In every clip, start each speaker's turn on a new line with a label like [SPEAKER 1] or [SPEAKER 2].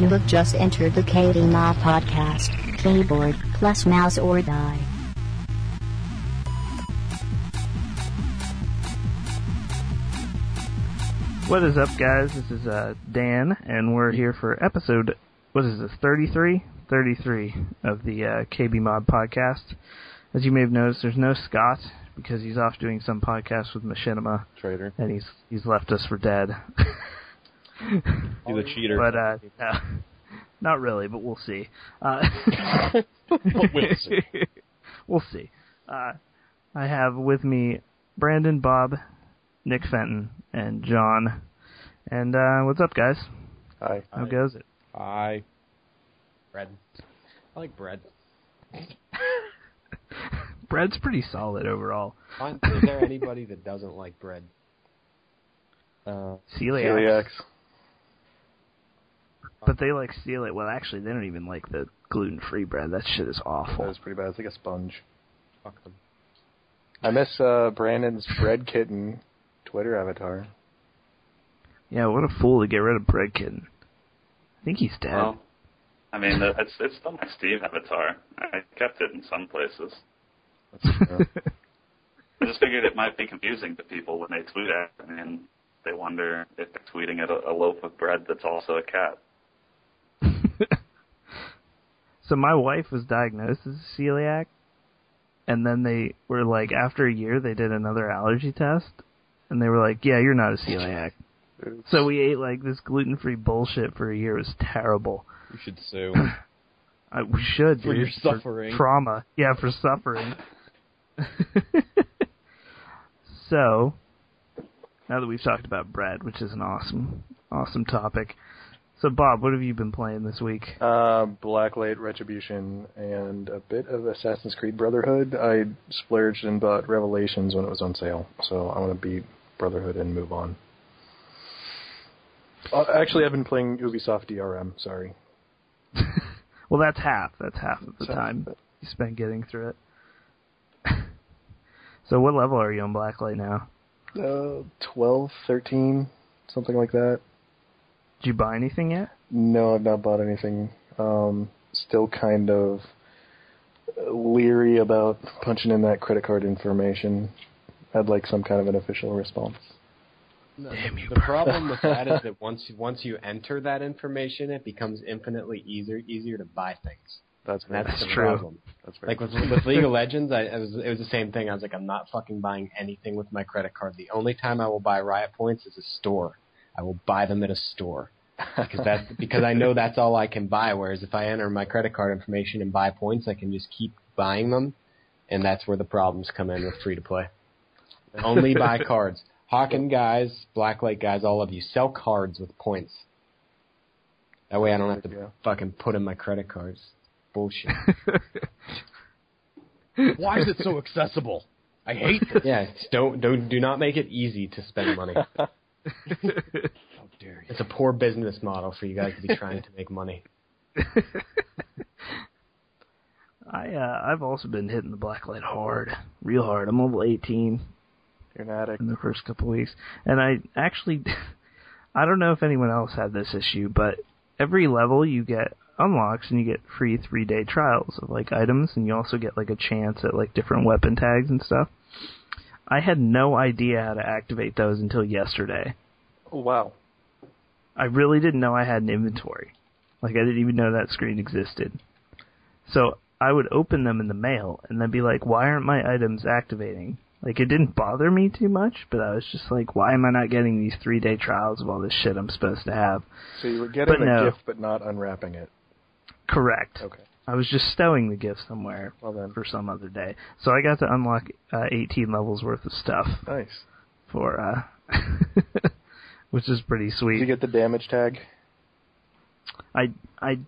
[SPEAKER 1] You have just entered the KB Mod podcast. Keyboard plus mouse or die.
[SPEAKER 2] What is up, guys? This is uh, Dan, and we're here for episode, what is this, 33? 33 of the uh, KB Mod podcast. As you may have noticed, there's no Scott because he's off doing some podcast with Machinima,
[SPEAKER 3] Traitor.
[SPEAKER 2] and he's he's left us for dead.
[SPEAKER 3] He's a cheater.
[SPEAKER 2] but uh, no, not really, but we'll see. Uh,
[SPEAKER 3] We'll see.
[SPEAKER 2] we'll see. Uh, I have with me Brandon, Bob, Nick Fenton, and John. And uh, what's up, guys?
[SPEAKER 3] Hi.
[SPEAKER 2] How goes it?
[SPEAKER 3] Hi.
[SPEAKER 4] Bread. I like bread.
[SPEAKER 2] Bread's pretty solid overall.
[SPEAKER 4] Is there anybody that doesn't like bread?
[SPEAKER 3] Uh,
[SPEAKER 2] Celiacs. But they like steal it. Well, actually, they don't even like the gluten-free bread. That shit is
[SPEAKER 3] That
[SPEAKER 2] awful.
[SPEAKER 3] was pretty bad. It's like a sponge.
[SPEAKER 4] Fuck them.
[SPEAKER 3] I miss uh, Brandon's Bread Kitten Twitter avatar.
[SPEAKER 2] Yeah, what a fool to get rid of Bread Kitten. I think he's dead.
[SPEAKER 5] Well, I mean, it's it's still my Steam avatar. I kept it in some places.
[SPEAKER 3] That's,
[SPEAKER 5] I just figured it might be confusing to people when they tweet at it, and they wonder if they're tweeting at a, a loaf of bread that's also a cat.
[SPEAKER 2] so my wife was diagnosed as a celiac, and then they were like, after a year, they did another allergy test, and they were like, "Yeah, you're not a celiac." So we ate like this gluten-free bullshit for a year. It was terrible.
[SPEAKER 4] You should sue.
[SPEAKER 2] I, we should
[SPEAKER 4] For
[SPEAKER 2] dude,
[SPEAKER 4] your suffering.
[SPEAKER 2] trauma. Yeah, for suffering. so, now that we've talked about bread, which is an awesome, awesome topic. So, Bob, what have you been playing this week?
[SPEAKER 3] uh, Blacklight Retribution and a bit of Assassin's Creed Brotherhood. I splurged and bought Revelations when it was on sale, so I want to beat Brotherhood and move on. Uh, actually, I've been playing Ubisoft DRM. Sorry.
[SPEAKER 2] Well, that's half. That's half of the
[SPEAKER 3] So-
[SPEAKER 2] time you spent getting through it. so, what level are you on Blacklight now?
[SPEAKER 3] Uh, 12, 13, something like that.
[SPEAKER 2] Did you buy anything yet?
[SPEAKER 3] No, I've not bought anything. Um, still kind of leery about punching in that credit card information. I'd like some kind of an official response.
[SPEAKER 4] No,
[SPEAKER 2] Damn you,
[SPEAKER 4] the
[SPEAKER 2] Bert.
[SPEAKER 4] problem with that is that once once you enter that information, it becomes infinitely easier easier to buy things.
[SPEAKER 3] That's
[SPEAKER 4] And that's,
[SPEAKER 3] very,
[SPEAKER 4] the
[SPEAKER 2] That's true.
[SPEAKER 4] problem.
[SPEAKER 3] That's very
[SPEAKER 4] Like with, with League of Legends, I, I was, it was the same thing. I was like, I'm not fucking buying anything with my credit card. The only time I will buy Riot points is a store. I will buy them at a store because that's because I know that's all I can buy. Whereas if I enter my credit card information and buy points, I can just keep buying them, and that's where the problems come in with free to play. Only buy cards. Hawken guys, Blacklight guys, all of you sell cards with points. That way I don't have to
[SPEAKER 3] Yeah.
[SPEAKER 4] fucking put in my credit cards. Bullshit. Why is it so accessible? I hate this. Yeah, don't don't do not make it easy to spend money.
[SPEAKER 3] Oh,
[SPEAKER 4] It's a poor business model for you guys to be trying to make money.
[SPEAKER 2] I uh, I've also been hitting the Blacklight hard, real hard. I'm level 18.
[SPEAKER 3] You're an addict.
[SPEAKER 2] in the first couple weeks. And I actually, I don't know if anyone else had this issue, but every level you get unlocks and you get free three day trials of like items, and you also get like a chance at like different weapon tags and stuff. I had no idea how to activate those until yesterday.
[SPEAKER 3] Oh, wow.
[SPEAKER 2] I really didn't know I had an inventory. Like I didn't even know that screen existed. So I would open them in the mail and then be like, why aren't my items activating? Like it didn't bother me too much, but I was just like, why am I not getting these three day trials of all this shit I'm supposed to have?
[SPEAKER 3] So you were getting
[SPEAKER 2] But
[SPEAKER 3] a
[SPEAKER 2] no.
[SPEAKER 3] gift but not unwrapping it.
[SPEAKER 2] Correct.
[SPEAKER 3] Okay.
[SPEAKER 2] I was just stowing the gift somewhere
[SPEAKER 3] Well then.
[SPEAKER 2] for some other day. So I got to unlock uh, 18 levels worth of stuff
[SPEAKER 3] Nice.
[SPEAKER 2] for, uh, which is pretty sweet.
[SPEAKER 3] Did you get the damage tag?
[SPEAKER 2] I, I,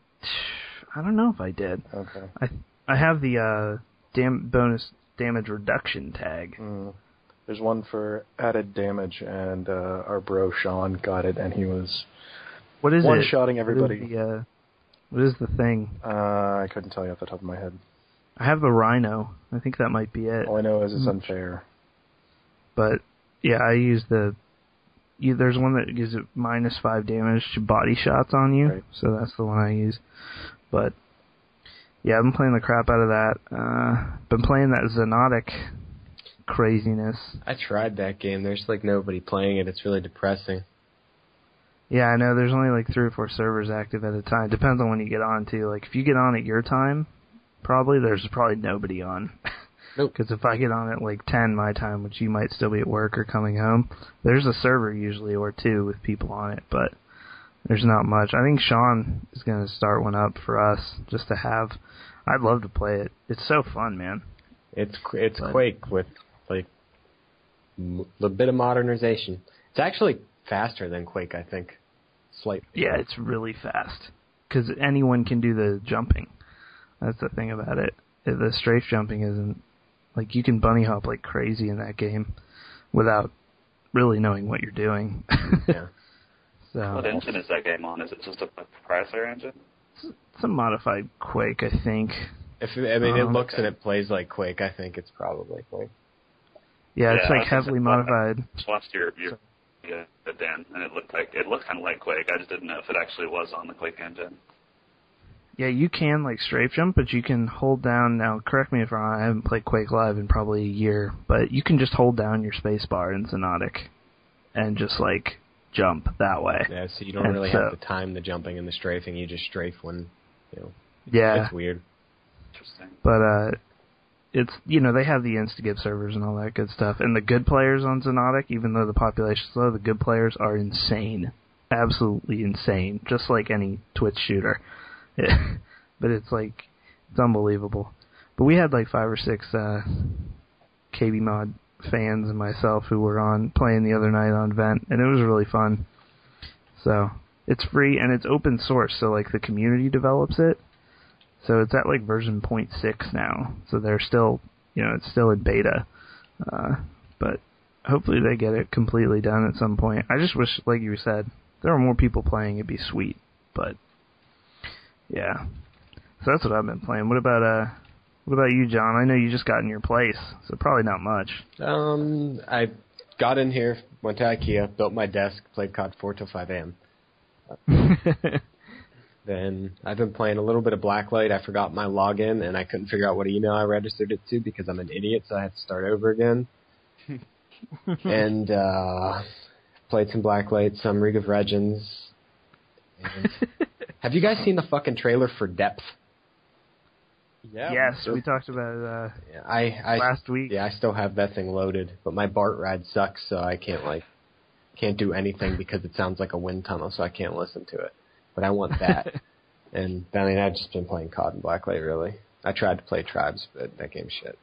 [SPEAKER 2] I don't know if I did.
[SPEAKER 3] Okay.
[SPEAKER 2] I I have the uh, dam- bonus damage reduction tag.
[SPEAKER 3] Mm. There's one for added damage, and uh, our bro Sean got it, and he was
[SPEAKER 2] What is What is
[SPEAKER 3] everybody.
[SPEAKER 2] the, uh, what is the thing?
[SPEAKER 3] Uh, I couldn't tell you off the top of my head.
[SPEAKER 2] I have the rhino. I think that might be it.
[SPEAKER 3] All I know is it's
[SPEAKER 2] Mm.
[SPEAKER 3] unfair.
[SPEAKER 2] But yeah, I use the you, there's one that gives it minus five damage to body shots on you,
[SPEAKER 4] Right.
[SPEAKER 2] so that's the one I use. But yeah, I've been playing the crap out of that. Uh, been playing that Xonotic craziness.
[SPEAKER 4] I tried that game. There's like nobody playing it. It's really depressing.
[SPEAKER 2] Yeah, I know. There's only like three or four servers active at a time. Depends on when you get on too. Like if you get on at your time, probably there's probably nobody on.
[SPEAKER 4] Nope.
[SPEAKER 2] Because if I get on at like 10 my time, which you might still be at work or coming home, there's a server usually or two with people on it, but there's not much. I think Sean is going to start one up for us just to have. I'd love to play it. It's so fun, man.
[SPEAKER 4] It's it's
[SPEAKER 2] But-
[SPEAKER 4] Quake with like a bit of modernization. It's actually faster than Quake, I think. Slightly.
[SPEAKER 2] Yeah, it's really fast because anyone can do the jumping. That's the thing about it. The strafe jumping isn't like you can bunny hop like crazy in that game without really knowing what you're doing.
[SPEAKER 4] Yeah.
[SPEAKER 2] so
[SPEAKER 5] What engine is that game on? Is it just a proprietary engine?
[SPEAKER 2] it's a modified Quake, I think.
[SPEAKER 4] If I mean, it
[SPEAKER 2] Um,
[SPEAKER 4] looks and it plays like Quake. I think it's probably Quake.
[SPEAKER 2] Yeah, it's
[SPEAKER 5] Yeah,
[SPEAKER 2] like heavily modified.
[SPEAKER 5] Just watched your your yeah, Dan, and it looked like it looked kind of like Quake. I just didn't know if it actually was on the Quake engine.
[SPEAKER 2] Yeah, you can like strafe jump, but you can hold down. Now, correct me if I'm wrong. I haven't played Quake Live in probably a year, but you can just hold down your space bar in Xonotic and just like jump that way.
[SPEAKER 4] Yeah, so you don't
[SPEAKER 2] And
[SPEAKER 4] really
[SPEAKER 2] so-
[SPEAKER 4] have to time the jumping and the strafing. You just strafe when, you know.
[SPEAKER 2] Yeah,
[SPEAKER 4] It's weird.
[SPEAKER 5] Interesting.
[SPEAKER 2] but uh, it's you know they have the Instagib servers and all that good stuff, and the good players on Xonotic, even though the population's low, the good players are insane, absolutely insane, just like any Twitch shooter. but it's like it's unbelievable. But we had like five or six uh, KB mod fans and myself who were on playing the other night on Vent, and it was really fun. So it's free and it's open source, so like the community develops it. So it's at like version 0.6 now. So they're still, you know, it's still in beta. Uh, but hopefully they get it completely done at some point. I just wish, like you said, there were more people playing. It'd be sweet. But yeah, so that's what I've been playing. What about uh, what about you, John? I know you just got in your place, so probably not much.
[SPEAKER 4] Um, I got in here, went to IKEA, built my desk, played COD 4 till 5 a.m. Then I've been playing a little bit of Blacklight. I forgot my login and I couldn't figure out what email I registered it to because I'm an idiot, so I had to start over again. and uh played some Blacklight, some League of Legends. And have you guys seen the fucking trailer for Depth?
[SPEAKER 6] Yeah.
[SPEAKER 2] yes, we talked about it uh,
[SPEAKER 4] Yeah, I I
[SPEAKER 2] last week.
[SPEAKER 4] yeah, I still have that thing loaded, but my BART ride sucks, so I can't like can't do anything because it sounds like a wind tunnel, so I can't listen to it. But I want that. and I mean, I've just been playing COD and Blacklight really. I tried to play Tribes, but that game's shit.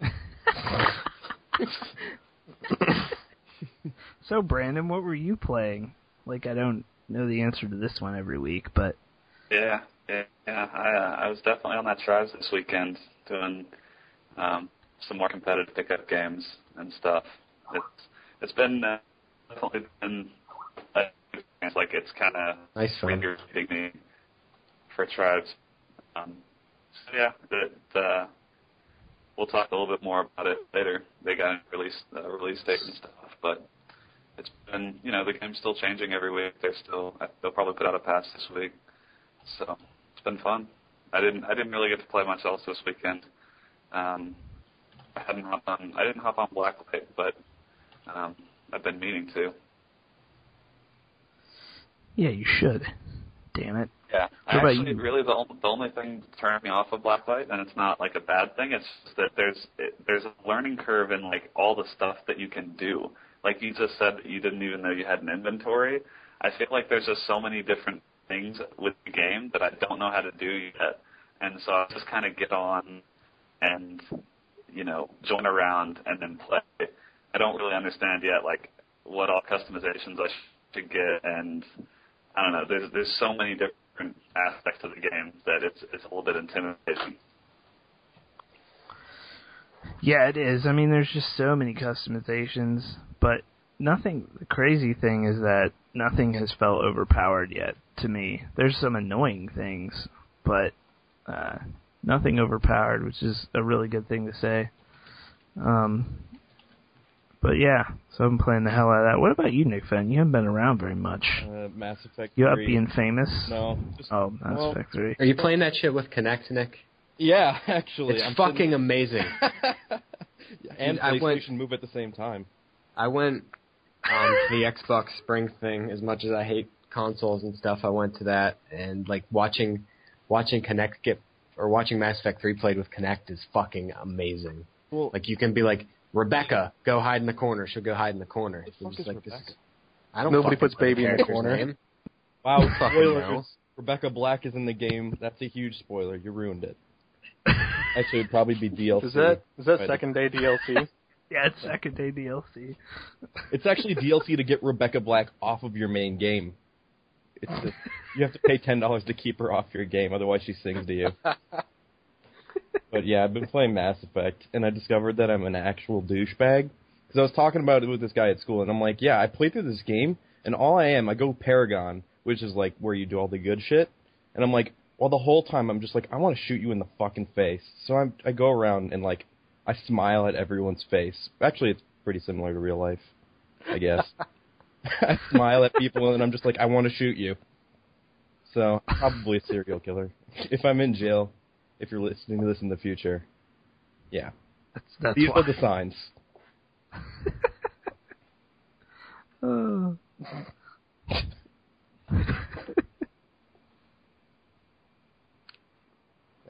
[SPEAKER 2] So Brandon, what were you playing? Like I don't know the answer to this one every week, but
[SPEAKER 5] Yeah, yeah, yeah. I uh, I was definitely on that tribes this weekend doing um, some more competitive pickup games and stuff. It's it's been uh, definitely been a, it's like it's kind of
[SPEAKER 4] Nice
[SPEAKER 5] reinvigorating me for tribes. Um, so yeah, that uh, we'll talk a little bit more about it later. They got a release uh, release date and stuff, but it's been you know the game's still changing every week. They're still they'll probably put out a patch this week, so it's been fun. I didn't I didn't really get to play much else this weekend. Um, I hadn't hopped on I didn't hop on Blacklight, but um, I've been meaning to.
[SPEAKER 2] Yeah, you should. Damn it.
[SPEAKER 5] Yeah,
[SPEAKER 2] What
[SPEAKER 5] actually,
[SPEAKER 2] you?
[SPEAKER 5] really the only, the only thing turning me off of Blacklight, and it's not like a bad thing. It's just that there's it, there's a learning curve in like all the stuff that you can do. Like you just said, that you didn't even know you had an inventory. I feel like there's just so many different things with the game that I don't know how to do yet, and so I just kind of get on and you know join around and then play. I don't really understand yet like what all customizations I should get and I don't know. There's there's so many different aspects of the game that it's it's a little bit intimidating.
[SPEAKER 2] Yeah, it is. I mean, there's just so many customizations, but nothing. The crazy thing is that nothing has felt overpowered yet to me. There's some annoying things, but uh, nothing overpowered, which is a really good thing to say. Um, But yeah, so I'm playing the hell out of that. What about you, Nick Fenn? You haven't been around very much.
[SPEAKER 7] Uh, Mass Effect.
[SPEAKER 2] You up being famous?
[SPEAKER 7] No. Just,
[SPEAKER 2] Oh, Mass
[SPEAKER 7] well,
[SPEAKER 2] Effect 3.
[SPEAKER 4] Are you playing that shit with Kinect, Nick?
[SPEAKER 7] Yeah, actually.
[SPEAKER 4] It's
[SPEAKER 7] I'm
[SPEAKER 4] fucking amazing.
[SPEAKER 7] sitting- and
[SPEAKER 4] I
[SPEAKER 7] PlayStation
[SPEAKER 4] went-
[SPEAKER 7] Move at the same time.
[SPEAKER 4] I went on to the Xbox Spring thing. As much as I hate consoles and stuff, I went to that and like watching watching Kinect get or watching Mass Effect 3 played with Kinect is fucking amazing.
[SPEAKER 7] Well,
[SPEAKER 4] Like you can be like Rebecca, go hide in the corner. She'll go hide in the corner.
[SPEAKER 7] The fuck is
[SPEAKER 4] like, this is- I don't
[SPEAKER 3] Nobody puts baby in the corner.
[SPEAKER 4] name.
[SPEAKER 7] wow,
[SPEAKER 4] fucking
[SPEAKER 7] spoilers. Rebecca Black is in the game. That's a huge spoiler. You ruined it. Actually, it'd probably be DLC.
[SPEAKER 3] Is that is that second day DLC?
[SPEAKER 2] Yeah, it's second day DLC.
[SPEAKER 7] It's actually DLC to get Rebecca Black off of your main game. It's just, you have to pay ten dollars to keep her off your game, otherwise she sings to you. but yeah, I've been playing Mass Effect, and I discovered that I'm an actual douchebag. Because I was talking about it with this guy at school, and I'm like, yeah, I played through this game, and all I am, I go Paragon, which is like where you do all the good shit, and I'm like, well, the whole time I'm just like, I want to shoot you in the fucking face. So I'm, I go around and like, I smile at everyone's face. Actually, it's pretty similar to real life, I guess. I smile at people, and I'm just like, I want to shoot you. So probably a serial killer. If I'm in jail, if you're listening to this in the future, yeah,
[SPEAKER 2] That's that's
[SPEAKER 7] these
[SPEAKER 2] why.
[SPEAKER 7] are the signs.
[SPEAKER 2] Oh.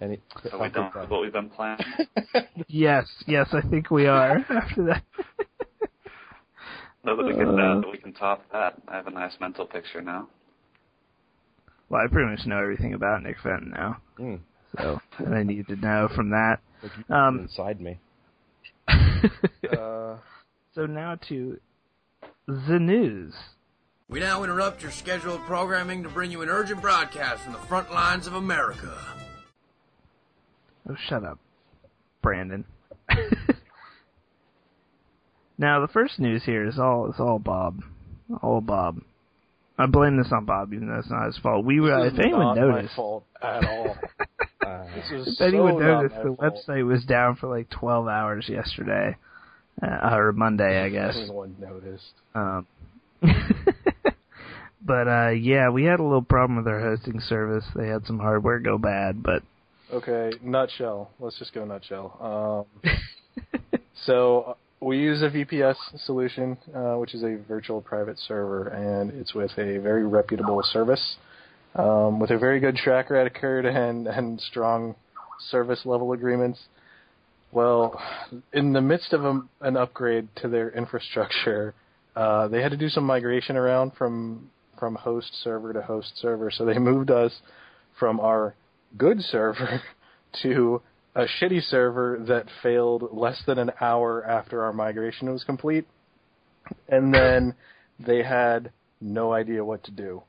[SPEAKER 7] Any,
[SPEAKER 5] Are we done with what we've been planning?
[SPEAKER 2] yes, yes, I think we are. After that,
[SPEAKER 5] No, that we can
[SPEAKER 2] Uh.
[SPEAKER 5] uh, we can top that. I have a nice mental picture now.
[SPEAKER 2] well, I pretty much know everything about Nick Fenton now.
[SPEAKER 7] Mm,
[SPEAKER 2] So, and I need to know from that. Um,
[SPEAKER 7] inside me.
[SPEAKER 3] uh,
[SPEAKER 2] so now to the news.
[SPEAKER 8] We now interrupt your scheduled programming to bring you an urgent broadcast from the front lines of America.
[SPEAKER 2] Oh, shut up, Brandon. now the first news here is all is all Bob, all Bob. I blame this on Bob, even though it's not his fault. We were, if
[SPEAKER 3] is
[SPEAKER 2] anyone
[SPEAKER 3] not
[SPEAKER 2] noticed,
[SPEAKER 3] my fault at all.
[SPEAKER 2] If anyone
[SPEAKER 3] not
[SPEAKER 2] noticed, the
[SPEAKER 3] fault.
[SPEAKER 2] website was down for like 12 hours yesterday, uh, or Monday, I guess.
[SPEAKER 3] Everyone noticed.
[SPEAKER 2] Um, but uh, yeah, we had a little problem with our hosting service. They had some hardware go bad, but
[SPEAKER 3] Okay, nutshell. Let's just go nutshell. Um, so uh, we use a VPS solution, uh, which is a virtual private server, and it's with a very reputable service, um, with a very good track record and and strong service level agreements. Well, in the midst of a, an upgrade to their infrastructure, uh, they had to do some migration around from from host server to host server. So they moved us from our good server to a shitty server that failed less than an hour after our migration was complete. And then they had no idea what to do.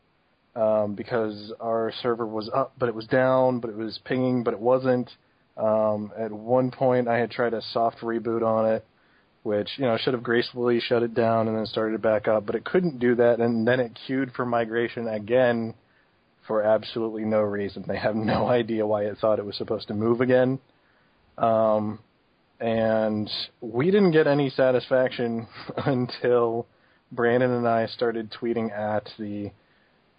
[SPEAKER 3] Um, because our server was up, but it was down, but it was pinging, but it wasn't. Um, at one point, I had tried a soft reboot on it, which you know should have gracefully shut it down and then started it back up, but it couldn't do that, and then it queued for migration again for absolutely no reason. They have no idea why it thought it was supposed to move again. Um, and we didn't get any satisfaction until Brandon and I started tweeting at the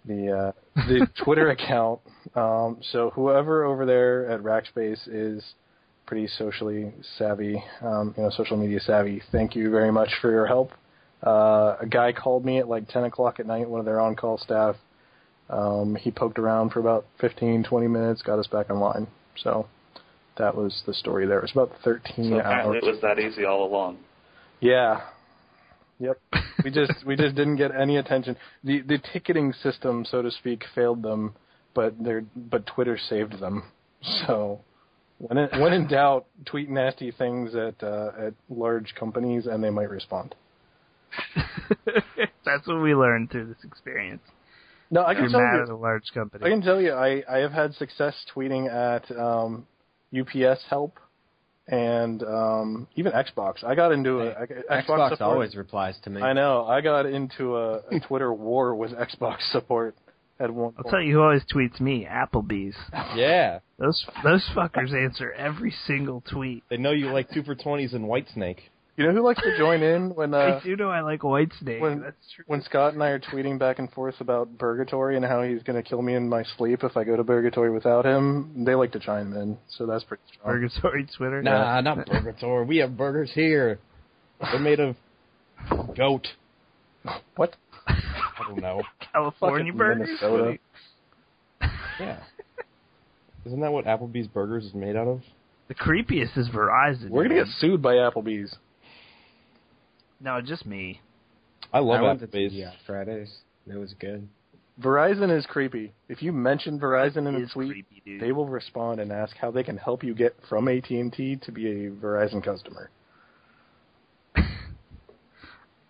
[SPEAKER 3] the uh, the Twitter account. Um, so whoever over there at Rackspace is pretty socially savvy, um, you know, social media savvy. Thank you very much for your help. Uh, a guy called me at like 10 o'clock at night, one of their on-call staff. Um, he poked around for about 15, 20 minutes, got us back online. So that was the story there. It was about 13
[SPEAKER 5] So apparently
[SPEAKER 3] hours.
[SPEAKER 5] it was that easy all along.
[SPEAKER 3] Yeah. Yep. we just we just didn't get any attention. The the ticketing system, so to speak, failed them, but they but Twitter saved them. So when it, when in doubt, tweet nasty things at uh, at large companies, and they might respond.
[SPEAKER 2] that's what we learned through this experience.
[SPEAKER 3] No, I
[SPEAKER 2] You're
[SPEAKER 3] can tell
[SPEAKER 2] mad
[SPEAKER 3] you.
[SPEAKER 2] at a large company.
[SPEAKER 3] I can tell you, I I have had success tweeting at um, UPS help and um, even Xbox. I got into a Xbox,
[SPEAKER 4] Xbox
[SPEAKER 3] support.
[SPEAKER 4] always replies to me.
[SPEAKER 3] I know. I got into a, a Twitter war with Xbox support at one
[SPEAKER 2] I'll
[SPEAKER 3] point.
[SPEAKER 2] tell you who always tweets me, Applebee's.
[SPEAKER 7] Yeah,
[SPEAKER 2] Those those fuckers answer every single tweet.
[SPEAKER 7] they know you like two for twenties and Whitesnake.
[SPEAKER 3] You know who likes to join in when uh,
[SPEAKER 2] I do know I like white snake.
[SPEAKER 3] when-
[SPEAKER 2] That's true.
[SPEAKER 3] when Scott and I are tweeting back and forth about Burgatory and how he's going to kill me in my sleep if I go to Burgatory without him, they like to chime in, so that's pretty strong.
[SPEAKER 2] Burgatory Twitter.
[SPEAKER 7] Nah, not burgers. We have burgers here. They're made of goat.
[SPEAKER 3] What?
[SPEAKER 7] I don't know.
[SPEAKER 2] California
[SPEAKER 3] Fucking
[SPEAKER 2] burgers.
[SPEAKER 3] Minnesota.
[SPEAKER 7] Yeah. Isn't that what Applebee's burgers is made out of?
[SPEAKER 2] The creepiest is Verizon.
[SPEAKER 3] We're going to get sued by Applebee's.
[SPEAKER 2] No, just me.
[SPEAKER 7] I love
[SPEAKER 4] I went to
[SPEAKER 7] Applebee's.
[SPEAKER 4] TGI Fridays. It was good.
[SPEAKER 3] Verizon is creepy. If you mention Verizon in a tweet,
[SPEAKER 2] creepy,
[SPEAKER 3] they will respond and ask how they can help you get from AT&T to be a Verizon customer.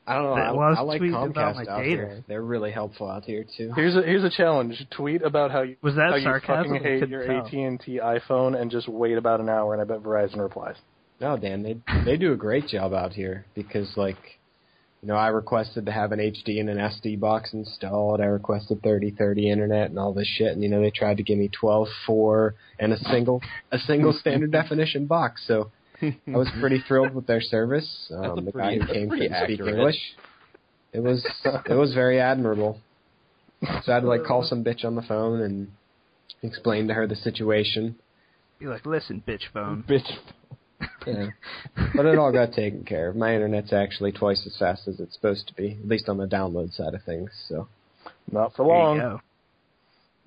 [SPEAKER 4] I don't know. I,
[SPEAKER 2] was
[SPEAKER 4] I like
[SPEAKER 2] tweeted about
[SPEAKER 4] Comcast
[SPEAKER 2] my
[SPEAKER 4] out
[SPEAKER 2] data.
[SPEAKER 4] here. They're really helpful out here too.
[SPEAKER 3] Here's a here's a challenge. Tweet about how you
[SPEAKER 2] Was that
[SPEAKER 3] how you
[SPEAKER 2] sarcasm?
[SPEAKER 3] fucking hate your. AT&T iPhone and just wait about an hour and I bet Verizon replies.
[SPEAKER 4] No, Dan, they they do a great job out here because like you know, I requested to have an HD and an SD box installed. I requested 3030 internet and all this shit and you know, they tried to give me 12.4 and a single a single standard definition box. So I was pretty thrilled with their service. Um, the
[SPEAKER 7] pretty-
[SPEAKER 4] guy who came couldn't speak. English. It was it was very admirable. So I had to like call some bitch on the phone and explain to her the situation.
[SPEAKER 2] Be like, listen, bitch phone.
[SPEAKER 7] Bitch.
[SPEAKER 4] Yeah. but it all got taken care of. My internet's actually twice as fast as it's supposed to be, at least on the download side of things. So
[SPEAKER 3] Not for long.
[SPEAKER 2] you go.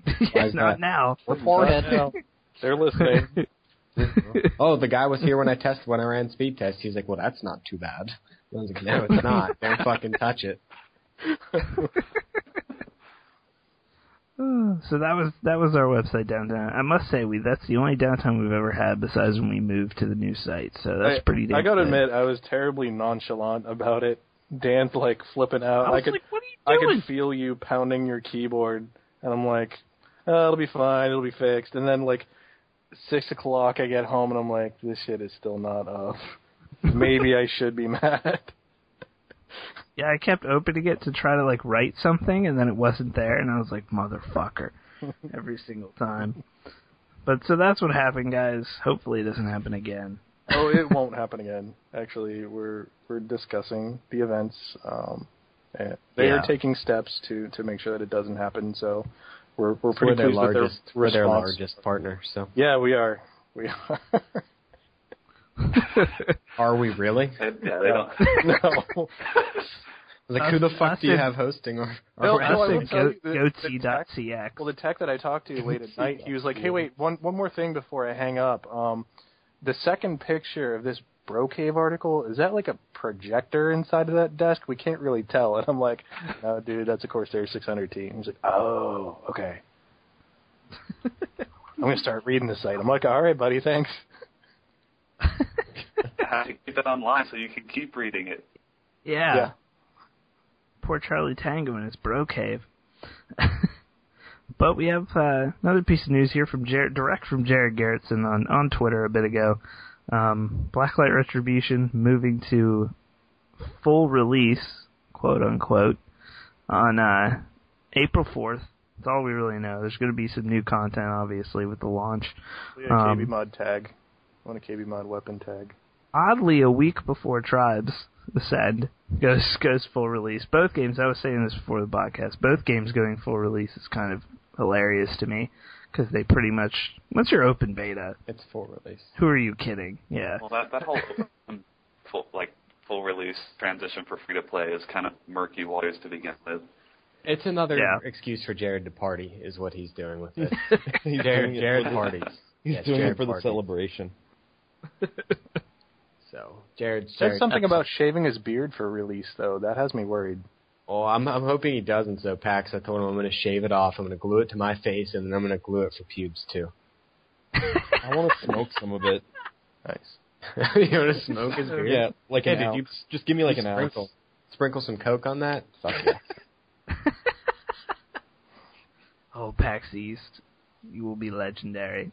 [SPEAKER 4] Why is
[SPEAKER 2] Not
[SPEAKER 4] that?
[SPEAKER 2] now.
[SPEAKER 3] Beforehand, They're listening.
[SPEAKER 4] Oh, the guy was here when I tested when I ran speed test. He's like, "Well, that's not too bad." I was like, "No, it's not. Don't fucking touch it."
[SPEAKER 2] So that was that was our website downtown. I must say, we that's the only downtime we've ever had besides when we moved to the new site. So that's
[SPEAKER 3] I,
[SPEAKER 2] pretty.
[SPEAKER 3] I gotta admit, I was terribly nonchalant about it. Dan's like flipping out.
[SPEAKER 2] I was
[SPEAKER 3] could
[SPEAKER 2] like, what
[SPEAKER 3] I
[SPEAKER 2] are you doing?
[SPEAKER 3] could feel you pounding your keyboard, and I'm like, oh, it'll be fine, it'll be fixed. And then like six o'clock, I get home, and I'm like, this shit is still not up. Maybe I should be mad.
[SPEAKER 2] Yeah, I kept opening it to try to like write something, and then it wasn't there, and I was like, motherfucker, every single time. But so that's what happened, guys. Hopefully, it doesn't happen again.
[SPEAKER 3] oh, it won't happen again. Actually, we're we're discussing the events. Um, and they
[SPEAKER 2] Yeah.
[SPEAKER 3] are taking steps to to make sure that it doesn't happen. So we're we're
[SPEAKER 4] We're
[SPEAKER 3] pretty
[SPEAKER 4] their
[SPEAKER 3] pleased with
[SPEAKER 4] largest.
[SPEAKER 3] their
[SPEAKER 4] We're their largest partner. So
[SPEAKER 3] Yeah, we are. We are.
[SPEAKER 4] are we really?
[SPEAKER 5] They, yeah, they don't.
[SPEAKER 3] no.
[SPEAKER 4] I was like, who the fuck do you have hosting? Or,
[SPEAKER 3] No,
[SPEAKER 4] or
[SPEAKER 3] no, I
[SPEAKER 2] I
[SPEAKER 3] will
[SPEAKER 2] said
[SPEAKER 3] tell
[SPEAKER 2] go,
[SPEAKER 3] the- the tech-
[SPEAKER 2] goatee.cx.
[SPEAKER 3] Well, the tech that I talked to late at night, he was like, "Hey, wait, one one more thing before I hang up. Um, the second picture of this Brocave article is that like a projector inside of that desk? We can't really tell." And I'm like, "No, dude, that's a Corsair 600T." He's like, "Oh, okay." I'm gonna start reading the site. I'm like, "All right, buddy, thanks."
[SPEAKER 5] have to keep it online so you can keep reading it.
[SPEAKER 2] yeah.
[SPEAKER 3] Yeah.
[SPEAKER 2] Poor Charlie Tango and his bro cave. but we have uh, another piece of news here from Jared, direct from Jared Gerritzen on on Twitter a bit ago. Um, Blacklight Retribution moving to full release, quote unquote, on uh, April fourth. That's all we really know. There's going to be some new content, obviously, with the launch.
[SPEAKER 3] We had a KB
[SPEAKER 2] Um,
[SPEAKER 3] mod tag. I want a KB mod weapon tag.
[SPEAKER 2] oddly a week before Tribes Ascend goes goes full release. Both games, I was saying this before the podcast, both games going full release is kind of hilarious to me because they pretty much once you're open beta,
[SPEAKER 4] it's full release.
[SPEAKER 2] who are you kidding? Yeah,
[SPEAKER 5] Well, that that whole um, full like full release transition for free to play is kind of murky waters to begin with.
[SPEAKER 4] It's another
[SPEAKER 2] Yeah.
[SPEAKER 4] excuse for Jared to party, is what he's doing with it. Jared, Jared parties.
[SPEAKER 7] He's
[SPEAKER 4] Yes,
[SPEAKER 7] doing
[SPEAKER 4] Jared
[SPEAKER 7] it for the celebration.
[SPEAKER 4] So Jared
[SPEAKER 3] Said
[SPEAKER 4] Jared,
[SPEAKER 3] something about shaving his beard for release, though. That has me worried.
[SPEAKER 4] Oh, I'm I'm hoping he doesn't. So Pax, I told him I'm going to shave it off. I'm going to glue it to my face, and then I'm going to glue it for pubes too.
[SPEAKER 7] I want to smoke some of it.
[SPEAKER 3] Nice.
[SPEAKER 4] you want to smoke his beard?
[SPEAKER 7] Yeah, like
[SPEAKER 4] Hey,
[SPEAKER 7] an
[SPEAKER 4] did
[SPEAKER 7] ounce.
[SPEAKER 4] you-
[SPEAKER 7] Just give me like
[SPEAKER 4] You
[SPEAKER 7] an ounce.
[SPEAKER 4] sprinkle, sprinkle some coke on that. Fuck yeah.
[SPEAKER 2] oh PAX East, you will be legendary.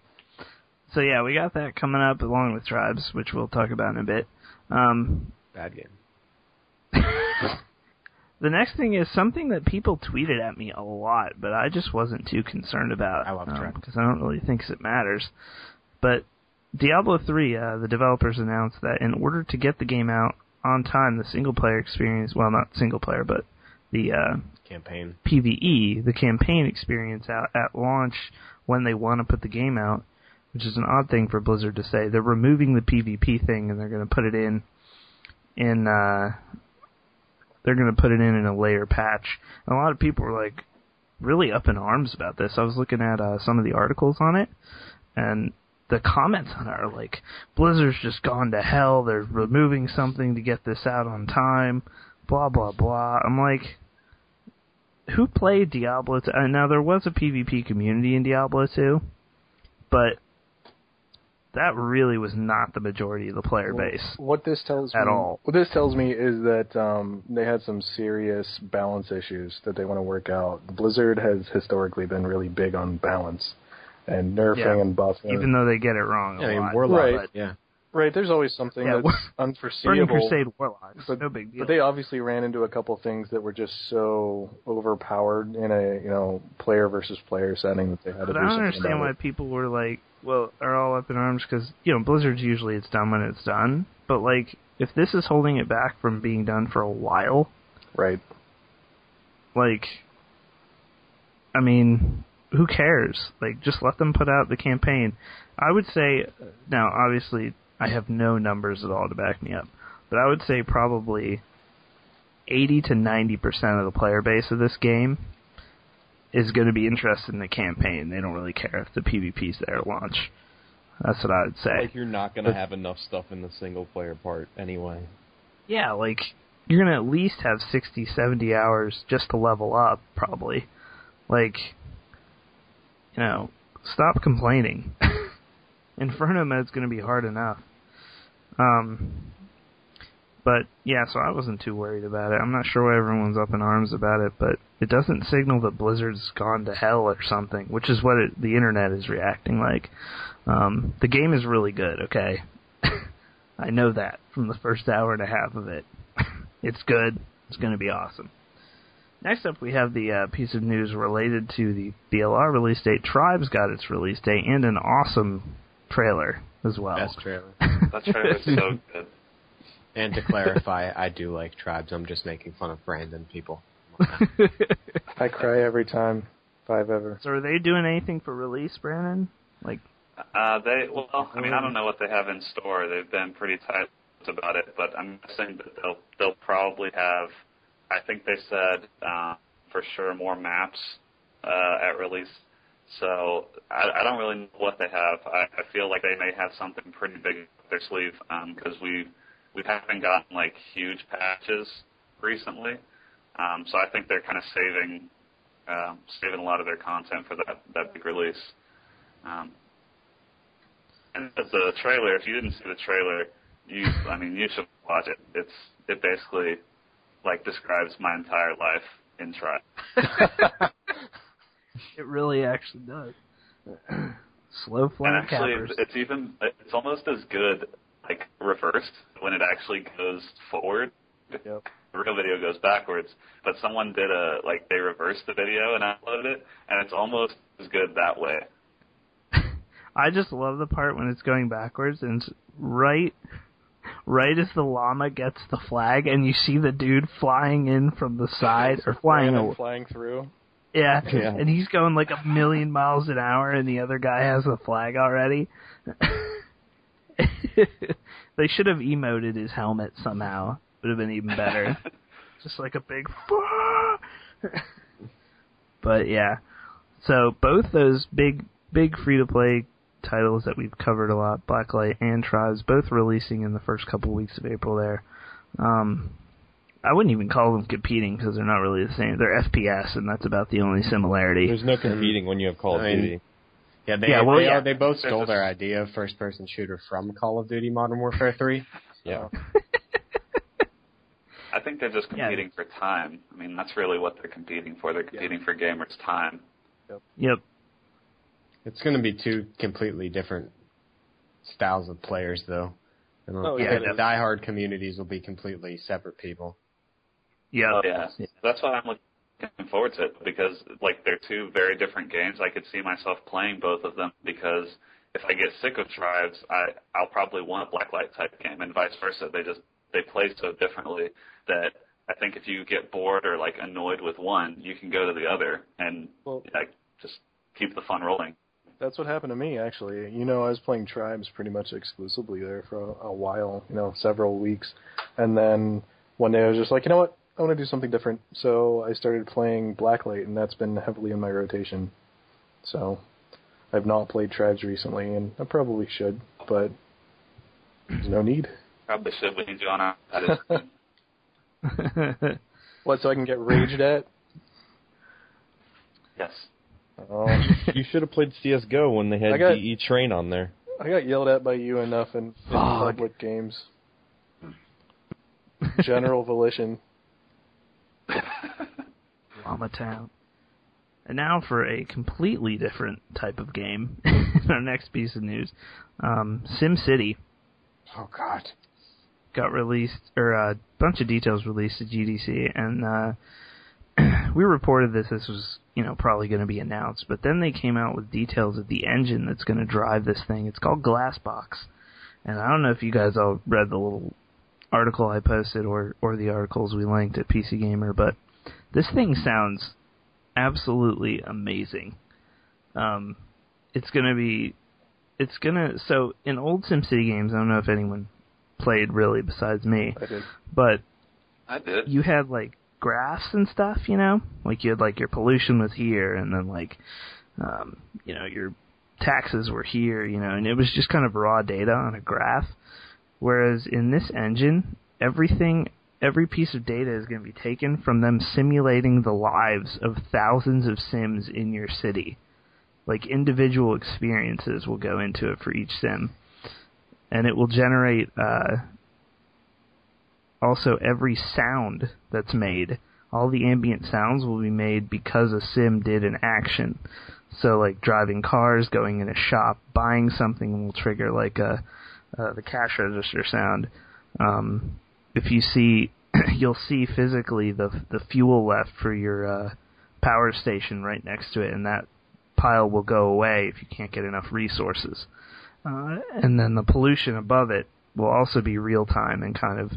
[SPEAKER 2] So yeah, we got that coming up along with Tribes, which we'll talk about in a bit. Um,
[SPEAKER 4] Bad game.
[SPEAKER 2] The next thing is something that people tweeted at me a lot, but I just wasn't too concerned about.
[SPEAKER 4] I love Trent.
[SPEAKER 2] because I don't really think it matters. But Diablo 3, uh, the developers announced that in order to get the game out on time the single player experience. Well, not single player, but the uh,
[SPEAKER 4] Campaign.
[SPEAKER 2] PVE, the campaign experience out at launch when they want to put the game out, which is an odd thing for Blizzard to say. They're removing the PvP thing and they're going to put it in in uh they're going to put it in in a layer patch. And a lot of people were like really up in arms about this. I was looking at uh, some of the articles on it and the comments on it are like Blizzard's just gone to hell. They're removing something to get this out on time. Blah blah blah. I'm like who played Diablo 2? Uh, now there was a PvP community in Diablo 2, but that really was not the majority of the player
[SPEAKER 3] Well,
[SPEAKER 2] base.
[SPEAKER 3] What this tells
[SPEAKER 2] At
[SPEAKER 3] me,
[SPEAKER 2] all.
[SPEAKER 3] What this tells me is that um, they had some serious balance issues that they want to work out. Blizzard has historically been really big on balance and nerfing
[SPEAKER 2] Yeah.
[SPEAKER 3] and buffing.
[SPEAKER 2] Even though they get it wrong a
[SPEAKER 4] Yeah, I mean,
[SPEAKER 2] lot.
[SPEAKER 4] Warlock.
[SPEAKER 3] Right.
[SPEAKER 4] Yeah.
[SPEAKER 3] right, there's always something
[SPEAKER 2] Yeah,
[SPEAKER 3] that's
[SPEAKER 2] Burning
[SPEAKER 3] unforeseeable.
[SPEAKER 2] Crusade Warlocks,
[SPEAKER 3] But,
[SPEAKER 2] no big deal.
[SPEAKER 3] but they obviously ran into a couple things that were just so overpowered in a you know player versus player setting that they had to
[SPEAKER 2] But
[SPEAKER 3] do
[SPEAKER 2] I don't
[SPEAKER 3] something
[SPEAKER 2] understand why people were like, well, are all up in arms because you know Blizzard's usually it's done when it's done. But like, if this is holding it back from being done for a while,
[SPEAKER 3] Right.
[SPEAKER 2] like, I mean, who cares? Like, just let them put out the campaign. I would say, now obviously I have no numbers at all to back me up, but I would say probably 80 to 90 percent of the player base of this game is going to be interested in the campaign. They don't really care if the PvP's there at launch. That's what I would say.
[SPEAKER 7] Like you're not gonna have enough stuff in the single player part anyway.
[SPEAKER 2] Yeah, like you're gonna at least have 60, 70 hours just to level up, probably. Like, you know, stop complaining. Inferno mode's gonna be hard enough. Um, but yeah, so I wasn't too worried about it. I'm not sure why everyone's up in arms about it, but it doesn't signal that Blizzard's gone to hell or something, which is what it, the internet is reacting like. Um, the game is really good, okay? I know that from the first hour and a half of it. it's good. It's going to be awesome. Next up, we have the uh, piece of news related to the BLR release date. Tribes got its release date and an awesome trailer as well.
[SPEAKER 4] Best trailer.
[SPEAKER 5] That trailer's so good.
[SPEAKER 4] And to clarify, I do like tribes. I'm just making fun of Brandon people.
[SPEAKER 3] I cry every time, if I've ever.
[SPEAKER 2] so, are they doing anything for release, Brandon? Like,
[SPEAKER 5] Uh, they well, I mean, I don't know what they have in store. They've been pretty tight about it, but I'm guessing that they'll they'll probably have. I think they said uh, for sure more maps uh, at release. So I, I don't really know what they have. I, I feel like they may have something pretty big up their sleeve because we we haven't gotten like huge patches recently. Um, so I think they're kind of saving um, saving a lot of their content for that that big release. Um, and the trailer, if you didn't see the trailer, you, I mean, you should watch it. It's, it basically, like, describes my entire life in Tribe.
[SPEAKER 2] it really actually does. Slow
[SPEAKER 5] And actually,
[SPEAKER 2] cappers.
[SPEAKER 5] it's even, it's almost as good, like, reversed when it actually goes forward.
[SPEAKER 3] Yep.
[SPEAKER 5] The real video goes backwards, but someone did a, like, they reversed the video and uploaded it, and it's almost as good that way.
[SPEAKER 2] I just love the part when it's going backwards and it's right right as the llama gets the flag and you see the dude flying in from the side or flying away.
[SPEAKER 3] flying through.
[SPEAKER 2] Yeah,
[SPEAKER 7] Yeah.
[SPEAKER 2] and he's going like a million miles an hour and the other guy has the flag already. they should have emoted his helmet somehow. Would have been even better. Just like a big But yeah. So both those big big free to play titles that we've covered a lot, Blacklight and Tribes, both releasing in the first couple weeks of April there. Um I wouldn't even call them competing because they're not really the same. They're FPS, and that's about the only similarity.
[SPEAKER 7] There's no competing when you have Call of
[SPEAKER 4] I mean,
[SPEAKER 7] Duty.
[SPEAKER 4] Yeah, they,
[SPEAKER 2] Yeah, well,
[SPEAKER 4] they,
[SPEAKER 2] yeah.
[SPEAKER 4] They both stole
[SPEAKER 5] a-
[SPEAKER 4] their idea of first person shooter from Call of Duty Modern Warfare 3.
[SPEAKER 7] Yeah.
[SPEAKER 5] I think they're just
[SPEAKER 2] Yeah.
[SPEAKER 5] competing for time. I mean, that's really what they're competing for. They're competing for gamers' time.
[SPEAKER 2] Yep. yep.
[SPEAKER 4] It's going to be two completely different styles of players, though. And
[SPEAKER 3] Oh,
[SPEAKER 4] the
[SPEAKER 2] yeah.
[SPEAKER 4] diehard communities will be completely separate people.
[SPEAKER 2] Yep.
[SPEAKER 5] Oh yeah, that's why I'm looking forward to it because like they're two very different games. I could see myself playing both of them because if I get sick of tribes, I I'll probably want a blacklight type game, and vice versa. They just they play so differently that I think if you get bored or like annoyed with one, you can go to the other and
[SPEAKER 3] Well-
[SPEAKER 5] like just keep the fun rolling.
[SPEAKER 3] That's what happened to me actually. You know, I was playing Tribes pretty much exclusively there for a, a while, you know, several weeks. And then one day I was just like, you know what? I want to do something different. So I started playing Blacklight and that's been heavily in my rotation. So I've not played Tribes recently and I probably should, but there's no need.
[SPEAKER 5] Probably should we need you on our
[SPEAKER 3] What, so I can get raged at?
[SPEAKER 5] Yes.
[SPEAKER 3] Oh,
[SPEAKER 7] you should have played CS:GO when they had
[SPEAKER 3] I got-
[SPEAKER 7] DE Train on there.
[SPEAKER 3] I got yelled at by you enough in, in public games. Hmm. General volition.
[SPEAKER 2] Llama Town. And now for a completely different type of game. our next piece of news, um, SimCity
[SPEAKER 4] Oh God.
[SPEAKER 2] got released, or a bunch of details released at GDC, and uh, we reported this. This was, you know, probably going to be announced, but then they came out with details of the engine that's going to drive this thing. It's called Glassbox, and I don't know if you guys all read the little article I posted or or the articles we linked at PC Gamer, but this thing sounds absolutely amazing. Um, it's going to be, it's going to. So in old SimCity games, I don't know if anyone played really besides me,
[SPEAKER 3] I did.
[SPEAKER 2] but
[SPEAKER 5] I did.
[SPEAKER 2] you had like graphs and stuff, you know? Like you had like your pollution was here and then like um, you know, your taxes were here, you know, and it was just kind of raw data on a graph. Whereas in this engine, everything every piece of data is going to be taken from them simulating the lives of thousands of sims in your city. Like individual experiences will go into it for each sim. And it will generate uh also every sound that's made, all the ambient sounds will be made because a sim did an action. So like driving cars, going in a shop, buying something will trigger like a uh, the cash register sound. Um, if you see, you'll see physically the the fuel left for your uh, power station right next to it, and that pile will go away if you can't get enough resources. Uh, and then the pollution above it will also be real time and kind of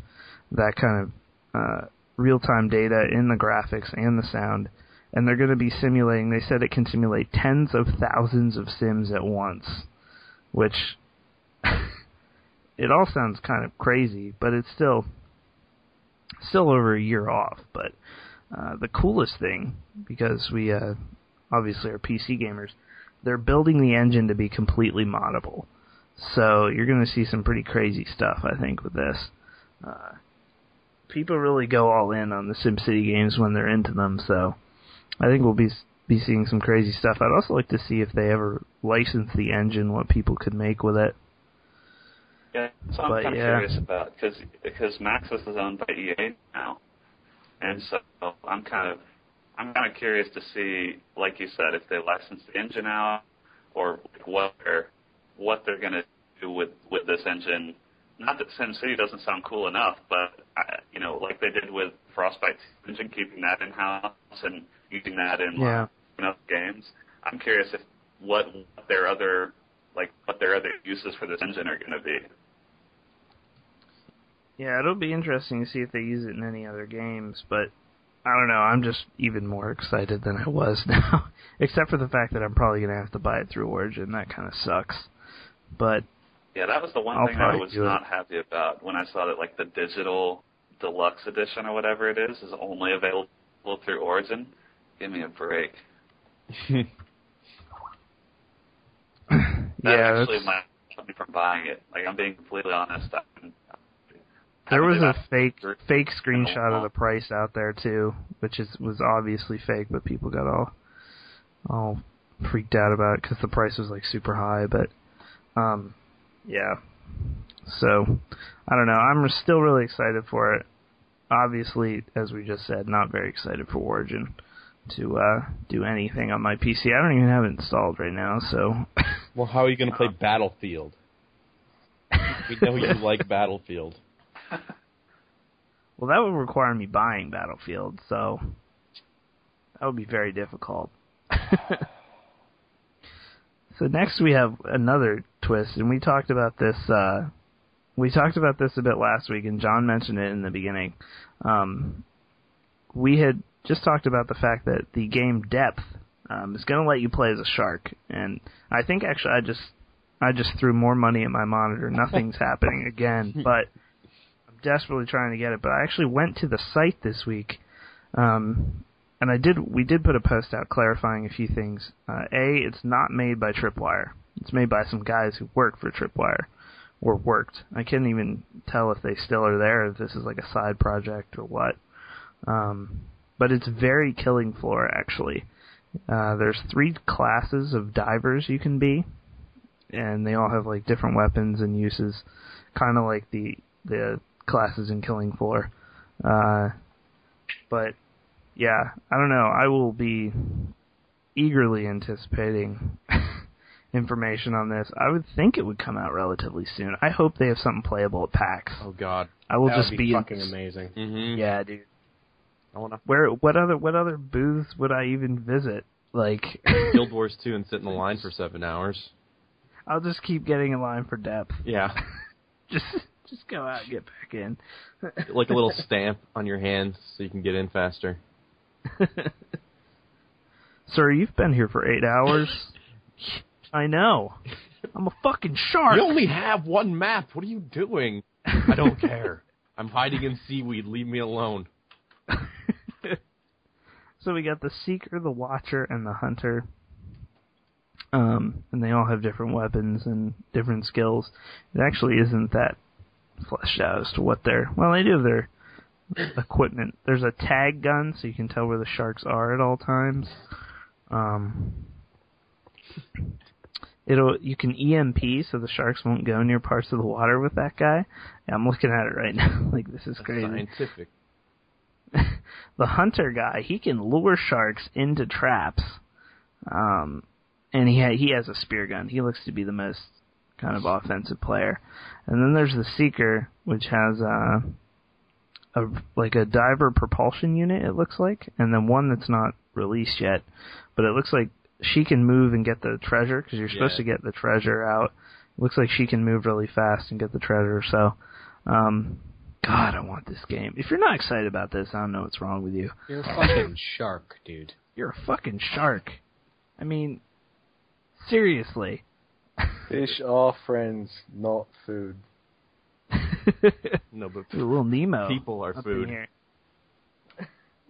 [SPEAKER 2] that kind of uh, real time data in the graphics and the sound. And they're going to be simulating. They said it can simulate tens of thousands of sims at once, which it all sounds kind of crazy, but it's still still over a year off. But uh, the coolest thing, because we uh, obviously are PC gamers, they're building the engine to be completely moddable. So you're going to see some pretty crazy stuff, I think, with this. Uh, people really go all in on the SimCity games when they're into them, so I think we'll be be seeing some crazy stuff. I'd also like to see if they ever license the engine, what people could make with it.
[SPEAKER 5] Yeah, so I'm
[SPEAKER 2] But,
[SPEAKER 5] kind of
[SPEAKER 2] yeah.
[SPEAKER 5] curious about because because Maxis is owned by EA now, and so I'm kind of I'm kind of curious to see, like you said, if they license the engine out or what they're what they're gonna do with with this engine. Not that SimCity doesn't sound cool enough, but I, you know, like they did with Frostbite engine, keeping that in house and using that in
[SPEAKER 2] Yeah.
[SPEAKER 5] know, games. I'm curious if what their other like what their other uses for this engine are going to be.
[SPEAKER 2] Yeah, it'll be interesting to see if they use it in any other games, but I don't know, I'm just even more excited than I was now. Except for the fact that I'm probably gonna have to buy it through Origin, that kinda sucks. But
[SPEAKER 5] Yeah, that was the one
[SPEAKER 2] I'll
[SPEAKER 5] thing I was
[SPEAKER 2] do it.
[SPEAKER 5] not happy about when I saw that like the digital deluxe edition or whatever it is is only available through Origin. Give me a break. That
[SPEAKER 2] yeah,
[SPEAKER 5] actually
[SPEAKER 2] that's,
[SPEAKER 5] might stop me from buying it. Like I'm being completely honest. I-
[SPEAKER 2] there was a fake
[SPEAKER 5] Sure.
[SPEAKER 2] fake screenshot of the price out there too, which is was obviously fake, but people got all all freaked out about it because the price was like super high. But um, yeah. So I don't know. I'm still really excited for it. Obviously, as we just said, not very excited for Origin to uh, do anything on my PC. I don't even have it installed right now, so
[SPEAKER 7] Well, how are you going to play Battlefield? We know you like Battlefield.
[SPEAKER 2] Well, that would require me buying Battlefield, so that would be very difficult. so next we have another twist, and we talked about this uh, we talked about this a bit last week, and John mentioned it in the beginning. Um, we had just talked about the fact that the game depth um, is going to let you play as a shark, and I think actually I just I just threw more money at my monitor. Nothing's happening again, but desperately trying to get it. But I actually went to the site this week, um, and I did. We did put a post out clarifying a few things. Uh, a, it's not made by Tripwire. It's made by some guys who work for Tripwire, or worked. I can't even tell if they still are there. If this is like a side project or what. Um, but it's very killing floor actually. Uh, there's three classes of divers you can be, and they all have like different weapons and uses, kind of like the the classes in Killing Floor. Uh, but yeah, I don't know. I will be eagerly anticipating information on this. I would think it would come out relatively soon. I hope they have something playable at PAX.
[SPEAKER 7] Oh God.
[SPEAKER 2] I will
[SPEAKER 4] that
[SPEAKER 2] just
[SPEAKER 4] would be
[SPEAKER 2] be
[SPEAKER 4] fucking amazing.
[SPEAKER 7] Mm-hmm.
[SPEAKER 2] Yeah, dude.
[SPEAKER 7] I want to
[SPEAKER 2] Where what other what other booths would I even visit? Like
[SPEAKER 7] Guild Wars 2 and sit in the line for seven hours.
[SPEAKER 2] I'll just keep getting in line for depth.
[SPEAKER 7] Yeah.
[SPEAKER 2] Just just go out and get back in.
[SPEAKER 7] like a little stamp on your hands so you can get in faster.
[SPEAKER 2] Sir, you've been here for eight hours. I know. I'm a fucking shark.
[SPEAKER 7] You only have one map. What are you doing? I don't care. I'm hiding in seaweed. Leave me alone.
[SPEAKER 2] so we got the seeker, the watcher, and the hunter. Um, and they all have different weapons and different skills. It actually isn't that fleshed out as to what their well, they do have their equipment. There's a tag gun, so you can tell where the sharks are at all times. Um, it'll you can EMP, so the sharks won't go near parts of the water with that guy. Yeah, I'm looking at it right now. like this is
[SPEAKER 7] That's
[SPEAKER 2] crazy.
[SPEAKER 7] scientific.
[SPEAKER 2] the hunter guy, he can lure sharks into traps. Um, and he ha- he has a spear gun. He looks to be the most kind of offensive player. And then there's the seeker, which has uh, a like a diver propulsion unit. It looks like, and then one that's not released yet, but it looks like she can move and get the treasure because you're supposed
[SPEAKER 7] Yeah.
[SPEAKER 2] to get the treasure out. It looks like she can move really fast and get the treasure. So, um, God, I want this game. If you're not excited about this, I don't know what's wrong with you.
[SPEAKER 4] You're a fucking shark, dude.
[SPEAKER 2] You're a fucking shark. I mean, seriously.
[SPEAKER 3] Fish are friends, not food.
[SPEAKER 7] No, but
[SPEAKER 2] a little Nemo.
[SPEAKER 7] people are
[SPEAKER 2] up in
[SPEAKER 7] food.
[SPEAKER 2] here.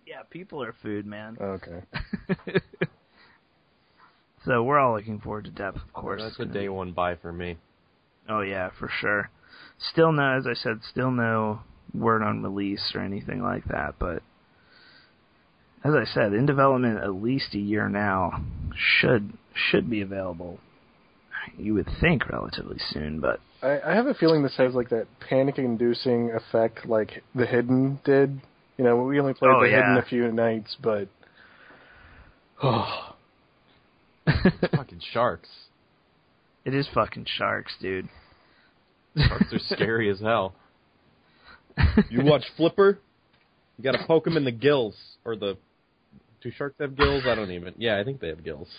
[SPEAKER 2] yeah, people are food, man.
[SPEAKER 3] Okay.
[SPEAKER 2] so we're all looking forward to depth, of course.
[SPEAKER 7] that's a day one buy for me.
[SPEAKER 2] Oh yeah, for sure. Still no, as I said, still no word on release or anything like that. But as I said, in development at least a year now, should should be available. You would think relatively soon, but
[SPEAKER 3] I, I have a feeling this has like that panic-inducing effect, like the Hidden did. You know, we only played
[SPEAKER 2] Oh,
[SPEAKER 3] the Hidden a few nights, but oh,
[SPEAKER 7] Fucking sharks.
[SPEAKER 2] it is fucking sharks, dude.
[SPEAKER 7] Sharks are scary as hell. You watch Flipper? You gotta poke them in the gills. Or the. Do sharks have gills? I don't even. Yeah, I think they have gills.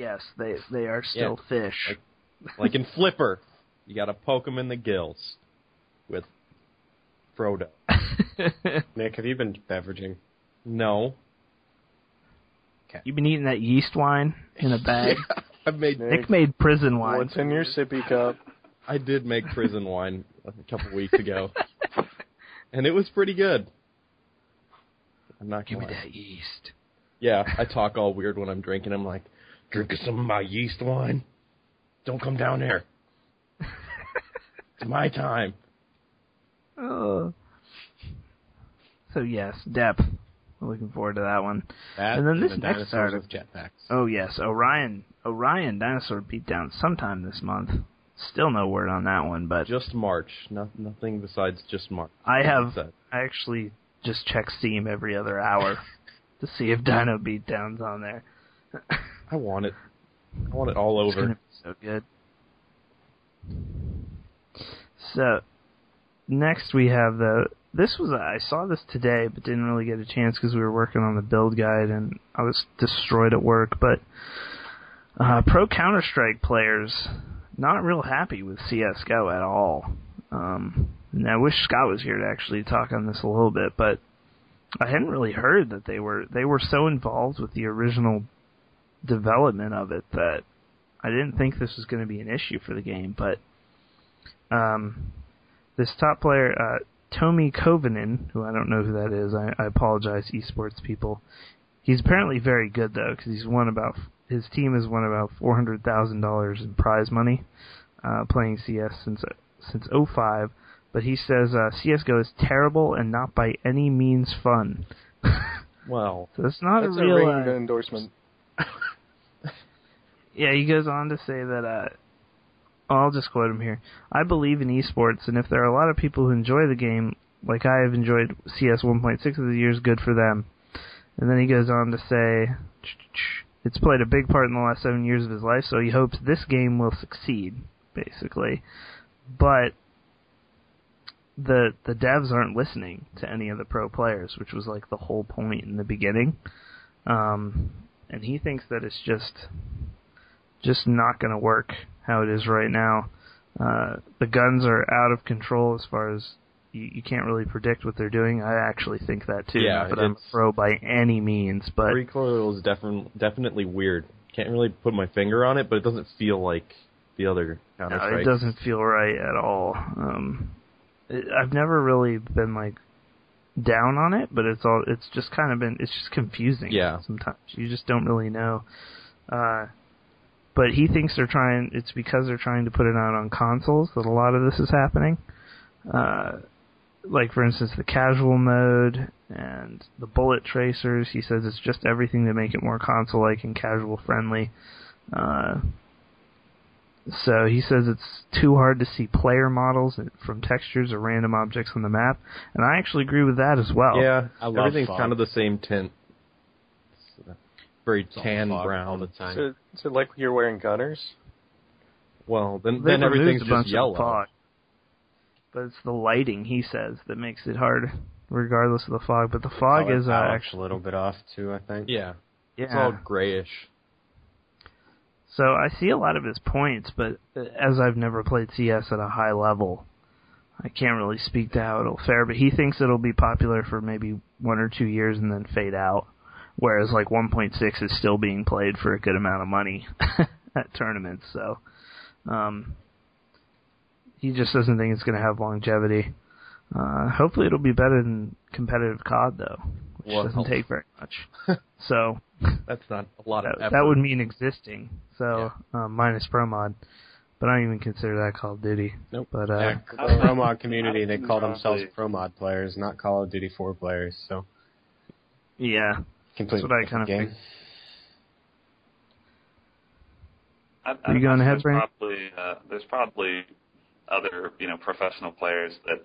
[SPEAKER 2] Yes, they they are still fish.
[SPEAKER 7] Like in Flipper, you gotta poke them in the gills. With Frodo.
[SPEAKER 4] Nick, have you been beveraging?
[SPEAKER 7] No.
[SPEAKER 2] You've been eating that yeast wine in a bag.
[SPEAKER 7] I've made.
[SPEAKER 3] Nick,
[SPEAKER 2] Nick made prison wine.
[SPEAKER 3] what's in your sippy cup?
[SPEAKER 7] I did make prison wine a couple weeks ago, and it was pretty good. I'm not
[SPEAKER 2] Give me
[SPEAKER 7] lie.
[SPEAKER 2] that yeast.
[SPEAKER 7] Yeah, I talk all weird when I'm drinking. I'm like, drinking some of my yeast wine. Don't come down here. it's my time.
[SPEAKER 2] Oh. So yes, depth. Looking forward to that one.
[SPEAKER 4] That
[SPEAKER 2] And then this
[SPEAKER 4] the
[SPEAKER 2] next
[SPEAKER 4] dinosaurs
[SPEAKER 2] article-
[SPEAKER 4] with jetpacks.
[SPEAKER 2] Oh yes, Orion. Orion Dinosaur Beatdown sometime this month. Still no word on that one, but
[SPEAKER 7] Just March. No, nothing besides just March.
[SPEAKER 2] I have
[SPEAKER 7] That's.
[SPEAKER 2] I actually just check Steam every other hour to see if Dino Beatdown's on there.
[SPEAKER 7] I want it. I want it all
[SPEAKER 2] It's
[SPEAKER 7] over.
[SPEAKER 2] be so good. So next we have the. This was I saw this today, but didn't really get a chance because we were working on the build guide and I was destroyed at work. But uh, pro Counter Strike players not real happy with CS:GO at all. Um, and I wish Scott was here to actually talk on this a little bit, but I hadn't really heard that they were they were so involved with the original development of it that I didn't think this was going to be an issue for the game. But um, this top player, uh, Tomi Kovanen, who I don't know who that is, I, I apologize, esports people. He's apparently very good though, because he's won about his team has won about four hundred thousand dollars in prize money uh, playing CS since since '05. But he says uh, CS:GO is terrible and not by any means fun.
[SPEAKER 7] Well,
[SPEAKER 2] so it's not
[SPEAKER 3] That's
[SPEAKER 2] a
[SPEAKER 3] a
[SPEAKER 2] real.
[SPEAKER 3] ringing
[SPEAKER 2] uh,
[SPEAKER 3] endorsement.
[SPEAKER 2] Yeah, he goes on to say that, uh, I'll just quote him here. I believe in esports, and if there are a lot of people who enjoy the game, like I have enjoyed CS 1.6 of the years, good for them. And then he goes on to say, it's played a big part in the last seven years of his life, so he hopes this game will succeed, basically. But the the devs aren't listening to any of the pro players, which was like the whole point in the beginning. Um, and he thinks that it's just just not going to work how it is right now. Uh, the guns are out of control as far as you, you can't really predict what they're doing. I actually think that too.
[SPEAKER 7] Yeah,
[SPEAKER 2] not that I'm a pro by any means, but
[SPEAKER 7] recoil is definitely definitely weird. Can't really put my finger on it, but it doesn't feel like the other Counter
[SPEAKER 2] no, it doesn't feel right at all. Um, it, I've never really been like down on it, but it's all it's just kind of been it's just confusing.
[SPEAKER 7] Yeah.
[SPEAKER 2] sometimes you just don't really know. Uh, but he thinks they're trying. It's because they're trying to put it out on consoles that a lot of this is happening. Uh, like for instance, the casual mode and the bullet tracers. He says it's just everything to make it more console-like and casual-friendly. Uh, so he says it's too hard to see player models from textures or random objects on the map, and I actually agree with that as well.
[SPEAKER 7] Yeah,
[SPEAKER 4] I love
[SPEAKER 7] everything's
[SPEAKER 4] fog.
[SPEAKER 7] kind of the same tint. It's, very
[SPEAKER 4] It's
[SPEAKER 7] tan
[SPEAKER 4] all
[SPEAKER 7] brown.
[SPEAKER 4] the time.
[SPEAKER 3] So, so like you're wearing gunners?
[SPEAKER 7] Well, then
[SPEAKER 2] They've
[SPEAKER 7] then everything's just yellow.
[SPEAKER 2] fog. But it's the lighting, he says, that makes it hard, regardless of the fog. But the fog is uh, actually
[SPEAKER 4] a little bit off too. I think.
[SPEAKER 7] Yeah,
[SPEAKER 2] yeah.
[SPEAKER 7] it's all grayish.
[SPEAKER 2] So I see a lot of his points, but uh, as I've never played CS at a high level, I can't really speak to how it'll fare. But he thinks it'll be popular for maybe one or two years and then fade out. Whereas like 1.6 is still being played for a good amount of money at tournaments. So um, he just doesn't think it's going to have longevity. Uh, hopefully it'll be better than competitive COD though, which
[SPEAKER 7] Well,
[SPEAKER 2] doesn't take very much. so
[SPEAKER 7] That's not a lot of
[SPEAKER 2] that,
[SPEAKER 7] effort.
[SPEAKER 2] that would mean existing. So um, minus pro mod, but I don't even consider that Call of Duty.
[SPEAKER 7] Nope.
[SPEAKER 2] But uh,
[SPEAKER 4] Yeah, the pro mod community, they call themselves pro mod players, not Call of Duty 4 players. So
[SPEAKER 2] yeah,
[SPEAKER 4] completely
[SPEAKER 2] what I kinda
[SPEAKER 4] game.
[SPEAKER 5] I,
[SPEAKER 2] Are you going ahead,
[SPEAKER 5] there's
[SPEAKER 2] Brandon?
[SPEAKER 5] probably uh, there's probably other you know professional players that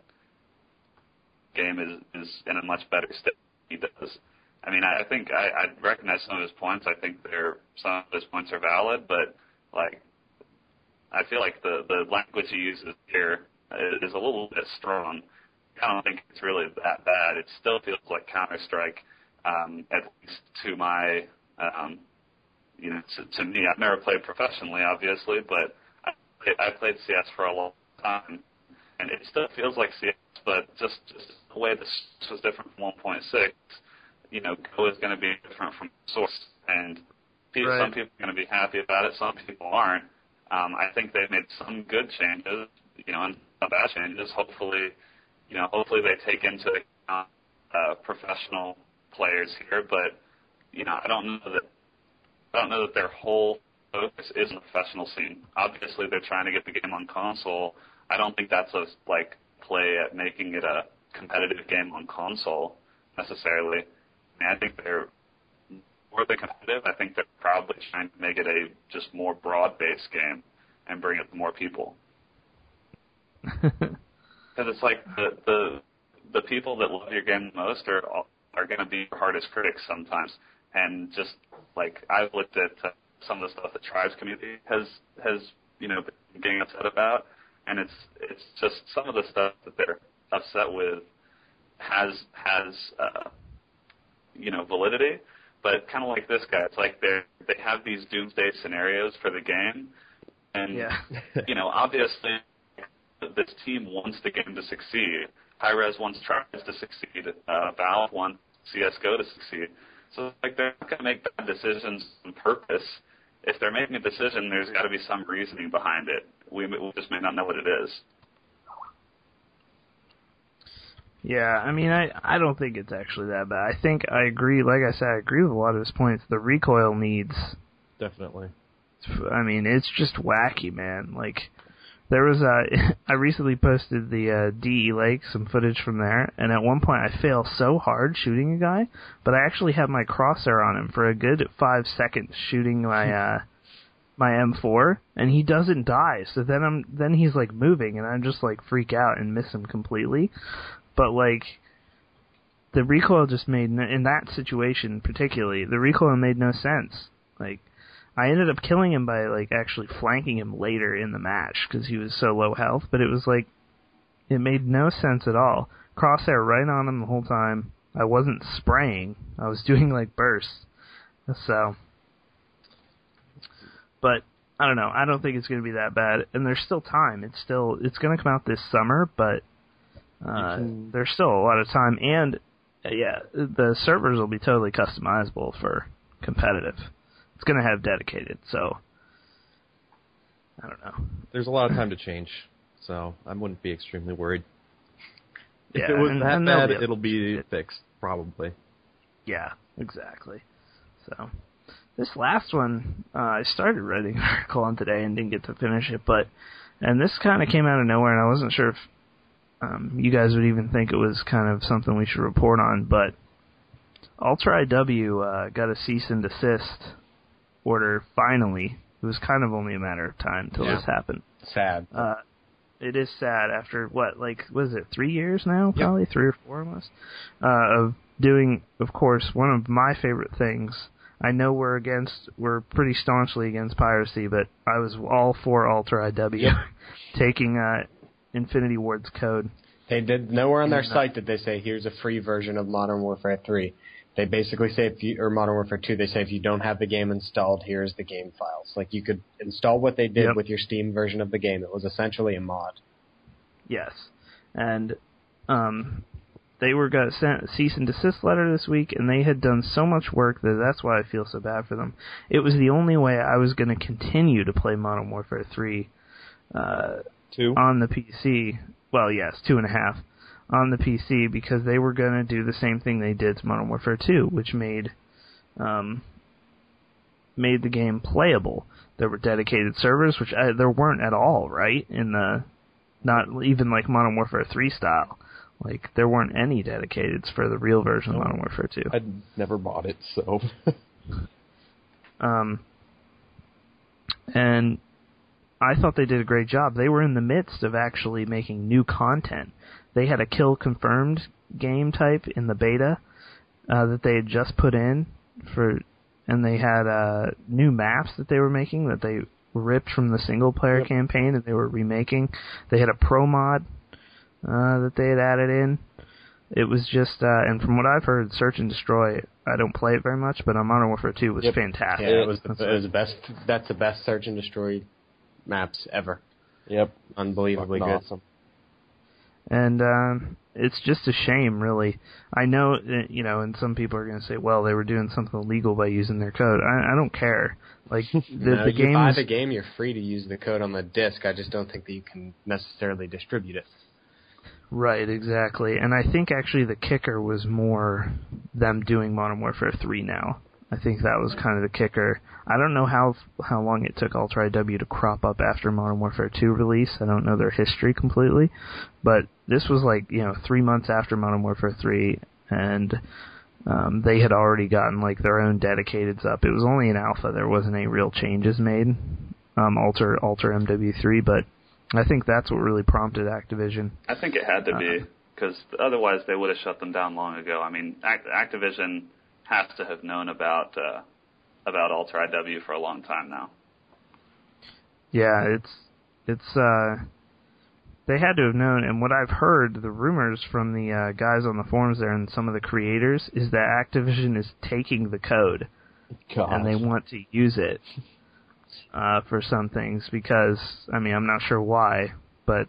[SPEAKER 5] game is is in a much better state he does. I mean, I, I think I, I recognize some of his points. I think they're some of his points are valid, but like I feel like the the language he uses here is a little bit strong. I don't think it's really that bad. It still feels like Counter Strike, um, at least to my um, you know, to, to me, I've never played professionally, obviously, but I, I played CS for a long time, and it still feels like CS, but just, just the way this was different from 1.6, you know, Go is going to be different from Source, and people,
[SPEAKER 2] Right.
[SPEAKER 5] some people are going to be happy about it, some people aren't. Um, I think they've made some good changes, you know, and some bad changes. Hopefully, you know, hopefully they take into account uh, professional players here, but you know, I don't know that I don't know that their whole focus is on the professional scene. Obviously, they're trying to get the game on console. I don't think that's a like play at making it a competitive game on console necessarily. I, mean, I think they're more than competitive. I think they're probably trying to make it a just more broad-based game and bring it to more people. Because it's like the the the people that love your game the most are are going to be your hardest critics sometimes. And just like I've looked at uh, some of the stuff the tribes community has has you know been getting upset about, and it's it's just some of the stuff that they're upset with has has uh, you know validity, but kind of like this guy, it's like they they have these doomsday scenarios for the game, And
[SPEAKER 2] Yeah.
[SPEAKER 5] you know, obviously, this team wants the game to succeed. Hi-Rez wants Tribes to succeed. Uh, Valve wants CS:GO to succeed. So like they're not going to make bad decisions on purpose. If they're making a decision, there's got to be some reasoning behind it. We, we just may not know what it is.
[SPEAKER 2] Yeah, I mean, I I don't think it's actually that bad. I think I agree. Like I said, I agree with a lot of his points. The recoil needs.
[SPEAKER 7] Definitely.
[SPEAKER 2] I mean, it's just wacky, man. Like there was a. I recently posted the uh, DE Lake some footage from there, and at one point I fail so hard shooting a guy, but I actually had my crosshair on him for a good five seconds shooting my uh my M4, and he doesn't die. So then I'm then he's like moving, and I'm just like freak out and miss him completely. But like the recoil just made no, in that situation particularly the recoil made no sense. Like I ended up killing him by like actually flanking him later in the match because he was so low health. But it was like it made no sense at all. Crosshair right on him the whole time. I wasn't spraying. I was doing like bursts. So, but I don't know. I don't think it's going to be that bad. And there's still time. It's still it's going to come out this summer, but uh,
[SPEAKER 7] can-
[SPEAKER 2] there's still a lot of time. And uh, yeah, the servers will be totally customizable for competitive. It's going to have dedicated. So I don't know.
[SPEAKER 7] There's a lot of time to change, so I wouldn't be extremely worried. If
[SPEAKER 2] Yeah,
[SPEAKER 7] it was
[SPEAKER 2] and-
[SPEAKER 7] that
[SPEAKER 2] and
[SPEAKER 7] bad,
[SPEAKER 2] be
[SPEAKER 7] it'll be
[SPEAKER 2] it.
[SPEAKER 7] fixed, probably.
[SPEAKER 2] Yeah, exactly. So this last one, uh, I started writing an article on today and didn't get to finish it, but and this kind of came out of nowhere, and I wasn't sure if um, you guys would even think it was kind of something we should report on, but AlterIW uh, got a cease and desist order finally. It was kind of only a matter of time till
[SPEAKER 4] Yeah.
[SPEAKER 2] this happened.
[SPEAKER 4] Sad.
[SPEAKER 2] Uh, it is sad after what, like, was it three years now?
[SPEAKER 4] Yep.
[SPEAKER 2] Probably three or four almost. Uh, of doing, of course, one of my favorite things. I know we're against, we're pretty staunchly against piracy, but I was all for AlterIW taking uh, Infinity Ward's code.
[SPEAKER 4] They did nowhere on their site did they say here's a free version of Modern Warfare 3. They basically say if you or Modern Warfare 2, they say if you don't have the game installed, here's the game files. Like you could install what they did
[SPEAKER 2] Yep.
[SPEAKER 4] with your Steam version of the game. It was essentially a mod.
[SPEAKER 2] Yes, and um, they were got sent a cease and desist letter this week, and they had done so much work that that's why I feel so bad for them. It was the only way I was going to continue to play Modern Warfare Three uh,
[SPEAKER 7] Two.
[SPEAKER 2] on the PC. Well, yes, two and a half on the PC because they were going to do the same thing they did to Modern Warfare 2, which made um, made the game playable. There were dedicated servers, which I, there weren't at all, right? In the not even like Modern Warfare 3 style. Like there weren't any dedicateds for the real version of Modern Warfare 2.
[SPEAKER 7] I'd never bought it, so
[SPEAKER 2] Um, and I thought they did a great job. They were in the midst of actually making new content. They had a kill confirmed game type in the beta uh, that they had just put in for, and they had uh, new maps that they were making that they ripped from the single player
[SPEAKER 7] Yep.
[SPEAKER 2] campaign and they were remaking. They had a pro mod uh, that they had added in. It was just, uh, and from what I've heard, Search and Destroy. I don't play it very much, but on Modern Warfare 2 was
[SPEAKER 7] Yep.
[SPEAKER 2] fantastic.
[SPEAKER 4] Yeah, it was the,
[SPEAKER 2] That's
[SPEAKER 4] it was the best. That's the best search and destroy maps ever.
[SPEAKER 7] yep.
[SPEAKER 4] Unbelievably
[SPEAKER 7] Fucking
[SPEAKER 4] good.
[SPEAKER 7] awesome.
[SPEAKER 2] And um, it's just a shame, really. I know, that, you know, and some people are going to say, "Well, they were doing something illegal by using their code." I, I don't care. Like the,
[SPEAKER 4] No,
[SPEAKER 2] the
[SPEAKER 4] you
[SPEAKER 2] game
[SPEAKER 4] buy
[SPEAKER 2] is-
[SPEAKER 4] the game, you're free to use the code on the disc. I just don't think that you can necessarily distribute it.
[SPEAKER 2] right, exactly. And I think actually the kicker was more them doing Modern Warfare 3 now. I think that was kind of the kicker. I don't know how how long it took AlterIW to crop up after Modern Warfare 2 release. I don't know their history completely, but this was like you know three months after Modern Warfare 3, and um, they had already gotten like their own dedicateds up. It was only an alpha. There wasn't any real changes made. Um, Alter Alter MW3, but I think that's what really prompted Activision.
[SPEAKER 5] I think it had to
[SPEAKER 2] Uh-huh.
[SPEAKER 5] be because otherwise they would have shut them down long ago. I mean, Act- Activision has to have known about uh, about AlterIW for a long time now.
[SPEAKER 2] Yeah, it's it's uh they had to have known and what I've heard the rumors from the uh, guys on the forums there and some of the creators is that Activision is taking the code
[SPEAKER 7] Gosh.
[SPEAKER 2] and they want to use it. uh, for some things because I mean I'm not sure why, but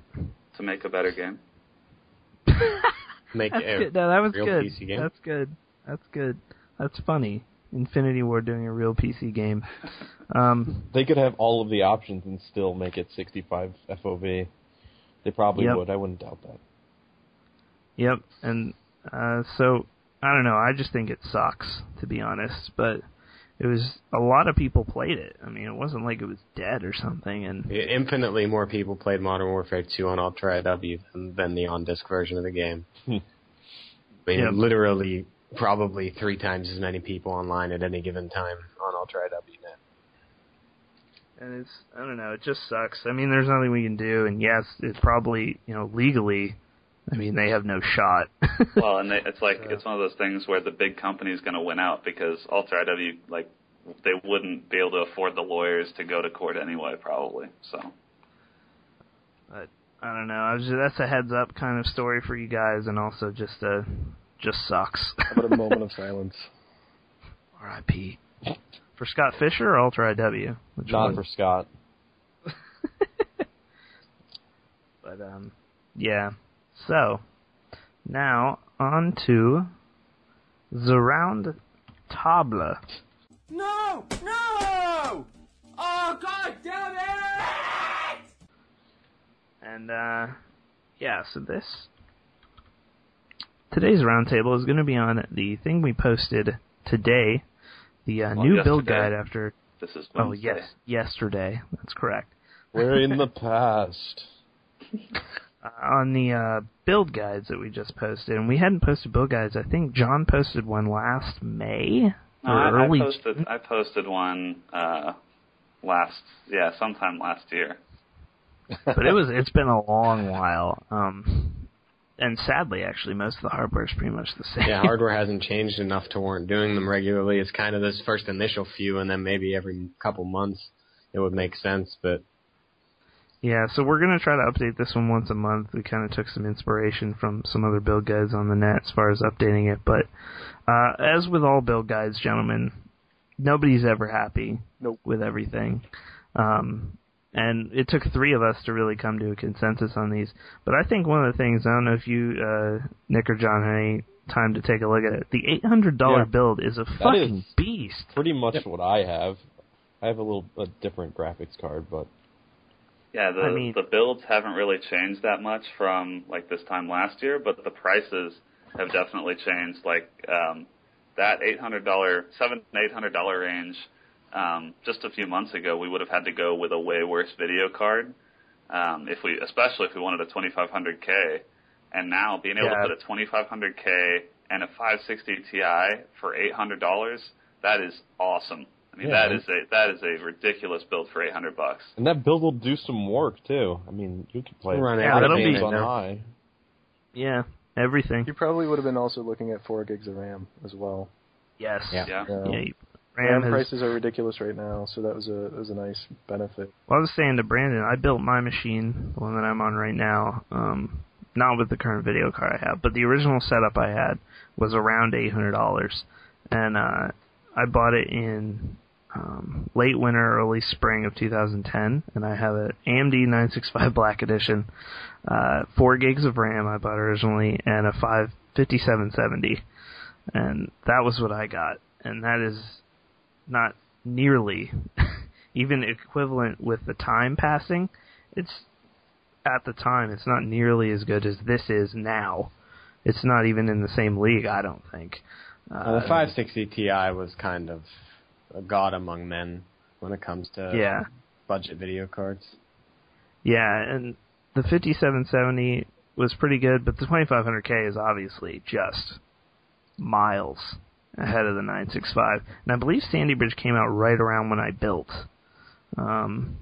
[SPEAKER 5] to make a better game.
[SPEAKER 4] Make
[SPEAKER 2] that's
[SPEAKER 4] a
[SPEAKER 2] good. No, that was
[SPEAKER 4] real
[SPEAKER 2] good.
[SPEAKER 4] PC game.
[SPEAKER 2] That's good. That's good. That's funny. Infinity Ward doing a real PC game. Um,
[SPEAKER 7] They could have all of the options and still make it 65 FOV. They probably
[SPEAKER 2] Yep.
[SPEAKER 7] would. I wouldn't doubt that.
[SPEAKER 2] Yep, and uh, so I don't know. I just think it sucks to be honest, but it was a lot of people played it. I mean, it wasn't like it was dead or something. And
[SPEAKER 4] Infinitely more people played Modern Warfare 2 on AlterIW than, than the on-disc version of the game.
[SPEAKER 7] Hmm.
[SPEAKER 4] I mean,
[SPEAKER 2] Yeah.
[SPEAKER 4] literally, probably three times as many people online at any given time on AlterIW net.
[SPEAKER 2] and it's I don't know. It just sucks. I mean, there's nothing we can do. And yes, it's probably you know legally. I mean, they have no shot.
[SPEAKER 5] well, and they, it's like it's one of those things where the big company is going to win out because AlterIW like they wouldn't be able to afford the lawyers to go to court anyway, probably. So
[SPEAKER 2] but I don't know. I was just, that's a heads up kind of story for you guys, and also just uh just sucks.
[SPEAKER 3] How a moment of silence?
[SPEAKER 2] R.I.P. For Scott Fisher or AlterIW? Which
[SPEAKER 7] Not
[SPEAKER 2] one?
[SPEAKER 7] for Scott.
[SPEAKER 2] But um, yeah. So now on to the round table.
[SPEAKER 8] No! No! Oh, god damn it!
[SPEAKER 2] And uh, yeah. So this today's roundtable is going to be on the thing we posted today, the uh,
[SPEAKER 5] Well,
[SPEAKER 2] new build guide after.
[SPEAKER 5] this is
[SPEAKER 2] Oh yes, yesterday. That's correct.
[SPEAKER 7] We're in the past.
[SPEAKER 2] uh, on the uh, build guides that we just posted, and we hadn't posted build guides. I think John posted one last May
[SPEAKER 5] No,
[SPEAKER 2] or
[SPEAKER 5] I, I
[SPEAKER 2] early.
[SPEAKER 5] posted I posted one uh last yeah sometime last year.
[SPEAKER 2] but it was it's been a long while. Um, and sadly, actually, most of the hardware is pretty much the same.
[SPEAKER 4] Yeah, hardware hasn't changed enough to warrant doing them regularly. It's kind of this first initial few, and then maybe every couple months it would make sense. But
[SPEAKER 2] Yeah, so we're gonna try to update this one once a month. We kind of took some inspiration from some other build guides on the net as far as updating it, but uh, as with all build guides, gentlemen, nobody's ever happy
[SPEAKER 3] Nope.
[SPEAKER 2] with everything. Um, and it took three of us to really come to a consensus on these. But I think one of the things I don't know if you, uh, Nick or John, had any time to take a look at it. The eight hundred dollar
[SPEAKER 7] Yeah.
[SPEAKER 2] build is a fucking
[SPEAKER 7] is-
[SPEAKER 2] beast.
[SPEAKER 7] Pretty much what I have. I have a little a different graphics card, but
[SPEAKER 5] Yeah, the
[SPEAKER 2] I mean-
[SPEAKER 5] the builds haven't really changed that much from like this time last year, but the prices have definitely changed. Like um, that eight hundred dollar, seven eight hundred dollar range, um, just a few months ago, we would have had to go with a way worse video card. Um, if we, especially if we wanted a 2500K, and now being able
[SPEAKER 2] Yeah.
[SPEAKER 5] to put a 2500K and a 560 Ti for $800, that is awesome. I mean,
[SPEAKER 7] Yeah.
[SPEAKER 5] that is a that is a ridiculous build for 800 bucks.
[SPEAKER 7] and that build will do some work too. I mean, you could play
[SPEAKER 4] Run
[SPEAKER 7] a
[SPEAKER 2] Yeah,
[SPEAKER 7] lot of
[SPEAKER 2] that'll be-
[SPEAKER 7] games on
[SPEAKER 4] now.
[SPEAKER 7] high.
[SPEAKER 2] Yeah, everything.
[SPEAKER 3] You probably would have been also looking at four gigs of RAM as well.
[SPEAKER 2] Yes.
[SPEAKER 4] Yeah.
[SPEAKER 5] Yeah.
[SPEAKER 3] Yeah.
[SPEAKER 2] Yeah, you-
[SPEAKER 3] RAM
[SPEAKER 2] has,
[SPEAKER 3] prices are ridiculous right now, so that was a that was a nice benefit.
[SPEAKER 2] Well, I was saying to Brandon, I built my machine, the one that I'm on right now, um, not with the current video card I have, but the original setup I had was around eight hundred dollars, and uh, I bought it in um, late winter, early spring of 2010, and I have an AMD 965 Black Edition, uh, four gigs of RAM I bought originally, and a five fifty seven seventy, and that was what I got, and that is not nearly even equivalent with the time passing. It's at the time it's not nearly as good as this is now. It's not even in the same league, I don't think. Uh,
[SPEAKER 4] Well, the 560 Ti was kind of a god among men when it comes to
[SPEAKER 2] Yeah.
[SPEAKER 4] budget video cards.
[SPEAKER 2] Yeah, and the 5770 was pretty good, but the 2500K is obviously just miles ahead of the 965. And I believe Sandy Bridge came out right around when I built. Um,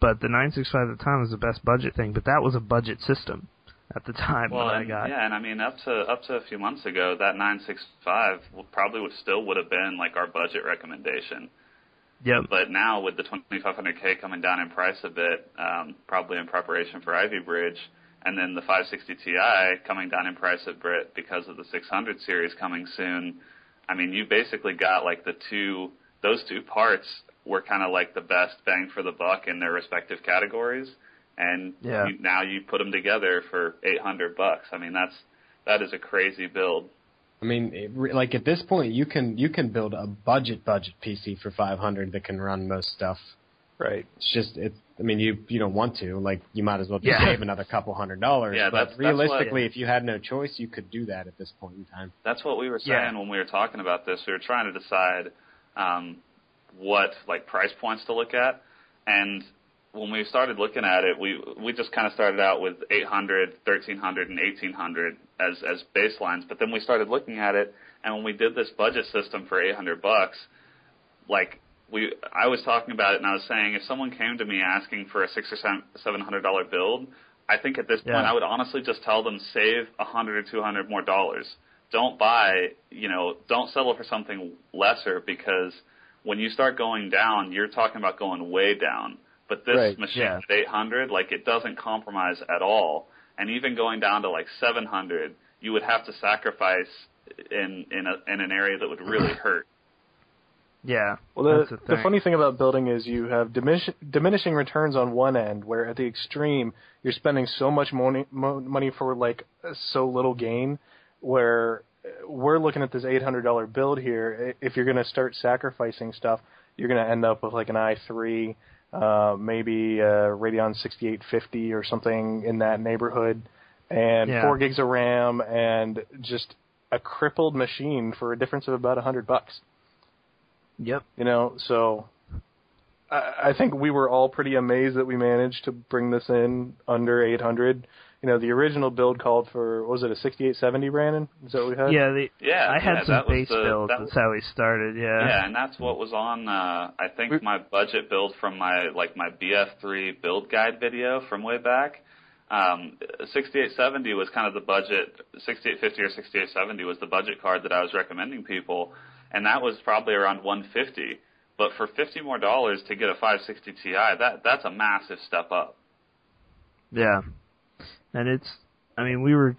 [SPEAKER 2] but the 965 at the time was the best budget thing, but that was a budget system at the time
[SPEAKER 5] Well,
[SPEAKER 2] when I
[SPEAKER 5] and,
[SPEAKER 2] got.
[SPEAKER 5] yeah, and I mean, up to up to a few months ago, that 965 probably would still would have been like our budget recommendation.
[SPEAKER 2] Yep.
[SPEAKER 5] But now with the 2500K coming down in price a bit, um, probably in preparation for Ivy Bridge, and then the 560 Ti coming down in price a bit because of the 600 series coming soon. I mean, you basically got like the two those two parts were kind of like the best bang for the buck in their respective categories, and
[SPEAKER 2] Yeah.
[SPEAKER 5] you, now you put them together for 800 bucks. I mean, that's that is a crazy build.
[SPEAKER 4] I mean, it, like at this point, you can you can build a budget budget PC for 500 that can run most stuff.
[SPEAKER 3] Right.
[SPEAKER 4] It's just it's. I mean, you you don't want to. Like, you might as well just
[SPEAKER 2] Yeah.
[SPEAKER 4] save another couple hundred dollars.
[SPEAKER 5] Yeah,
[SPEAKER 4] but
[SPEAKER 5] that's- that's what-
[SPEAKER 4] realistically, if you had no choice, you could do that at this point in time.
[SPEAKER 5] That's what we were
[SPEAKER 2] Yeah.
[SPEAKER 5] saying when we were talking about this. We were trying to decide um, what like price points to look at, and when we started looking at it, we we just kind of started out with 800, 1300, and 1800 as as baselines. But then we started looking at it, and when we did this budget system for 800 bucks, like we I was talking about it, and I was saying if someone came to me asking for a six or seven hundred dollar build, I think at this point I would honestly just tell them save a hundred or two hundred more dollars. Don't buy, you know, don't settle for something lesser because when you start going down, you're talking about going way down. But this
[SPEAKER 3] Right,
[SPEAKER 5] machine
[SPEAKER 2] yeah.
[SPEAKER 5] at 800, like it doesn't compromise at all. And even going down to like 700, you would have to sacrifice in in a in an area that would really hurt.
[SPEAKER 2] Yeah.
[SPEAKER 3] Well, the,
[SPEAKER 2] that's the,
[SPEAKER 3] the funny thing about building is you have diminish, diminishing returns on one end, where at the extreme you're spending so much money mo- money for like so little gain. Where uh, we're looking at this $800 build here, if you're going to start sacrificing stuff, you're going to end up with like an i3, uh, maybe a Radeon 6850 or something in that neighborhood, and
[SPEAKER 2] Yeah.
[SPEAKER 3] four gigs of RAM, and just a crippled machine for a difference of about a hundred bucks.
[SPEAKER 2] Yep.
[SPEAKER 3] You know, so I, I think we were all pretty amazed that we managed to bring this in under 800. You know, the original build called for what was it a 6870, Brandon? Is that what we had?
[SPEAKER 2] Yeah. The,
[SPEAKER 5] Yeah,
[SPEAKER 2] I had
[SPEAKER 5] yeah,
[SPEAKER 2] some base
[SPEAKER 5] the-
[SPEAKER 2] builds.
[SPEAKER 5] that
[SPEAKER 2] That's how we started. Yeah.
[SPEAKER 5] Yeah, and that's what was on. Uh, I think
[SPEAKER 3] We-
[SPEAKER 5] my budget build from my like my BF3 build guide video from way back. Um, 6870 was kind of the budget. 6850 or 6870 was the budget card that I was recommending people, and that was probably around 150. But for 50 more dollars to get a 560 Ti, that that's a massive step up.
[SPEAKER 2] Yeah. And it's, I mean, we were,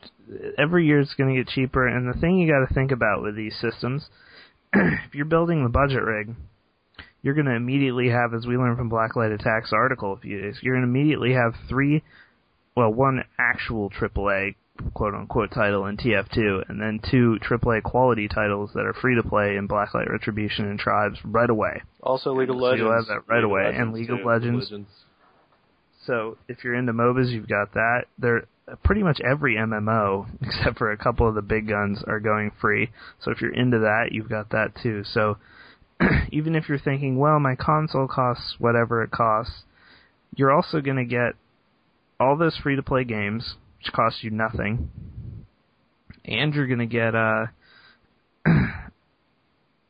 [SPEAKER 2] every year it's going to get cheaper. And the thing you got to think about with these systems, if you're building the budget rig, you're going to immediately have, as we learned from Blacklight Attack's article a few days, you're going to immediately have three, well, one actual AAA quote unquote title in TF2, and then two AAA quality titles that are free to play in Blacklight Retribution and Tribes right away.
[SPEAKER 3] Also, League of
[SPEAKER 2] So you'll have
[SPEAKER 3] Legends.
[SPEAKER 2] that right
[SPEAKER 7] League
[SPEAKER 2] away, and League of
[SPEAKER 7] too.
[SPEAKER 2] Legends. So if you're into MOBAs, you've got that. There, uh, pretty much every MMO, except for a couple of the big guns, are going free. So if you're into that, you've got that too. So even if you're thinking, well, my console costs whatever it costs, you're also going to get all those free to play games, which cost you nothing, and you're going to get uh,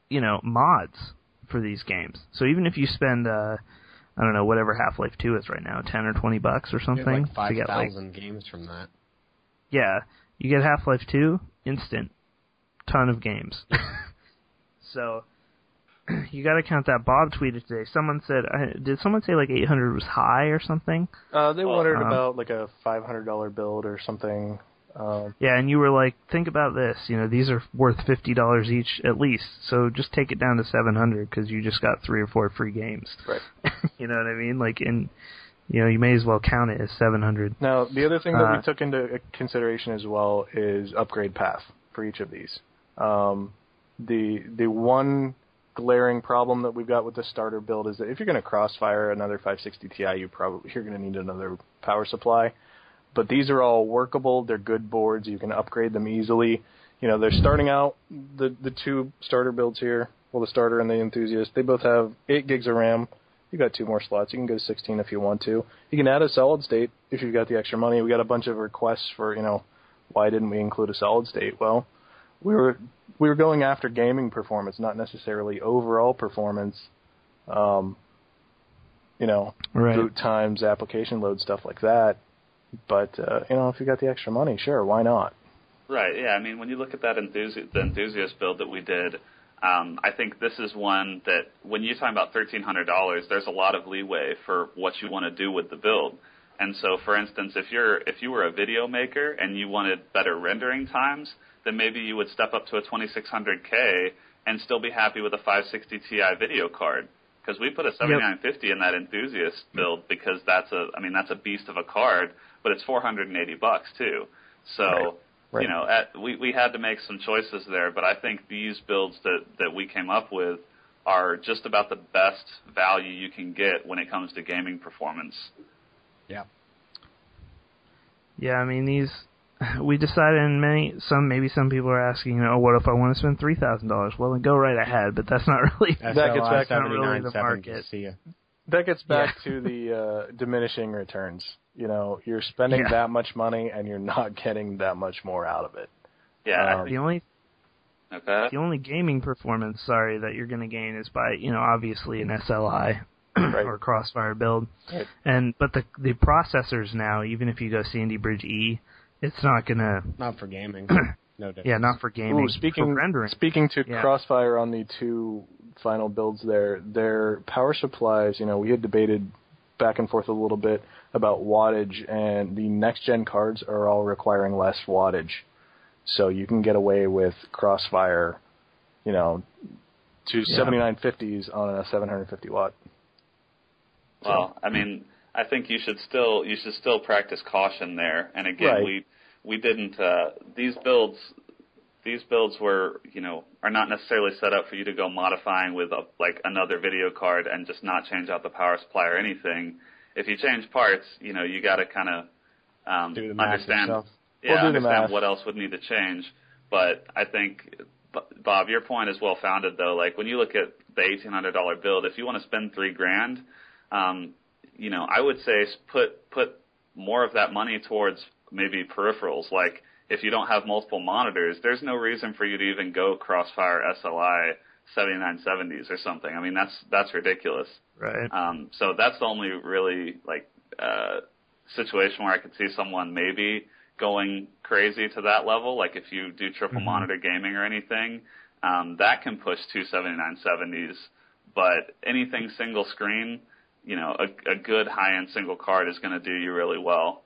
[SPEAKER 2] you know, mods for these games. So even if you spend uh I don't know, whatever Half Life Two is right now, ten or twenty bucks or something.
[SPEAKER 4] like
[SPEAKER 2] to get like
[SPEAKER 4] 5,000 games from that.
[SPEAKER 2] yeah, you get Half Life Two instant, ton of games. so you got to count that. Bob tweeted today. Someone said, uh, did someone say like 800 was high or something?
[SPEAKER 3] Uh, they
[SPEAKER 5] Well,
[SPEAKER 3] wondered
[SPEAKER 2] um,
[SPEAKER 3] about like a $500 build or something. Um,
[SPEAKER 2] Yeah, and you were like, think about this. You know, these are worth fifty dollars each at least. So just take it down to 700 because you just got three or four free games.
[SPEAKER 3] Right.
[SPEAKER 2] you know what I mean? Like, in you know, you may as well count it as 700.
[SPEAKER 3] Now, the other thing that
[SPEAKER 2] Uh,
[SPEAKER 3] we took into consideration as well is upgrade path for each of these. Um, the the one glaring problem that we've got with the starter build is that if you're going to crossfire another 560 Ti, you probably you're going to need another power supply. But these are all workable. They're good boards. You can upgrade them easily. You know, they're starting out the the two starter builds here. Well, the starter and the enthusiast. They both have eight gigs of RAM. You got two more slots. You can go to 16 if you want to. You can add a solid state if you've got the extra money. We got a bunch of requests for, you know, why didn't we include a solid state? Well, we were we were going after gaming performance, not necessarily overall performance. Um, you know,
[SPEAKER 2] Right.
[SPEAKER 3] boot times, application load, stuff like that. But uh, you know, if you got the extra money, sure, why not?
[SPEAKER 5] Right. Yeah. I mean, when you look at that enthusi- the enthusiast build that we did, um, I think this is one that when you're talking about thirteen hundred dollars, there's a lot of leeway for what you want to do with the build. And so, for instance, if you're if you were a video maker and you wanted better rendering times, then maybe you would step up to a 2600K and still be happy with a 560 Ti video card. because we put a 7950 in that enthusiast build because that's a I mean that's a beast of a card, but it's 480 bucks too. So
[SPEAKER 3] Right. Right.
[SPEAKER 5] you know at, we we had to make some choices there, but I think these builds that that we came up with are just about the best value you can get when it comes to gaming performance.
[SPEAKER 2] Yeah. Yeah, I mean these. We decided, and many some maybe some people are asking, you know, what if I want to spend three thousand dollars? Well, then go right ahead, but that's not really.
[SPEAKER 3] That gets back
[SPEAKER 2] to really the market.
[SPEAKER 4] See.
[SPEAKER 3] That gets back to the uh, diminishing returns. You know, you're spending
[SPEAKER 2] Yeah.
[SPEAKER 3] that much money and you're not getting that much more out of it.
[SPEAKER 5] Yeah,
[SPEAKER 3] Um,
[SPEAKER 2] The only
[SPEAKER 5] okay.
[SPEAKER 2] the only gaming performance, sorry, that you're going to gain is by you know obviously an SLI
[SPEAKER 3] Right.
[SPEAKER 2] or Crossfire build,
[SPEAKER 3] Right.
[SPEAKER 2] and but the the processors now, even if you go Sandy Bridge E, it's not going to
[SPEAKER 4] Not for gaming. No difference.
[SPEAKER 2] yeah not for gaming
[SPEAKER 3] Ooh, speaking
[SPEAKER 2] for rendering.
[SPEAKER 3] speaking to
[SPEAKER 2] Yeah.
[SPEAKER 3] Crossfire on the two final builds there, their power supplies, you know, we had debated back and forth a little bit about wattage and the next gen cards are all requiring less wattage. So you can get away with Crossfire, you know, to
[SPEAKER 2] Yeah.
[SPEAKER 3] 7950s on a 750 watt.
[SPEAKER 5] Well, I mean, I think you should still you should still practice caution there. And again,
[SPEAKER 3] Right.
[SPEAKER 5] we we didn't uh, these builds these builds were you know are not necessarily set up for you to go modifying with a, like another video card and just not change out the power supply or anything. If you change parts, you know you got to kind of um,
[SPEAKER 4] Do the math
[SPEAKER 5] understand
[SPEAKER 4] yourself.
[SPEAKER 5] yeah
[SPEAKER 3] We'll
[SPEAKER 5] understand what else would need to change. But I think B- Bob, your point is well founded though. Like when you look at the eighteen hundred dollar build, if you want to spend three grand, um, you know, I would say s- put put more of that money towards maybe peripherals. Like if you don't have multiple monitors, there's no reason for you to even go Crossfire SLI 7970s or something. I mean, that's that's ridiculous.
[SPEAKER 2] Right.
[SPEAKER 5] Um, so that's the only really like uh, situation where I could see someone maybe going crazy to that level. Like if you do triple
[SPEAKER 2] Mhm.
[SPEAKER 5] monitor gaming or anything, um, that can push two 7970s. But anything single screen, you know, a, a good high end single card is going to do you really well.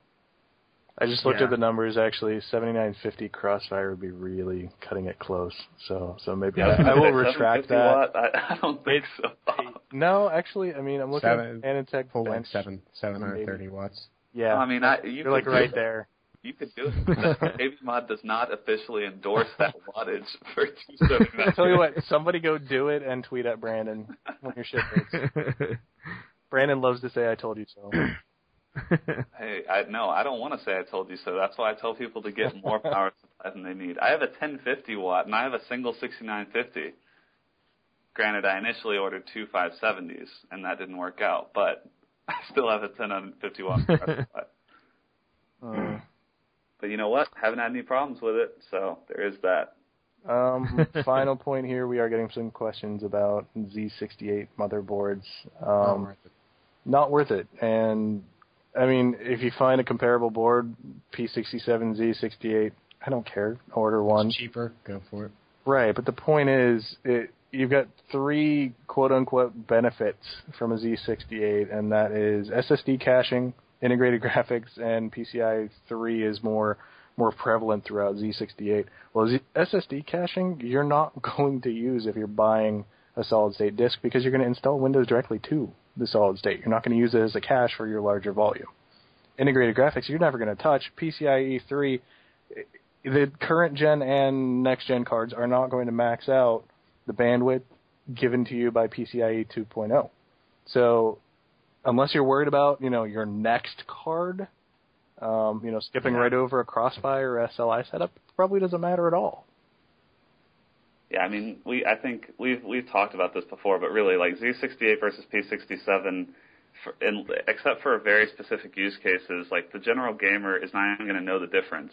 [SPEAKER 3] I just looked
[SPEAKER 2] Yeah.
[SPEAKER 3] at the numbers. Actually, 7950 Crossfire would be really cutting it close. So, so maybe I, I will retract that.
[SPEAKER 5] Watt? I, I don't think so. Bob.
[SPEAKER 3] No, actually, I mean, I'm looking
[SPEAKER 4] Seven-
[SPEAKER 3] at AnandTech
[SPEAKER 4] Full
[SPEAKER 3] bench.
[SPEAKER 4] length seven seven hundred thirty watts.
[SPEAKER 3] Yeah,
[SPEAKER 5] I mean, I, you
[SPEAKER 3] you're like right
[SPEAKER 5] it.
[SPEAKER 3] there.
[SPEAKER 5] You could do it. KB Mod does not officially endorse that wattage for 279.
[SPEAKER 3] I tell you what, somebody go do it and tweet at Brandon when your shit hits. Brandon loves to say, "I told you so."
[SPEAKER 5] Hey, I no, I don't want to say I told you so. That's why I tell people to get more power supply than they need. I have a 1050 watt and I have a single 6950. Granted, I initially ordered two 570s and that didn't work out, but I still have a 1050 watt power supply.
[SPEAKER 3] Uh,
[SPEAKER 5] But you know what? Haven't had any problems with it, so there is that.
[SPEAKER 3] um, final point here: we are getting some questions about Z68 motherboards. Um, not worth it. And I mean, if you find a comparable board, P67, Z68, I don't care. Order one.
[SPEAKER 4] It's cheaper. Go for it.
[SPEAKER 3] Right, but the point is, it, you've got three quote unquote benefits from a Z68, and that is SSD caching, integrated graphics, and PCI 3 is more more prevalent throughout Z68. Well, Z- SSD caching, you're not going to use if you're buying a solid state disk because you're going to install Windows directly to the solid state. You're not going to use it as a cache for your larger volume. Integrated graphics, you're never going to touch. PCIe 3, the current gen and next gen cards are not going to max out the bandwidth given to you by PCIe 2.0. So, unless you're worried about, you know, your next card, um, you know, skipping right over a Crossfire or SLI setup probably doesn't matter at all.
[SPEAKER 5] Yeah, I mean, we I think we've we've talked about this before, but really, like Z68 versus P67, for, in, except for very specific use cases, like the general gamer is not even going to know the difference.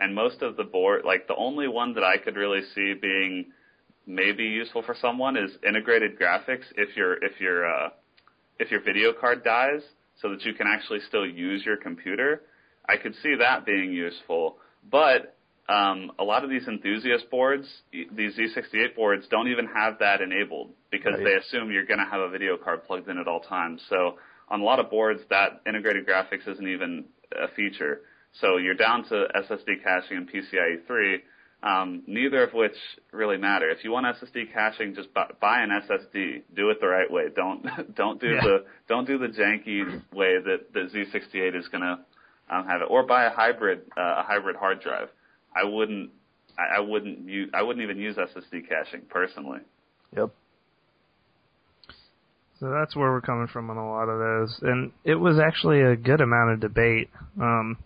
[SPEAKER 5] And most of the board, like the only one that I could really see being maybe useful for someone is integrated graphics. If your if your uh, if your video card dies, so that you can actually still use your computer, I could see that being useful. But um, a lot of these enthusiast boards, these Z68 boards, don't even have that enabled because
[SPEAKER 3] Right.
[SPEAKER 5] they assume you're going to have a video card plugged in at all times. So on a lot of boards, that integrated graphics isn't even a feature. So you're down to SSD caching and PCIe 3. Um, neither of which really matter. If you want SSD caching, just buy, buy an SSD. Do it the right way. Don't don't do
[SPEAKER 2] Yeah.
[SPEAKER 5] the don't do the janky way that the Z68 is gonna um, have it. Or buy a hybrid uh, a hybrid hard drive. I wouldn't I, I wouldn't use I wouldn't even use SSD caching personally.
[SPEAKER 3] Yep.
[SPEAKER 2] So that's where we're coming from on a lot of those. And it was actually a good amount of debate. Um,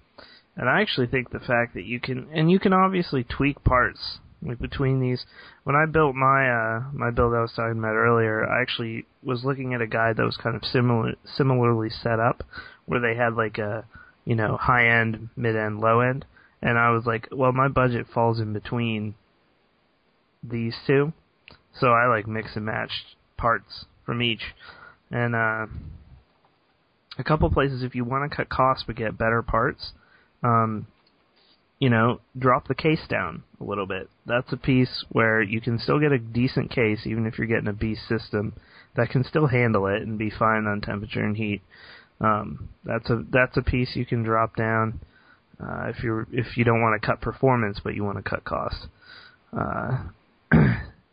[SPEAKER 2] and I actually think the fact that you can, and you can obviously tweak parts like between these. When I built my uh, my build I was talking about earlier, I actually was looking at a guide that was kind of similar, similarly set up, where they had like a, you know, high end, mid end, low end, and I was like, well, my budget falls in between these two, so I like mix and matched parts from each, and uh, a couple places if you want to cut costs but get better parts, um, you know, drop the case down a little bit. That's a piece where you can still get a decent case even if you're getting a beast system that can still handle it and be fine on temperature and heat. Um, that's a that's a piece you can drop down uh, if you're if you don't want to cut performance but you want to cut cost. Uh,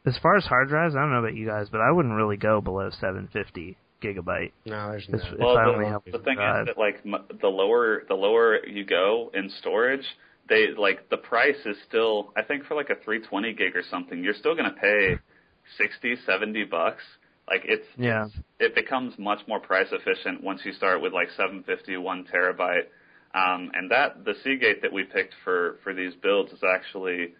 [SPEAKER 2] as far as hard drives, I don't know about you guys, but I wouldn't really go below 750 gigabyte.
[SPEAKER 4] No, there's no.
[SPEAKER 2] if
[SPEAKER 5] Well,
[SPEAKER 2] I
[SPEAKER 5] the-
[SPEAKER 2] only have
[SPEAKER 5] The
[SPEAKER 2] one
[SPEAKER 5] thing
[SPEAKER 2] drive.
[SPEAKER 5] is that like m- the lower the lower you go in storage, they like the price is still I think for like a 320 gig or something, you're still going to pay 60, 70 bucks. Like it's
[SPEAKER 2] Yeah.
[SPEAKER 5] it becomes much more price efficient once you start with like 750, one terabyte. Um, and that the Seagate that we picked for for these builds is actually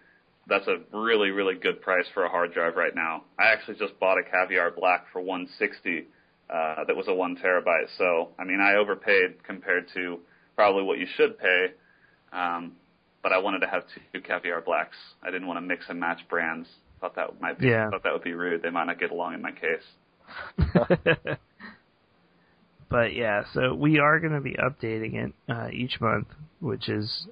[SPEAKER 5] that's a really really good price for a hard drive right now. I actually just bought a Caviar Black for 160. Uh, that was a one terabyte. So I mean, I overpaid compared to probably what you should pay. Um, but I wanted to have two Caviar Blacks. I didn't want to mix and match brands. Thought that might be
[SPEAKER 2] Yeah.
[SPEAKER 5] thought that would be rude. They might not get along in my case.
[SPEAKER 2] but yeah, so we are going to be updating it uh, each month, which is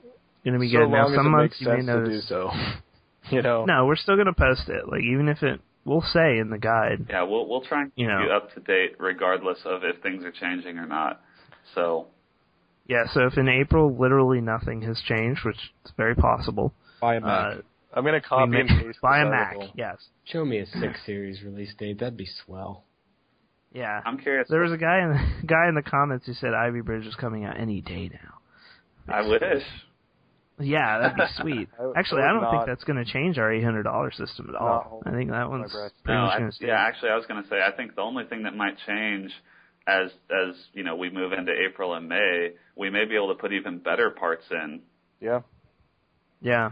[SPEAKER 2] going to be
[SPEAKER 3] so
[SPEAKER 2] good. Now,
[SPEAKER 3] long as
[SPEAKER 2] some months you may
[SPEAKER 3] sense do
[SPEAKER 2] notice.
[SPEAKER 3] so. you know.
[SPEAKER 2] No, we're still going to post it. Like even if it, we'll say in the guide.
[SPEAKER 5] Yeah, we'll we'll try and keep
[SPEAKER 2] You
[SPEAKER 5] you, up to date regardless of if things are changing or not. So
[SPEAKER 2] Yeah, so if in April literally nothing has changed, which is very possible,
[SPEAKER 7] Buy a Mac.
[SPEAKER 2] uh,
[SPEAKER 3] I'm gonna copy and paste
[SPEAKER 2] buy a Mac. Yes.
[SPEAKER 4] Show me a six series release date. That'd be swell.
[SPEAKER 2] Yeah.
[SPEAKER 5] I'm curious.
[SPEAKER 2] There was a guy in the guy in the comments who said Ivy Bridge is coming out any day now.
[SPEAKER 5] I wish.
[SPEAKER 2] Yeah, that'd be sweet.
[SPEAKER 3] I
[SPEAKER 2] Actually,
[SPEAKER 3] I
[SPEAKER 2] I don't think that's going to change our eight hundred dollar system at all.
[SPEAKER 3] Not
[SPEAKER 2] I think that one's
[SPEAKER 3] breath.
[SPEAKER 2] pretty
[SPEAKER 5] No,
[SPEAKER 2] much going to stay.
[SPEAKER 5] yeah, actually, I was going to say I think the only thing that might change as as you know we move into April and May, we may be able to put even better parts in.
[SPEAKER 3] Yeah.
[SPEAKER 2] Yeah.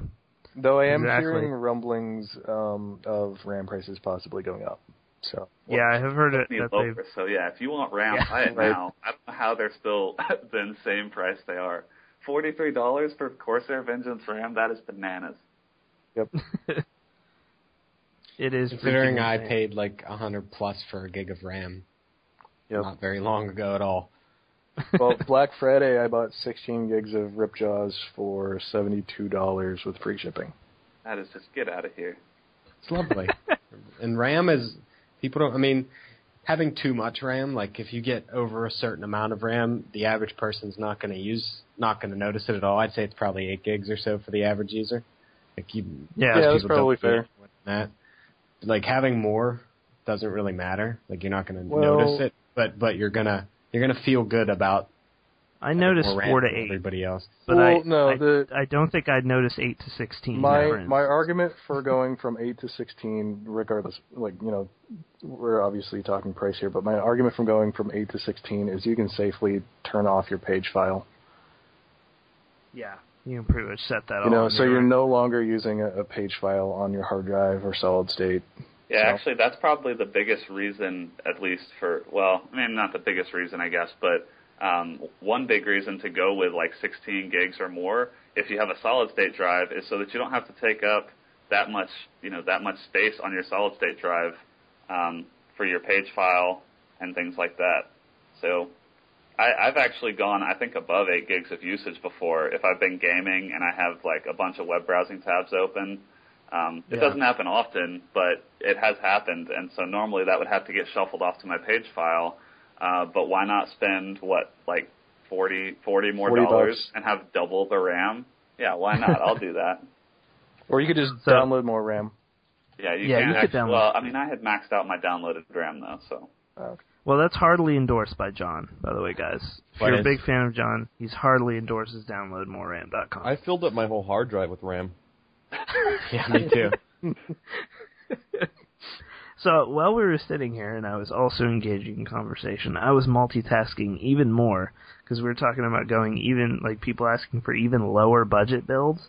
[SPEAKER 3] Though I am
[SPEAKER 2] Exactly.
[SPEAKER 3] hearing rumblings um, of RAM prices possibly going up. So
[SPEAKER 2] Yeah, I have heard it
[SPEAKER 5] Need
[SPEAKER 2] that they've.
[SPEAKER 5] So yeah, if you want RAM,
[SPEAKER 2] Yeah,
[SPEAKER 5] buy it
[SPEAKER 3] right.
[SPEAKER 5] now. I don't know how they're still the same price they are. Forty three dollars for Corsair Vengeance RAM. That is bananas.
[SPEAKER 3] yep.
[SPEAKER 2] it is
[SPEAKER 4] Considering I
[SPEAKER 2] insane.
[SPEAKER 4] paid like a hundred plus for a gig of RAM
[SPEAKER 3] Yep.
[SPEAKER 4] not very long ago at all.
[SPEAKER 3] well, Black Friday, I bought 16 gigs of Ripjaws for $72 with free shipping.
[SPEAKER 5] That is just get out of here.
[SPEAKER 4] It's lovely. and RAM is people don't. I mean, having too much RAM, like if you get over a certain amount of RAM, the average person's not going to use, not going to notice it at all. I'd say it's probably eight gigs or so for the average user. Like you,
[SPEAKER 2] Yeah.
[SPEAKER 3] Yeah, that's probably fair.
[SPEAKER 4] That like having more doesn't really matter. Like you're not going to
[SPEAKER 3] Well-
[SPEAKER 4] notice it, but but you're gonna you're gonna feel good about
[SPEAKER 2] I
[SPEAKER 4] having
[SPEAKER 2] noticed four to eight,
[SPEAKER 4] Everybody else.
[SPEAKER 2] but
[SPEAKER 3] Well,
[SPEAKER 2] I
[SPEAKER 3] no,
[SPEAKER 2] I,
[SPEAKER 3] the-
[SPEAKER 2] I don't think I'd notice eight to sixteen.
[SPEAKER 3] My
[SPEAKER 2] difference.
[SPEAKER 3] my argument for going from 8 to 16, regardless, like, you know, we're obviously talking price here, but my argument from going from 8 to 16 is you can safely turn off your page file.
[SPEAKER 2] yeah, you can pretty much set that.
[SPEAKER 3] You
[SPEAKER 2] all
[SPEAKER 3] know,
[SPEAKER 2] on
[SPEAKER 3] so
[SPEAKER 2] your
[SPEAKER 3] you're
[SPEAKER 2] own.
[SPEAKER 3] no longer using a, a page file on your hard drive or solid state.
[SPEAKER 5] Yeah,
[SPEAKER 3] So-
[SPEAKER 5] actually, that's probably the biggest reason, at least for well, I mean, not the biggest reason, I guess, but um, one big reason to go with like 16 gigs or more, if you have a solid state drive, is so that you don't have to take up that much, you know, that much space on your solid state drive um, for your page file and things like that. So. I, I've actually gone, I think, above eight gigs of usage before. If I've been gaming and I have like a bunch of web browsing tabs open, um, it
[SPEAKER 2] Yeah.
[SPEAKER 5] doesn't happen often, but it has happened, and so normally that would have to get shuffled off to my page file. Uh, but why not spend what like forty, forty more
[SPEAKER 3] 40
[SPEAKER 5] dollars
[SPEAKER 3] bucks.
[SPEAKER 5] and have double the RAM? Yeah, why not? I'll do that.
[SPEAKER 3] Or you could just
[SPEAKER 2] So-
[SPEAKER 3] download more RAM.
[SPEAKER 5] Yeah, you
[SPEAKER 2] Yeah,
[SPEAKER 5] can
[SPEAKER 2] you could download-
[SPEAKER 5] Well, I mean, I had maxed out my downloaded RAM though, so
[SPEAKER 2] Well, that's hardly endorsed by John, by the way, guys. If
[SPEAKER 7] What
[SPEAKER 2] you're a big fan of John, he's hardly endorses downloadmoreram.com.
[SPEAKER 7] I filled up my whole hard drive with RAM.
[SPEAKER 4] Yeah, me too.
[SPEAKER 2] So while we were sitting here and I was also engaging in conversation, I was multitasking even more because we were talking about going even like people asking for even lower budget builds.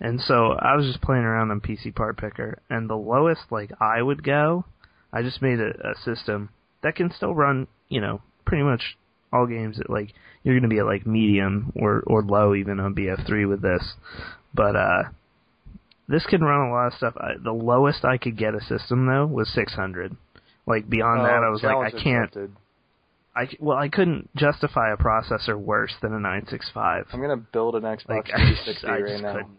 [SPEAKER 2] And so I was just playing around on PC Part Picker and the lowest like I would go, I just made a, a system that can still run, you know, pretty much all games at like you're going to be at like medium or or low even on BF3 with this. But uh this can run a lot of stuff. I, the lowest I could get a system though was 600. Like beyond
[SPEAKER 3] Oh,
[SPEAKER 2] that, I was like, I can't.
[SPEAKER 3] accepted.
[SPEAKER 2] I well, I couldn't justify a processor worse than a 965.
[SPEAKER 3] I'm gonna build an Xbox
[SPEAKER 2] Like,
[SPEAKER 3] 360
[SPEAKER 2] I
[SPEAKER 3] right
[SPEAKER 2] just
[SPEAKER 3] now.
[SPEAKER 2] couldn't.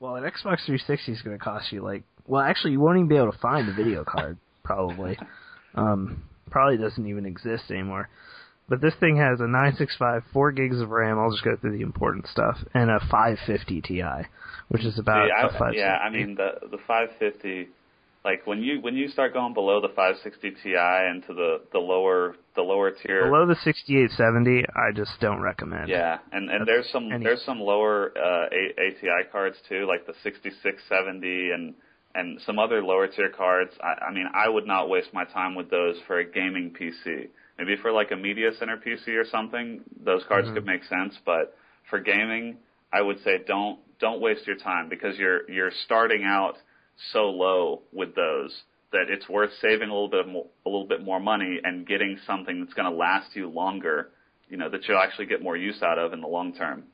[SPEAKER 2] Well, an Xbox 360 is going to cost you like. Well, actually, you won't even be able to find a video card. Probably. Um, probably doesn't even exist anymore. But this thing has a 965, 4 gigs of RAM. I'll just go through the important stuff, and a 550 Ti, which is about
[SPEAKER 5] See, I,
[SPEAKER 2] a 560.
[SPEAKER 5] yeah, I mean the the 550, like when you when you start going below the 560 Ti into the the lower the lower tier.
[SPEAKER 2] Below the 6870, I just don't recommend.
[SPEAKER 5] Yeah, and and
[SPEAKER 2] That's
[SPEAKER 5] there's some
[SPEAKER 2] any-
[SPEAKER 5] there's some lower uh, ATI cards too, like the 6670 and and some other lower tier cards. I, I mean, I would not waste my time with those for a gaming PC. Maybe for like a media center PC or something, those cards mm-hmm. could make sense. But for gaming, I would say don't don't waste your time because you're you're starting out so low with those that it's worth saving a little bit more, a little bit more money and getting something that's going to last you longer. You know that you'll actually get more use out of in the long term.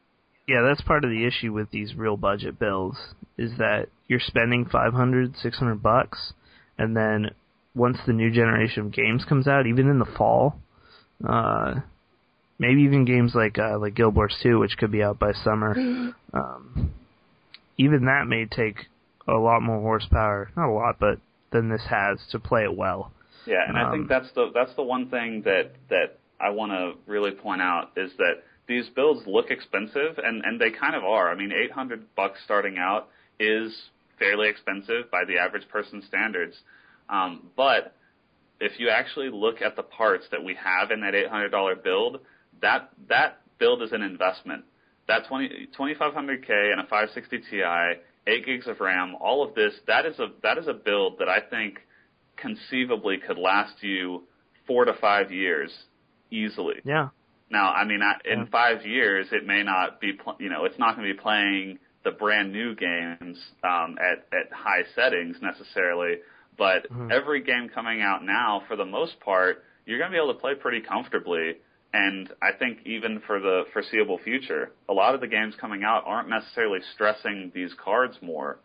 [SPEAKER 2] Yeah, that's part of the issue with these real budget builds is that you're spending 500, 600 bucks and then once the new generation of games comes out, even in the fall, uh maybe even games like uh like Guild Wars 2 which could be out by summer, um even that may take a lot more horsepower, not a lot, but than this has to play it well.
[SPEAKER 5] Yeah, and I
[SPEAKER 2] Um,
[SPEAKER 5] think that's the that's the one thing that that I want to really point out is that these builds look expensive, and and they kind of are. I mean, 800 bucks starting out is fairly expensive by the average person's standards, um, but if you actually look at the parts that we have in that $800 build, that that build is an investment. That 20, 2500K and a 560 Ti, 8 gigs of RAM, all of this, that is a that is a build that I think conceivably could last you four to five years easily.
[SPEAKER 2] Yeah.
[SPEAKER 5] Now, I mean, I, in
[SPEAKER 2] Yeah.
[SPEAKER 5] five years, it may not be, pl- you know, it's not going to be playing the brand new games um, at at high settings necessarily, but
[SPEAKER 2] Mhm.
[SPEAKER 5] every game coming out now, for the most part, you're going to be able to play pretty comfortably. And I think even for the foreseeable future, a lot of the games coming out aren't necessarily stressing these cards more.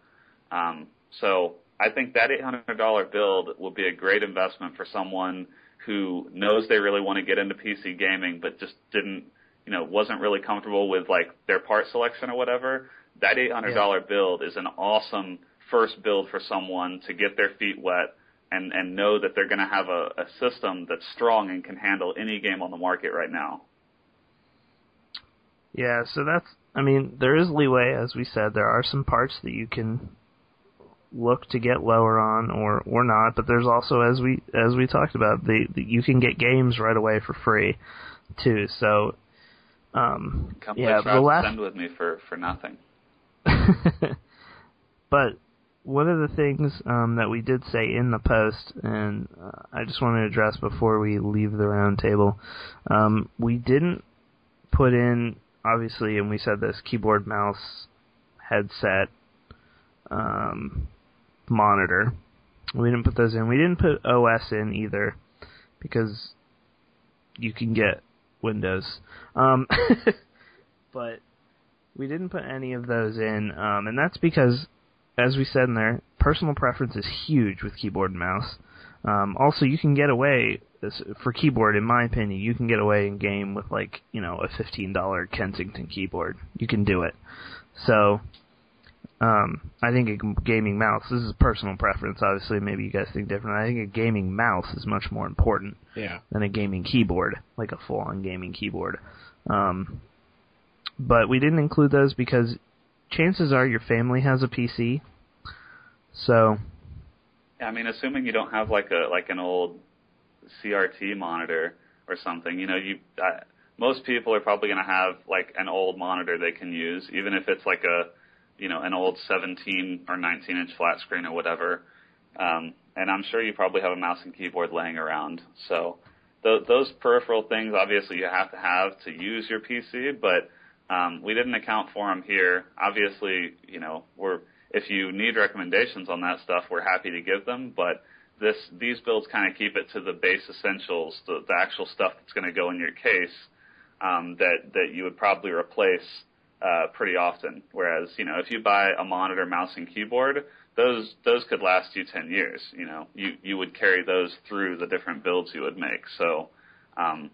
[SPEAKER 5] Um, so I think that $800 build will be a great investment for someone who knows they really want to get into PC gaming, but just didn't, you know, wasn't really comfortable with like their part selection or whatever. That $800 build is an awesome first build for someone to get their feet wet and, and know that they're going to have a, a system that's strong and can handle any game on the market right now.
[SPEAKER 2] Yeah, so that's I mean, there is leeway as we said. There are some parts that you can look to get lower on or or not, but there's also as we as we talked about, the, the you can get games right away for free too. So um
[SPEAKER 5] Come
[SPEAKER 2] yeah, the last
[SPEAKER 5] Send with me for, for nothing.
[SPEAKER 2] but one of the things um, that we did say in the post, and uh, I just want to address before we leave the roundtable, um, we didn't put in, obviously, and we said this keyboard, mouse, headset, um, monitor. We didn't put those in. We didn't put OS in either because you can get Windows. Um, but we didn't put any of those in, um, and that's because, as we said in there, personal preference is huge with keyboard and mouse. Um, also, you can get away for keyboard, in my opinion, you can get away in game with like you know a fifteen dollar Kensington keyboard. You can do it. So, um, I think a gaming mouse. This is personal preference. Obviously, maybe you guys think different. I think a gaming mouse is much more important
[SPEAKER 4] Yeah.
[SPEAKER 2] than a gaming keyboard, like a full-on gaming keyboard. Um, but we didn't include those because chances are your family has a PC. So
[SPEAKER 5] Yeah, I mean, assuming you don't have like a like an old CRT monitor or something, you know, you uh, most people are probably going to have like an old monitor they can use, even if it's like a you know an old 17 or 19 inch flat screen or whatever. Um, and I'm sure you probably have a mouse and keyboard laying around. So th- those peripheral things, obviously, you have to have to use your PC, but um, we didn't account for them here. Obviously, you know, we're if you need recommendations on that stuff, we're happy to give them. But this these builds kind of keep it to the base essentials, the, the actual stuff that's going to go in your case um, that that you would probably replace uh, pretty often. Whereas you know if you buy a monitor, mouse, and keyboard, those those could last you ten years. You know you you would carry those through the different builds you would make. So. Um,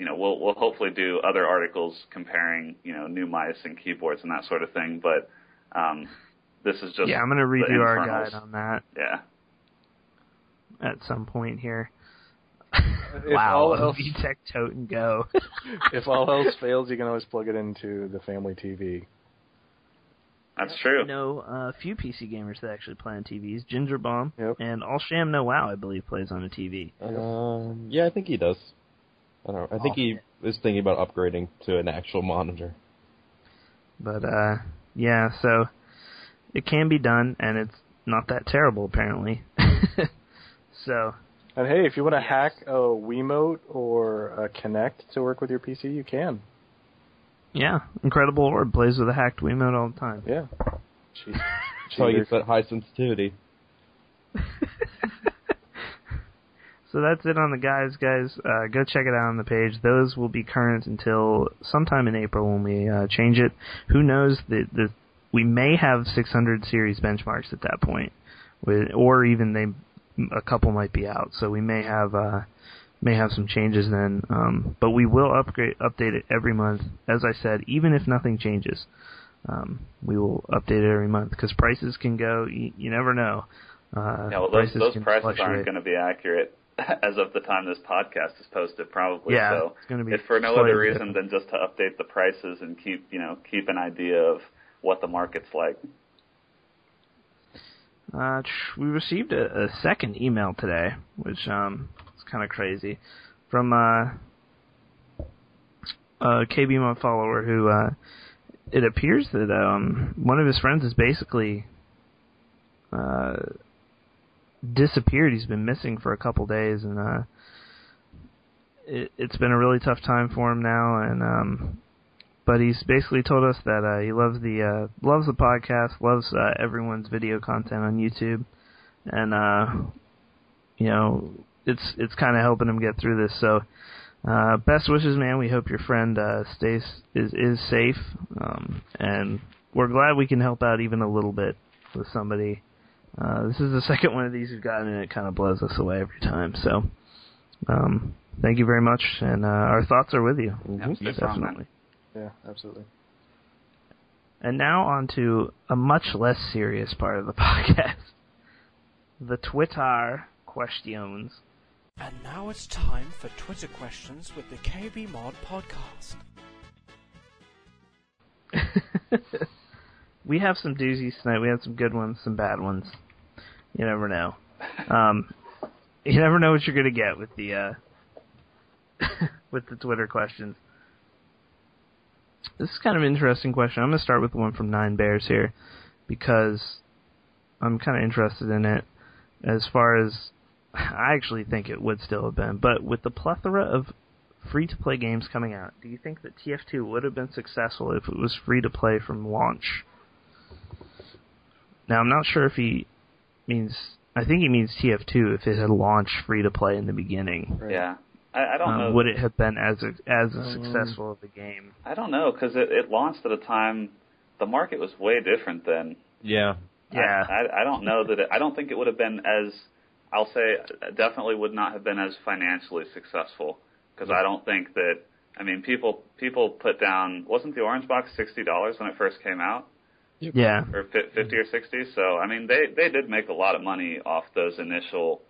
[SPEAKER 5] you know, we'll we'll hopefully do other articles comparing, you know, new mice and keyboards and that sort of thing. But um, this is just
[SPEAKER 2] yeah, I'm gonna
[SPEAKER 5] the
[SPEAKER 2] redo our guide on that
[SPEAKER 5] Yeah,
[SPEAKER 2] at some point here.
[SPEAKER 3] If
[SPEAKER 2] wow,
[SPEAKER 3] all else-
[SPEAKER 2] VTech tote and go.
[SPEAKER 3] if all else fails, you can always plug it into the family TV.
[SPEAKER 5] that's true.
[SPEAKER 2] I know a few PC gamers that actually play on TVs. Ginger Bomb
[SPEAKER 3] Yep.
[SPEAKER 2] and All Sham No Wow, I believe, plays on a TV.
[SPEAKER 7] Um, yeah, I think he does. I don't know. I think he is thinking about upgrading to an actual monitor.
[SPEAKER 2] But uh, yeah, so it can be done, and it's not that terrible apparently. so
[SPEAKER 3] And hey, if you want to hack a Wiimote or a Kinect to work with your PC, you can.
[SPEAKER 2] yeah, Incredible Orb plays with a hacked Wiimote all the time.
[SPEAKER 3] Yeah. Cheat-
[SPEAKER 7] That's how he
[SPEAKER 3] cheater.
[SPEAKER 7] that high sensitivity.
[SPEAKER 2] So that's it on the guys, guys. Uh, go check it out on the page. Those will be current until sometime in April when we uh, change it. Who knows that the we may have 600 series benchmarks at that point, with, or even they a couple might be out. So we may have uh, may have some changes then. Um, but we will upgrade update it every month. As I said, even if nothing changes, um, we will update it every month because prices can go. You, you never know. Uh,
[SPEAKER 5] Yeah, well, those,
[SPEAKER 2] prices
[SPEAKER 5] those prices aren't going to be accurate as of the time this podcast is posted, probably.
[SPEAKER 2] Yeah,
[SPEAKER 5] so
[SPEAKER 2] it's gonna be
[SPEAKER 5] if for no other reason than just to update the prices and keep you know keep an idea of what the market's like.
[SPEAKER 2] Uh, we received a, a second email today, which um is kind of crazy, from uh, a KB Mod follower who uh, it appears that um one of his friends is basically uh disappeared. He's been missing for a couple days, and uh, it, it's been a really tough time for him now. And um, but he's basically told us that uh, he loves the uh, loves the podcast, loves uh, everyone's video content on YouTube, and uh, you know it's it's kind of helping him get through this. So uh, best wishes, man. We hope your friend uh, stays is is safe, um, and we're glad we can help out even a little bit with somebody. Uh, this is the second one of these we've gotten, and it kind of blows us away every time. So, um, thank you very much, and uh, our thoughts are with you.
[SPEAKER 5] Yeah, stay strong, man.
[SPEAKER 2] Definitely.
[SPEAKER 3] Yeah, absolutely.
[SPEAKER 2] And now on to a much less serious part of the podcast. The Twitter questions.
[SPEAKER 9] And now it's time for Twitter questions with the KB Mod podcast.
[SPEAKER 2] we have some doozies tonight. We had some good ones, some bad ones. You never know. Um, you never know what you're gonna get with the uh, with the Twitter questions. This is kind of an interesting question. I'm gonna start with one from Nine Bears here because I'm kind of interested in it. As far as I actually think it would still have been, but with the plethora of free to play games coming out, do you think that TF2 would have been successful if it was free to play from launch? Now, I'm not sure if he means. I think he means TF2 if it had launched free to play in the beginning.
[SPEAKER 3] Right.
[SPEAKER 5] Yeah, I, I don't
[SPEAKER 2] Um,
[SPEAKER 5] know.
[SPEAKER 2] would it have been as a, as
[SPEAKER 3] Um,
[SPEAKER 2] successful of a game?
[SPEAKER 5] I don't know because it, it launched at a time the market was way different then.
[SPEAKER 7] Yeah.
[SPEAKER 2] Yeah.
[SPEAKER 5] I, I, I don't know that it, I don't think it would have been as I'll say uh, definitely would not have been as financially successful because I don't think that I mean people people put down wasn't the orange box sixty dollars when it first came out
[SPEAKER 2] Yeah.
[SPEAKER 5] or fifty or sixty so I mean they they did make a lot of money off those initial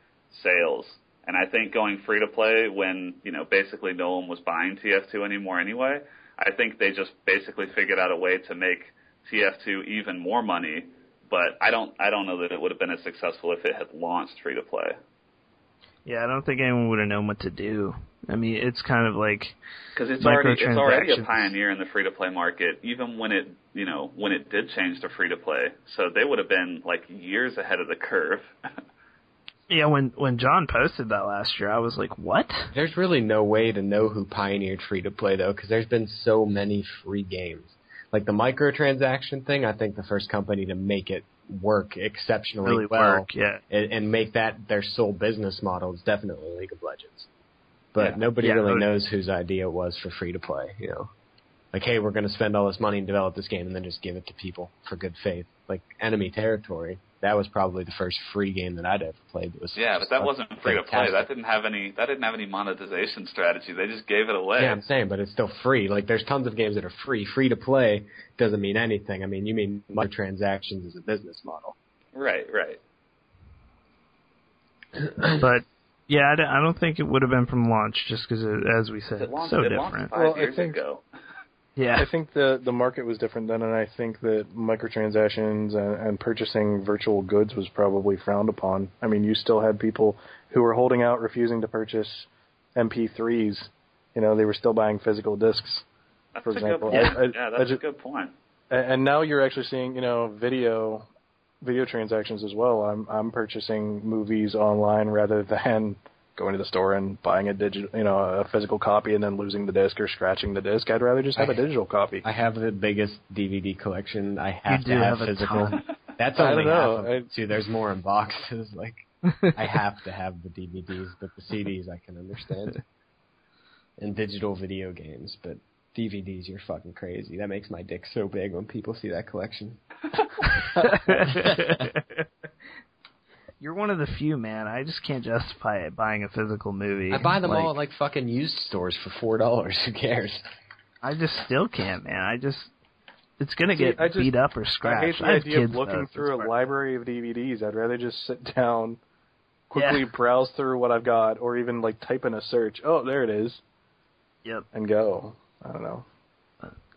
[SPEAKER 5] sales and I think going free to play when you know basically no one was buying TF2 anymore anyway I think they just basically figured out a way to make TF2 even more money, but I don't I don't know that it would have been as successful if it had launched free to play.
[SPEAKER 2] Yeah, I don't think anyone would have known what to do. I mean, it's kind of like
[SPEAKER 5] Because it's already it's already a pioneer in the free to play market, even when it you know when it did change to free to play. So they would have been like years ahead of the curve.
[SPEAKER 2] yeah. When when John posted that last year, I was like, what?
[SPEAKER 4] There's really no way to know who pioneered free to play though, because there's been so many free games. Like the microtransaction thing, I think the first company to make it work exceptionally
[SPEAKER 2] Really
[SPEAKER 4] well
[SPEAKER 2] work? Yeah.
[SPEAKER 4] and, and make that their sole business model is definitely League of Legends. But
[SPEAKER 2] Yeah.
[SPEAKER 4] nobody
[SPEAKER 2] Yeah,
[SPEAKER 4] really knows whose idea it was for free to play. You know, like hey, we're going to spend all this money and develop this game, and then just give it to people for good faith. Like Enemy Territory, that was probably the first free game that I'd ever played. That was
[SPEAKER 5] yeah, but that wasn't free to play. That didn't have any that didn't have any monetization strategy. They just gave it away.
[SPEAKER 4] Yeah, I'm saying, but it's still free. Like, there's tons of games that are free. Free to play doesn't mean anything. I mean, you mean microtransactions as a business model.
[SPEAKER 5] Right, right.
[SPEAKER 2] but yeah, I don't, I don't think it would have been from launch, just because, as we said,
[SPEAKER 5] It
[SPEAKER 2] it's
[SPEAKER 5] launched,
[SPEAKER 2] so
[SPEAKER 5] it launched
[SPEAKER 2] different.
[SPEAKER 5] five
[SPEAKER 3] Well, I
[SPEAKER 5] years
[SPEAKER 3] think-
[SPEAKER 5] ago.
[SPEAKER 2] Yeah,
[SPEAKER 3] I think the the market was different then, and I think that microtransactions and, and purchasing virtual goods was probably frowned upon. I mean, you still had people who were holding out, refusing to purchase MP3s. You know, they were still buying physical discs.
[SPEAKER 5] That's
[SPEAKER 3] For
[SPEAKER 5] a
[SPEAKER 3] example,
[SPEAKER 5] good point.
[SPEAKER 3] I- I-
[SPEAKER 5] yeah,
[SPEAKER 3] I
[SPEAKER 5] that's
[SPEAKER 3] ju-
[SPEAKER 5] a good point.
[SPEAKER 3] And, and now you're actually seeing, you know, video video transactions as well. I'm I'm purchasing movies online rather than going to the store and buying a digital, you know, a physical copy and then losing the disc or scratching the disc. I'd rather just have a digital copy.
[SPEAKER 4] I have the biggest DVD collection. I have
[SPEAKER 2] You
[SPEAKER 4] to have,
[SPEAKER 2] have
[SPEAKER 4] physical.
[SPEAKER 2] ton.
[SPEAKER 4] That's
[SPEAKER 3] I
[SPEAKER 4] only
[SPEAKER 3] don't know.
[SPEAKER 4] half of it,
[SPEAKER 3] I-
[SPEAKER 4] too. There's more in boxes. Like, I have to have the DVDs, but the CDs I can understand. And digital video games, but DVDs, you're fucking crazy. That makes my dick so big when people see that collection.
[SPEAKER 2] You're one of the few, man. I just can't justify it buying a physical movie.
[SPEAKER 4] I buy them
[SPEAKER 2] Like,
[SPEAKER 4] all at like fucking used stores for four dollars. Who cares?
[SPEAKER 2] I just still can't, man. I just it's gonna
[SPEAKER 3] See,
[SPEAKER 2] get
[SPEAKER 3] I just-
[SPEAKER 2] beat up or scratched.
[SPEAKER 3] I hate
[SPEAKER 2] scratched.
[SPEAKER 3] the
[SPEAKER 2] I have
[SPEAKER 3] idea
[SPEAKER 2] kids
[SPEAKER 3] of looking
[SPEAKER 2] though,
[SPEAKER 3] through
[SPEAKER 2] that's
[SPEAKER 3] a library of DVDs. I'd rather just sit down, quickly
[SPEAKER 2] Yeah.
[SPEAKER 3] browse through what I've got, or even like type in a search. Oh, there it is,
[SPEAKER 2] Yep.
[SPEAKER 3] and go. I don't know.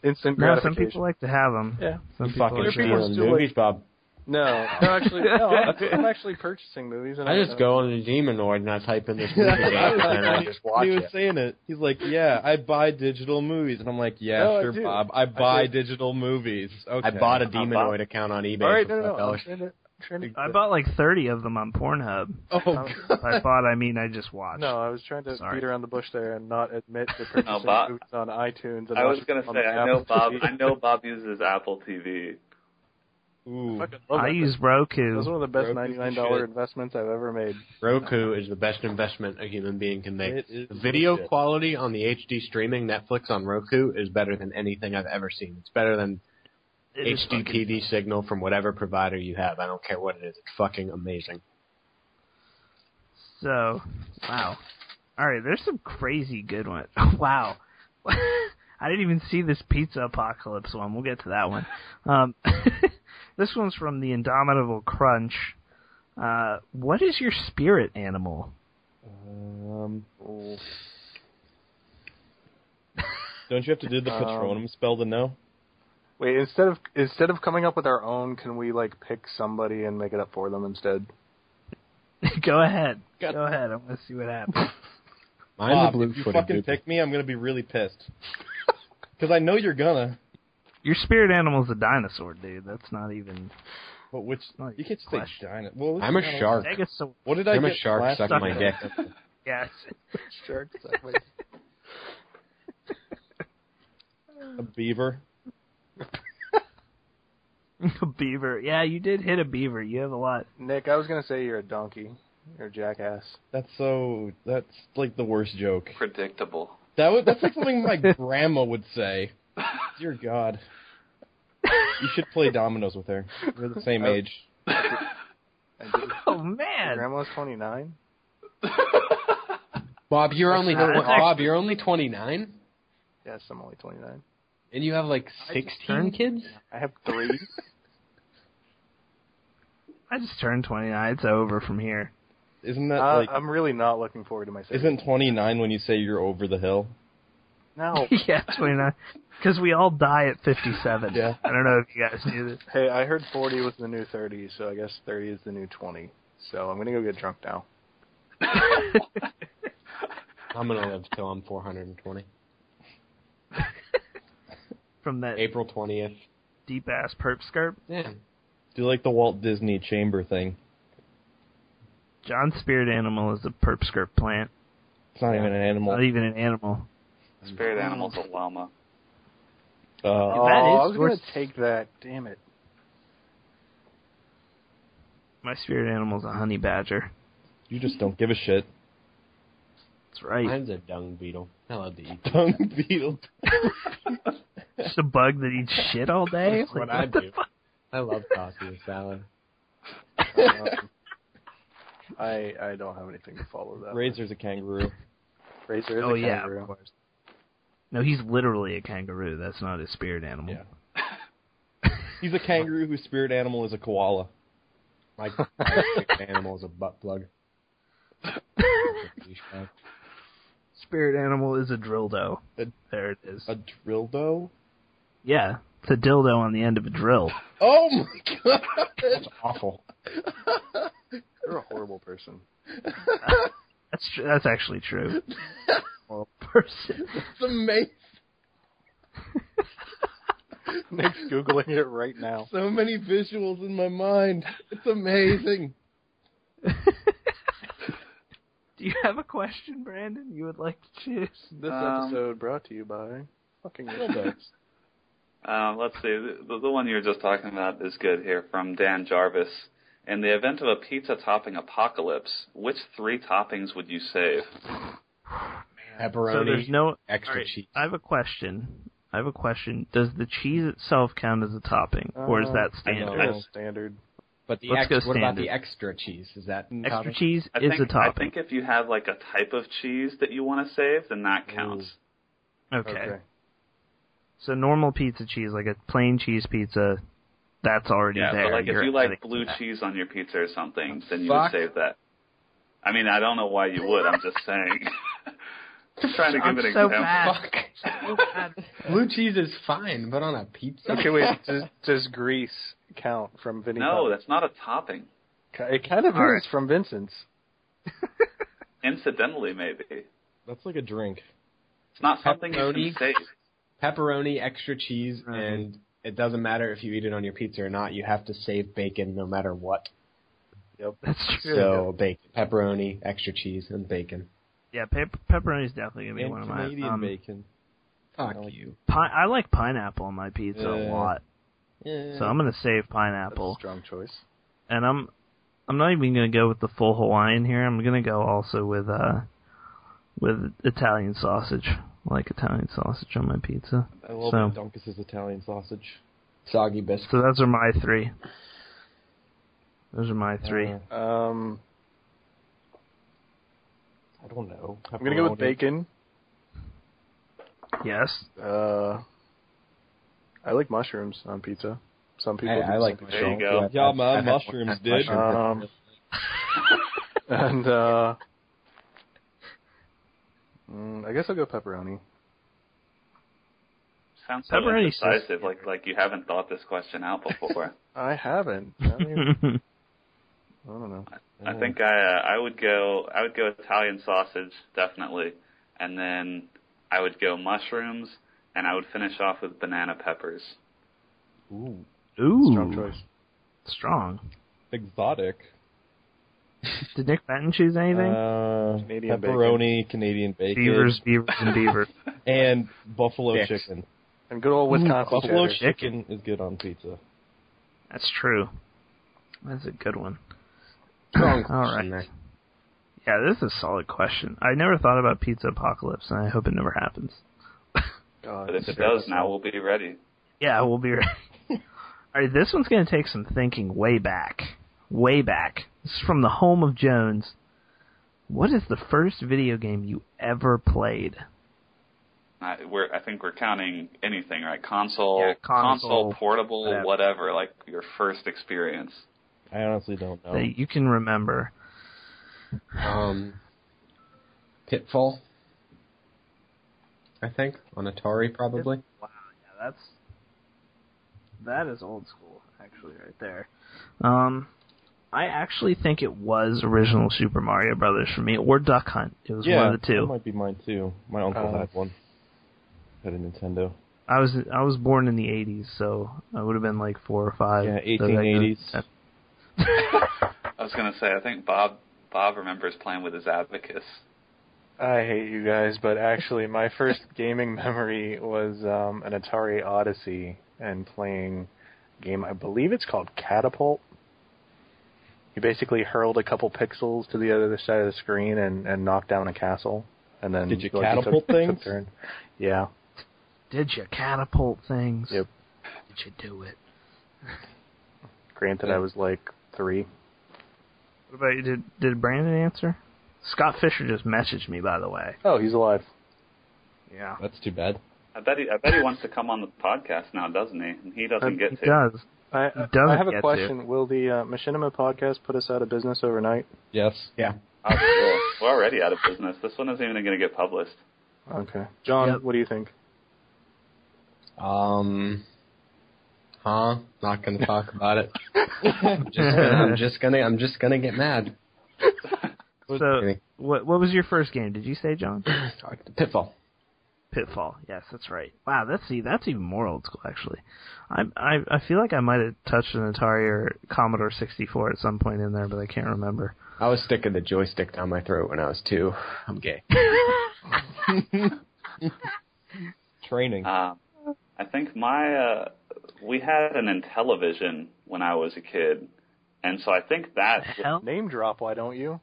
[SPEAKER 3] Instant
[SPEAKER 2] No, some people like to have them.
[SPEAKER 3] Yeah.
[SPEAKER 2] Some
[SPEAKER 4] You
[SPEAKER 2] people
[SPEAKER 4] fucking
[SPEAKER 2] like
[SPEAKER 3] There
[SPEAKER 2] to
[SPEAKER 3] are
[SPEAKER 4] stealing movies,
[SPEAKER 3] like-
[SPEAKER 4] Bob.
[SPEAKER 3] No, no, actually, no. I'm, I'm actually purchasing movies, and
[SPEAKER 4] I just go on the Demonoid and I type in this movie and I just watch
[SPEAKER 7] he was
[SPEAKER 4] it.
[SPEAKER 7] saying it. He's like, "Yeah, I buy digital movies," and I'm like, "Yeah,
[SPEAKER 3] No, I
[SPEAKER 7] sure,
[SPEAKER 3] do.
[SPEAKER 7] Bob. I buy
[SPEAKER 3] do.
[SPEAKER 7] digital movies." Okay.
[SPEAKER 4] I bought a Demonoid
[SPEAKER 5] about-
[SPEAKER 4] account on eBay
[SPEAKER 3] All right,
[SPEAKER 4] for
[SPEAKER 3] no, no, no. I'm trying to, I'm trying to,
[SPEAKER 2] I bought like thirty of them on Pornhub.
[SPEAKER 7] Oh,
[SPEAKER 2] By bought I mean I just watched.
[SPEAKER 3] No, I was trying to
[SPEAKER 2] Sorry.
[SPEAKER 3] beat around the bush there and not admit to purchasing
[SPEAKER 5] Bob-
[SPEAKER 3] movies on iTunes. And
[SPEAKER 5] I was gonna say I know
[SPEAKER 3] Apple
[SPEAKER 5] Bob
[SPEAKER 3] TV.
[SPEAKER 5] I know Bob uses Apple TV.
[SPEAKER 7] Ooh.
[SPEAKER 3] Fucking love
[SPEAKER 2] I use. Roku.
[SPEAKER 3] That was one of the best
[SPEAKER 7] Roku's
[SPEAKER 3] ninety
[SPEAKER 7] the
[SPEAKER 3] nine dollar investments I've ever made.
[SPEAKER 4] Roku is the best investment a human being can make. The video
[SPEAKER 7] legit.
[SPEAKER 4] quality on the HD streaming Netflix on Roku is better than anything I've ever seen. It's better than
[SPEAKER 2] It is
[SPEAKER 4] HD
[SPEAKER 2] fucking-
[SPEAKER 4] TV signal from whatever provider you have. I don't care what it is. It's fucking amazing.
[SPEAKER 2] So, wow. All right, there's some crazy good ones. wow. I didn't even see this pizza apocalypse one. We'll get to that one. Um, this one's from the Indomitable Crunch. Uh, what is your spirit animal?
[SPEAKER 7] Um, don't you have to do the
[SPEAKER 3] Um,
[SPEAKER 7] Patronum spell to know?
[SPEAKER 3] Wait, instead of instead of coming up with our own, can we like pick somebody and make it up for them instead?
[SPEAKER 2] Go ahead.
[SPEAKER 7] God.
[SPEAKER 2] Go ahead. I want to see what happens.
[SPEAKER 4] Mine's
[SPEAKER 7] Bob,
[SPEAKER 4] a blue
[SPEAKER 7] if you fucking
[SPEAKER 4] dude.
[SPEAKER 7] pick me, I'm gonna be really pissed. Because I know you're gonna.
[SPEAKER 2] Your spirit animal's a dinosaur, dude. That's not even.
[SPEAKER 7] But which
[SPEAKER 2] Not
[SPEAKER 7] you can't say
[SPEAKER 2] question.
[SPEAKER 7] dino. Well,
[SPEAKER 4] I'm a
[SPEAKER 7] don't-
[SPEAKER 4] shark.
[SPEAKER 2] Stegosaur.
[SPEAKER 7] What did I
[SPEAKER 4] I'm a shark
[SPEAKER 7] last
[SPEAKER 4] sucking
[SPEAKER 7] time?
[SPEAKER 4] my dick.
[SPEAKER 2] Yes.
[SPEAKER 3] Shark.
[SPEAKER 7] A beaver.
[SPEAKER 2] a beaver. Yeah, you did hit a beaver. You have a lot.
[SPEAKER 3] Nick, I was gonna say you're a donkey. You're a jackass.
[SPEAKER 7] That's so. That's like the worst joke.
[SPEAKER 5] Predictable.
[SPEAKER 7] That would. That's like something my grandma would say. Dear God. You should play dominoes with her. We're the same age.
[SPEAKER 3] I do.
[SPEAKER 2] Oh
[SPEAKER 3] Your
[SPEAKER 2] man.
[SPEAKER 3] grandma's twenty nine.
[SPEAKER 4] Bob, you're only
[SPEAKER 2] That's actually-
[SPEAKER 4] Bob, you're only 29,
[SPEAKER 3] Yes, I'm only twenty nine.
[SPEAKER 4] and you have like 16 kids.
[SPEAKER 3] I have three.
[SPEAKER 2] I just turned 29. It's over from here.
[SPEAKER 7] Isn't that
[SPEAKER 3] uh,
[SPEAKER 7] like?
[SPEAKER 3] I'm really not looking forward to my.
[SPEAKER 7] Isn't 29 when you say you're over the hill?
[SPEAKER 3] No.
[SPEAKER 2] yeah, 29. Because we all die at 57.
[SPEAKER 7] Yeah.
[SPEAKER 2] I don't know if you guys knew this.
[SPEAKER 3] Hey, I heard 40 was the new 30, so I guess 30 is the new 20. So I'm gonna go get drunk now.
[SPEAKER 4] I'm gonna live till I'm 420.
[SPEAKER 2] From that
[SPEAKER 4] April 20th.
[SPEAKER 2] deep ass perp skirt.
[SPEAKER 4] Yeah.
[SPEAKER 7] Do you like the Walt Disney chamber thing.
[SPEAKER 2] John's spirit animal is a perp skirt plant.
[SPEAKER 7] It's not even an animal.
[SPEAKER 2] Not even an animal.
[SPEAKER 5] Spirit animal's a llama.
[SPEAKER 7] Uh,
[SPEAKER 3] Oh,
[SPEAKER 2] That is
[SPEAKER 3] I was gonna take that. Damn it.
[SPEAKER 2] My spirit animal's a honey badger.
[SPEAKER 7] you just don't give a shit.
[SPEAKER 2] That's right.
[SPEAKER 4] Mine's a dung beetle. I love to eat.
[SPEAKER 7] Dung beetle.
[SPEAKER 2] Just a bug that eats shit all day.
[SPEAKER 4] That's what
[SPEAKER 2] Like,
[SPEAKER 4] I
[SPEAKER 2] the
[SPEAKER 4] do.
[SPEAKER 2] fuck?
[SPEAKER 4] I love tossing a salad.
[SPEAKER 3] Um, I I don't have anything to follow that.
[SPEAKER 7] Razor's a kangaroo.
[SPEAKER 3] Razor is
[SPEAKER 2] Oh
[SPEAKER 3] a
[SPEAKER 2] yeah,
[SPEAKER 3] kangaroo.
[SPEAKER 2] of course. No, he's literally a kangaroo. That's not his spirit animal.
[SPEAKER 7] Yeah. He's a kangaroo whose spirit animal is a koala.
[SPEAKER 4] My, my favorite animal is a butt plug.
[SPEAKER 2] Spirit animal is a dildo.
[SPEAKER 7] A-
[SPEAKER 2] There it is.
[SPEAKER 7] A dildo?
[SPEAKER 2] yeah, it's a dildo on the end of a drill.
[SPEAKER 7] Oh my god!
[SPEAKER 4] That's awful.
[SPEAKER 3] You're a horrible person.
[SPEAKER 2] That's tr- that's actually true. Well, person.
[SPEAKER 7] It's amazing.
[SPEAKER 3] Nick's googling it right now.
[SPEAKER 7] So many visuals in my mind. It's amazing.
[SPEAKER 2] Do you have a question, Brandon? You would like to choose?
[SPEAKER 3] This
[SPEAKER 5] Um,
[SPEAKER 3] episode brought to you by fucking
[SPEAKER 7] Dildos.
[SPEAKER 5] Um, let's see. The, the one you were just talking about is good here from Dan Jarvis. In the event of a pizza topping apocalypse, which three toppings would you save?
[SPEAKER 4] Pepperoni.
[SPEAKER 2] So there's no
[SPEAKER 4] extra
[SPEAKER 2] all right,
[SPEAKER 4] cheese.
[SPEAKER 2] I have a question. I have a question. Does the cheese itself count as a topping, or is uh, that standard?
[SPEAKER 3] I know,
[SPEAKER 2] standard?
[SPEAKER 3] standard.
[SPEAKER 4] But the
[SPEAKER 2] Let's
[SPEAKER 4] ex-
[SPEAKER 2] go
[SPEAKER 4] what about the extra cheese? Is that
[SPEAKER 2] Extra
[SPEAKER 4] topping?
[SPEAKER 2] cheese
[SPEAKER 5] I
[SPEAKER 2] is
[SPEAKER 5] think,
[SPEAKER 2] a topping.
[SPEAKER 5] I think if you have like a type of cheese that you want to save, then that counts.
[SPEAKER 2] okay.
[SPEAKER 3] Okay.
[SPEAKER 2] So normal pizza cheese, like a plain cheese pizza, that's already
[SPEAKER 5] Yeah,
[SPEAKER 2] there.
[SPEAKER 5] but like if
[SPEAKER 2] You're
[SPEAKER 5] you like blue
[SPEAKER 2] that.
[SPEAKER 5] cheese on your pizza or something, then you
[SPEAKER 4] Fuck.
[SPEAKER 5] would save that. I mean, I don't know why you would. I'm just saying. just trying to give
[SPEAKER 2] I'm
[SPEAKER 5] an
[SPEAKER 2] so
[SPEAKER 5] example.
[SPEAKER 2] bad.
[SPEAKER 4] Blue cheese is fine, but on a pizza?
[SPEAKER 3] Okay, wait. does, does grease count from Vinny?
[SPEAKER 5] No,
[SPEAKER 3] Pop?
[SPEAKER 5] that's not a topping.
[SPEAKER 3] it kind of
[SPEAKER 2] All
[SPEAKER 3] is
[SPEAKER 2] right.
[SPEAKER 3] from Vincent's.
[SPEAKER 5] Incidentally, maybe.
[SPEAKER 7] That's like a drink.
[SPEAKER 5] It's not something you
[SPEAKER 4] Pepperoni?
[SPEAKER 5] can save.
[SPEAKER 4] Pepperoni, extra cheese,
[SPEAKER 2] Right.
[SPEAKER 4] and it doesn't matter if you eat it on your pizza or not. You have to save bacon no matter what.
[SPEAKER 2] Yep, that's true.
[SPEAKER 4] So bacon, pepperoni, extra cheese, and bacon.
[SPEAKER 2] Yeah, pep- pepperoni is definitely gonna be
[SPEAKER 7] And
[SPEAKER 2] one of
[SPEAKER 7] Canadian
[SPEAKER 2] mine. Um,
[SPEAKER 7] bacon.
[SPEAKER 4] Fuck
[SPEAKER 7] like-
[SPEAKER 4] you.
[SPEAKER 2] pi- I like pineapple on my pizza a lot,
[SPEAKER 7] Yeah.
[SPEAKER 2] so I'm gonna save
[SPEAKER 3] That's a
[SPEAKER 2] pineapple.
[SPEAKER 3] strong choice.
[SPEAKER 2] and I'm I'm not even gonna go with the full Hawaiian here. I'm gonna go also with uh with Italian sausage. I like Italian sausage on my pizza.
[SPEAKER 7] I love
[SPEAKER 2] so-
[SPEAKER 7] Dunkus's Italian sausage.
[SPEAKER 4] Soggy biscuit.
[SPEAKER 2] So those are my three. Those are my three.
[SPEAKER 7] Uh,
[SPEAKER 3] Um,
[SPEAKER 7] I don't know.
[SPEAKER 3] I'm gonna go with bacon.
[SPEAKER 2] yes.
[SPEAKER 3] Uh, I like mushrooms on pizza. Some people.
[SPEAKER 4] I,
[SPEAKER 3] do,
[SPEAKER 4] I like
[SPEAKER 3] some
[SPEAKER 5] There you go.
[SPEAKER 7] Yeah,
[SPEAKER 4] I've-
[SPEAKER 7] man, mushrooms,
[SPEAKER 4] did.
[SPEAKER 3] Um, and uh, mm, I guess I'll go pepperoni.
[SPEAKER 5] Sounds so
[SPEAKER 2] Pepperoni's just-
[SPEAKER 5] indecisive, like like you haven't thought this question out before.
[SPEAKER 3] I haven't. I, mean, I don't know.
[SPEAKER 5] I think I uh, I would go I would go Italian sausage definitely, and then I would go mushrooms, and I would finish off with banana peppers.
[SPEAKER 7] Ooh,
[SPEAKER 2] Ooh,
[SPEAKER 3] Strong choice.
[SPEAKER 2] Strong.
[SPEAKER 7] exotic.
[SPEAKER 2] Did Nick Benton choose anything?
[SPEAKER 7] Uh,
[SPEAKER 3] Canadian
[SPEAKER 7] pepperoni, Canadian bacon,
[SPEAKER 2] beavers, beavers, and beavers.
[SPEAKER 7] and buffalo
[SPEAKER 4] Dicks.
[SPEAKER 7] chicken.
[SPEAKER 3] And good old Wisconsin
[SPEAKER 7] Buffalo
[SPEAKER 3] cheddar.
[SPEAKER 7] chicken is good on pizza.
[SPEAKER 2] That's true. That's a good one.
[SPEAKER 4] Strong
[SPEAKER 2] All
[SPEAKER 4] question
[SPEAKER 2] right.
[SPEAKER 4] there.
[SPEAKER 2] Yeah, this is a solid question. I never thought about pizza apocalypse, and I hope it never happens.
[SPEAKER 3] God,
[SPEAKER 5] But if it does, now we'll be ready.
[SPEAKER 2] Yeah, we'll be ready. All right, this one's going to take some thinking way back. Way back. This is from the home of Jones. What is the first video game you ever played?
[SPEAKER 5] I, we're I think we're counting anything, right? Console,
[SPEAKER 2] Yeah, console,
[SPEAKER 5] portable,
[SPEAKER 2] whatever.
[SPEAKER 5] whatever. Like your first experience.
[SPEAKER 7] I honestly don't know.
[SPEAKER 2] That you can remember.
[SPEAKER 4] Um, Pitfall. I think, on Atari probably.
[SPEAKER 2] Wow, yeah, that's that is old school, actually, right there. Um, I actually think it was original Super Mario Brothers for me, or Duck Hunt. It was
[SPEAKER 7] yeah,
[SPEAKER 2] one of the two.
[SPEAKER 7] that might be mine too. My uncle
[SPEAKER 3] Uh,
[SPEAKER 7] had one. Had a Nintendo.
[SPEAKER 2] I was I was born in the '80s, so I would have been like four or five.
[SPEAKER 7] Yeah,
[SPEAKER 2] So that-
[SPEAKER 7] 1880s.
[SPEAKER 5] I was gonna say, I think Bob Bob remembers playing with his abacus.
[SPEAKER 3] I hate you guys, but actually, my first gaming memory was um, an Atari Odyssey and playing a game. I believe it's called Catapult. You basically hurled a couple pixels to the other side of the screen and, and knocked down a castle, and then
[SPEAKER 7] Did you
[SPEAKER 3] like,
[SPEAKER 7] catapult
[SPEAKER 3] took,
[SPEAKER 7] things?
[SPEAKER 3] Took. Yeah.
[SPEAKER 2] Did you catapult things?
[SPEAKER 3] Yep.
[SPEAKER 2] Did you do it?
[SPEAKER 3] Granted, I was like three.
[SPEAKER 2] What about you? Did Did Brandon answer? Scott Fisher just messaged me, by the way.
[SPEAKER 3] Oh, he's alive.
[SPEAKER 2] Yeah,
[SPEAKER 7] That's too bad.
[SPEAKER 5] I bet he I bet he wants to come on the podcast now, doesn't he? And he doesn't
[SPEAKER 3] Uh,
[SPEAKER 5] get
[SPEAKER 2] he
[SPEAKER 5] to.
[SPEAKER 2] does.
[SPEAKER 3] I,
[SPEAKER 2] He doesn't
[SPEAKER 3] I have
[SPEAKER 2] get
[SPEAKER 3] a
[SPEAKER 2] to.
[SPEAKER 3] question. Will the uh, Machinima podcast put us out of business overnight?
[SPEAKER 7] Yes.
[SPEAKER 4] Yeah.
[SPEAKER 5] Oh, cool. We're already out of business. This one isn't even going to get published.
[SPEAKER 3] Okay. John,
[SPEAKER 2] Yep.
[SPEAKER 3] what do you think?
[SPEAKER 4] Um. Huh? Not gonna talk about it. I'm just gonna, I'm just gonna. I'm just gonna get mad.
[SPEAKER 2] So, what what was your first game? Did you say, John?
[SPEAKER 4] Pitfall.
[SPEAKER 2] Pitfall. Yes, that's right. Wow, that's see, that's even more old school actually. I I I feel like I might have touched an Atari or Commodore 64 at some point in there, but I can't remember.
[SPEAKER 4] I was sticking the joystick down my throat when I was two. I'm gay.
[SPEAKER 7] Training.
[SPEAKER 5] Um, I think my uh, we had an Intellivision when I was a kid, and so I think that
[SPEAKER 2] Hell,
[SPEAKER 3] Name drop, why don't you?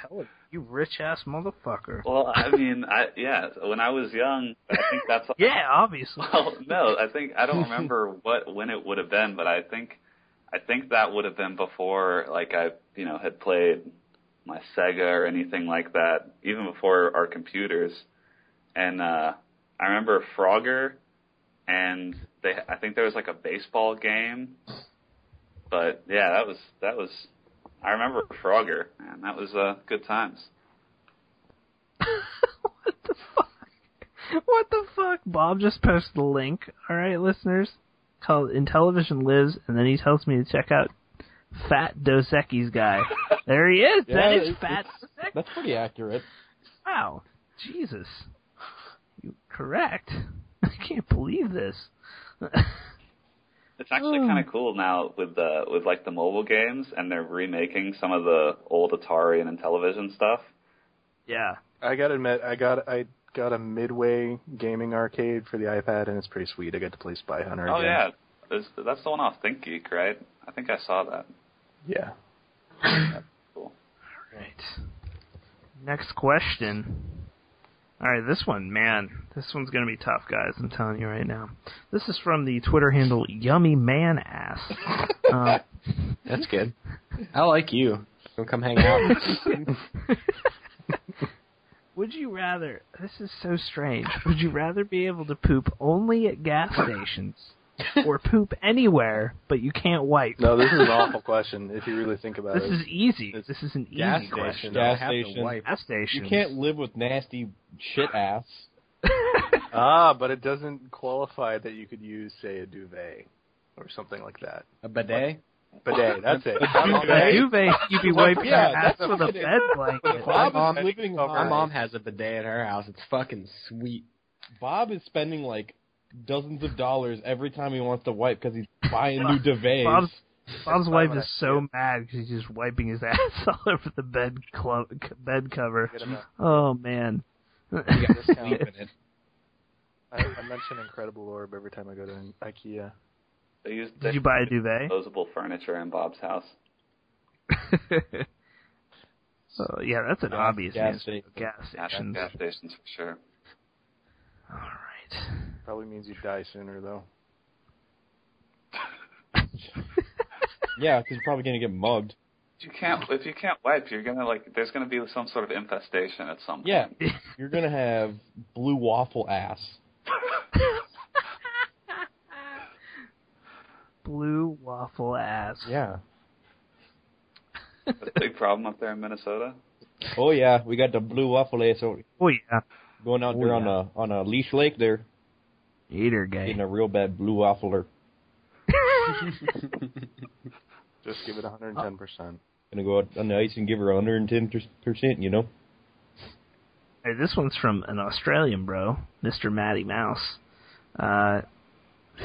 [SPEAKER 2] tell it, you rich ass motherfucker.
[SPEAKER 5] Well, I mean, I yeah, when I was young, I think that's
[SPEAKER 2] Yeah, obviously.
[SPEAKER 5] Well, no, I think I don't remember what when it would have been, but I think I think that would have been before like I you know had played my Sega or anything like that, even before our computers. And uh I remember Frogger, and they I think there was like a baseball game, but yeah, that was that was I remember Frogger, and that was uh good times.
[SPEAKER 2] what the fuck? What the fuck? Bob just posted the link. All right, listeners, called Intellivision Lives, and then he tells me to check out Fat Dos Equis guy. There he is. that
[SPEAKER 7] Yeah,
[SPEAKER 2] is
[SPEAKER 7] it's-
[SPEAKER 2] Fat Dos
[SPEAKER 7] That's pretty accurate.
[SPEAKER 2] Wow, Jesus, you correct? I can't believe this.
[SPEAKER 5] It's actually kind of oh. cool now with the with like the mobile games, and they're remaking some of the old Atari and Intellivision stuff.
[SPEAKER 2] yeah,
[SPEAKER 3] I gotta admit, I got I got a Midway gaming arcade for the iPad, and it's pretty sweet. I get to play Spy Hunter.
[SPEAKER 5] Oh
[SPEAKER 3] again.
[SPEAKER 5] yeah, There's, that's the one off ThinkGeek, right? I think I saw that.
[SPEAKER 3] yeah.
[SPEAKER 5] Cool.
[SPEAKER 2] right. Next question. All right, this one, man, this one's gonna be tough, guys. I'm telling you right now. This is from the Twitter handle Yummy Man Ass. Uh,
[SPEAKER 4] That's good. I like you. Don't come hang out.
[SPEAKER 2] Would you rather? This is so strange. Would you rather be able to poop only at gas stations, or poop anywhere but you can't wipe?
[SPEAKER 3] No, this is an awful question if you really think about it.
[SPEAKER 2] This is easy.
[SPEAKER 3] It's
[SPEAKER 2] This is an
[SPEAKER 4] gas
[SPEAKER 2] easy
[SPEAKER 4] station.
[SPEAKER 2] question.
[SPEAKER 4] don't
[SPEAKER 7] Gas station.
[SPEAKER 4] wipe.
[SPEAKER 2] Gas station.
[SPEAKER 7] You can't live with nasty shit ass.
[SPEAKER 3] ah, but it doesn't qualify that you could use, say, a duvet or something like that.
[SPEAKER 4] A bidet.
[SPEAKER 3] Bidet, that's it.
[SPEAKER 2] A duvet, you'd be wiping
[SPEAKER 7] Yeah,
[SPEAKER 2] your ass
[SPEAKER 7] that's
[SPEAKER 2] with a bed blanket.
[SPEAKER 7] Bob
[SPEAKER 4] mom-
[SPEAKER 7] is living
[SPEAKER 4] My mom has a bidet at her house. It's fucking sweet.
[SPEAKER 7] Bob is spending like dozens of dollars every time he wants to wipe because he's buying new duvets.
[SPEAKER 2] Bob's Bob's wife
[SPEAKER 3] what
[SPEAKER 2] is
[SPEAKER 3] I
[SPEAKER 2] so mad because he's just wiping his ass all over the bed clo- bed cover.
[SPEAKER 3] Get him a-
[SPEAKER 2] Oh man.
[SPEAKER 4] You got
[SPEAKER 3] Discount.
[SPEAKER 4] sleep in it.
[SPEAKER 3] I, I mention Incredible Orb every time I go to IKEA.
[SPEAKER 5] They use
[SPEAKER 2] Did you buy a duvet?
[SPEAKER 5] disposable furniture in Bob's house.
[SPEAKER 2] oh yeah, that's an obvious
[SPEAKER 7] gas
[SPEAKER 2] Gas
[SPEAKER 5] Gas,
[SPEAKER 2] stations.
[SPEAKER 5] gas stations for sure.
[SPEAKER 2] All right.
[SPEAKER 3] Probably means you die sooner, though.
[SPEAKER 7] yeah, because you're probably gonna get mugged.
[SPEAKER 5] If you can't if you can't wipe, you're gonna like there's gonna be some sort of infestation at some point.
[SPEAKER 7] Yeah, you're gonna have blue waffle ass.
[SPEAKER 2] Blue waffle ass.
[SPEAKER 7] Yeah.
[SPEAKER 5] That's a big problem up there in Minnesota.
[SPEAKER 7] Oh yeah, we got the blue waffle ass. over-
[SPEAKER 2] Oh yeah.
[SPEAKER 7] Going out
[SPEAKER 2] Oh,
[SPEAKER 7] there on a on a Leech Lake there,
[SPEAKER 2] Eater gay.
[SPEAKER 7] getting a real bad blue waffler.
[SPEAKER 3] Just give it 110 percent.
[SPEAKER 7] Gonna go out on the ice and give her 110 percent. You know.
[SPEAKER 2] Hey, this one's from an Australian bro, Mr. Matty Mouse. Uh,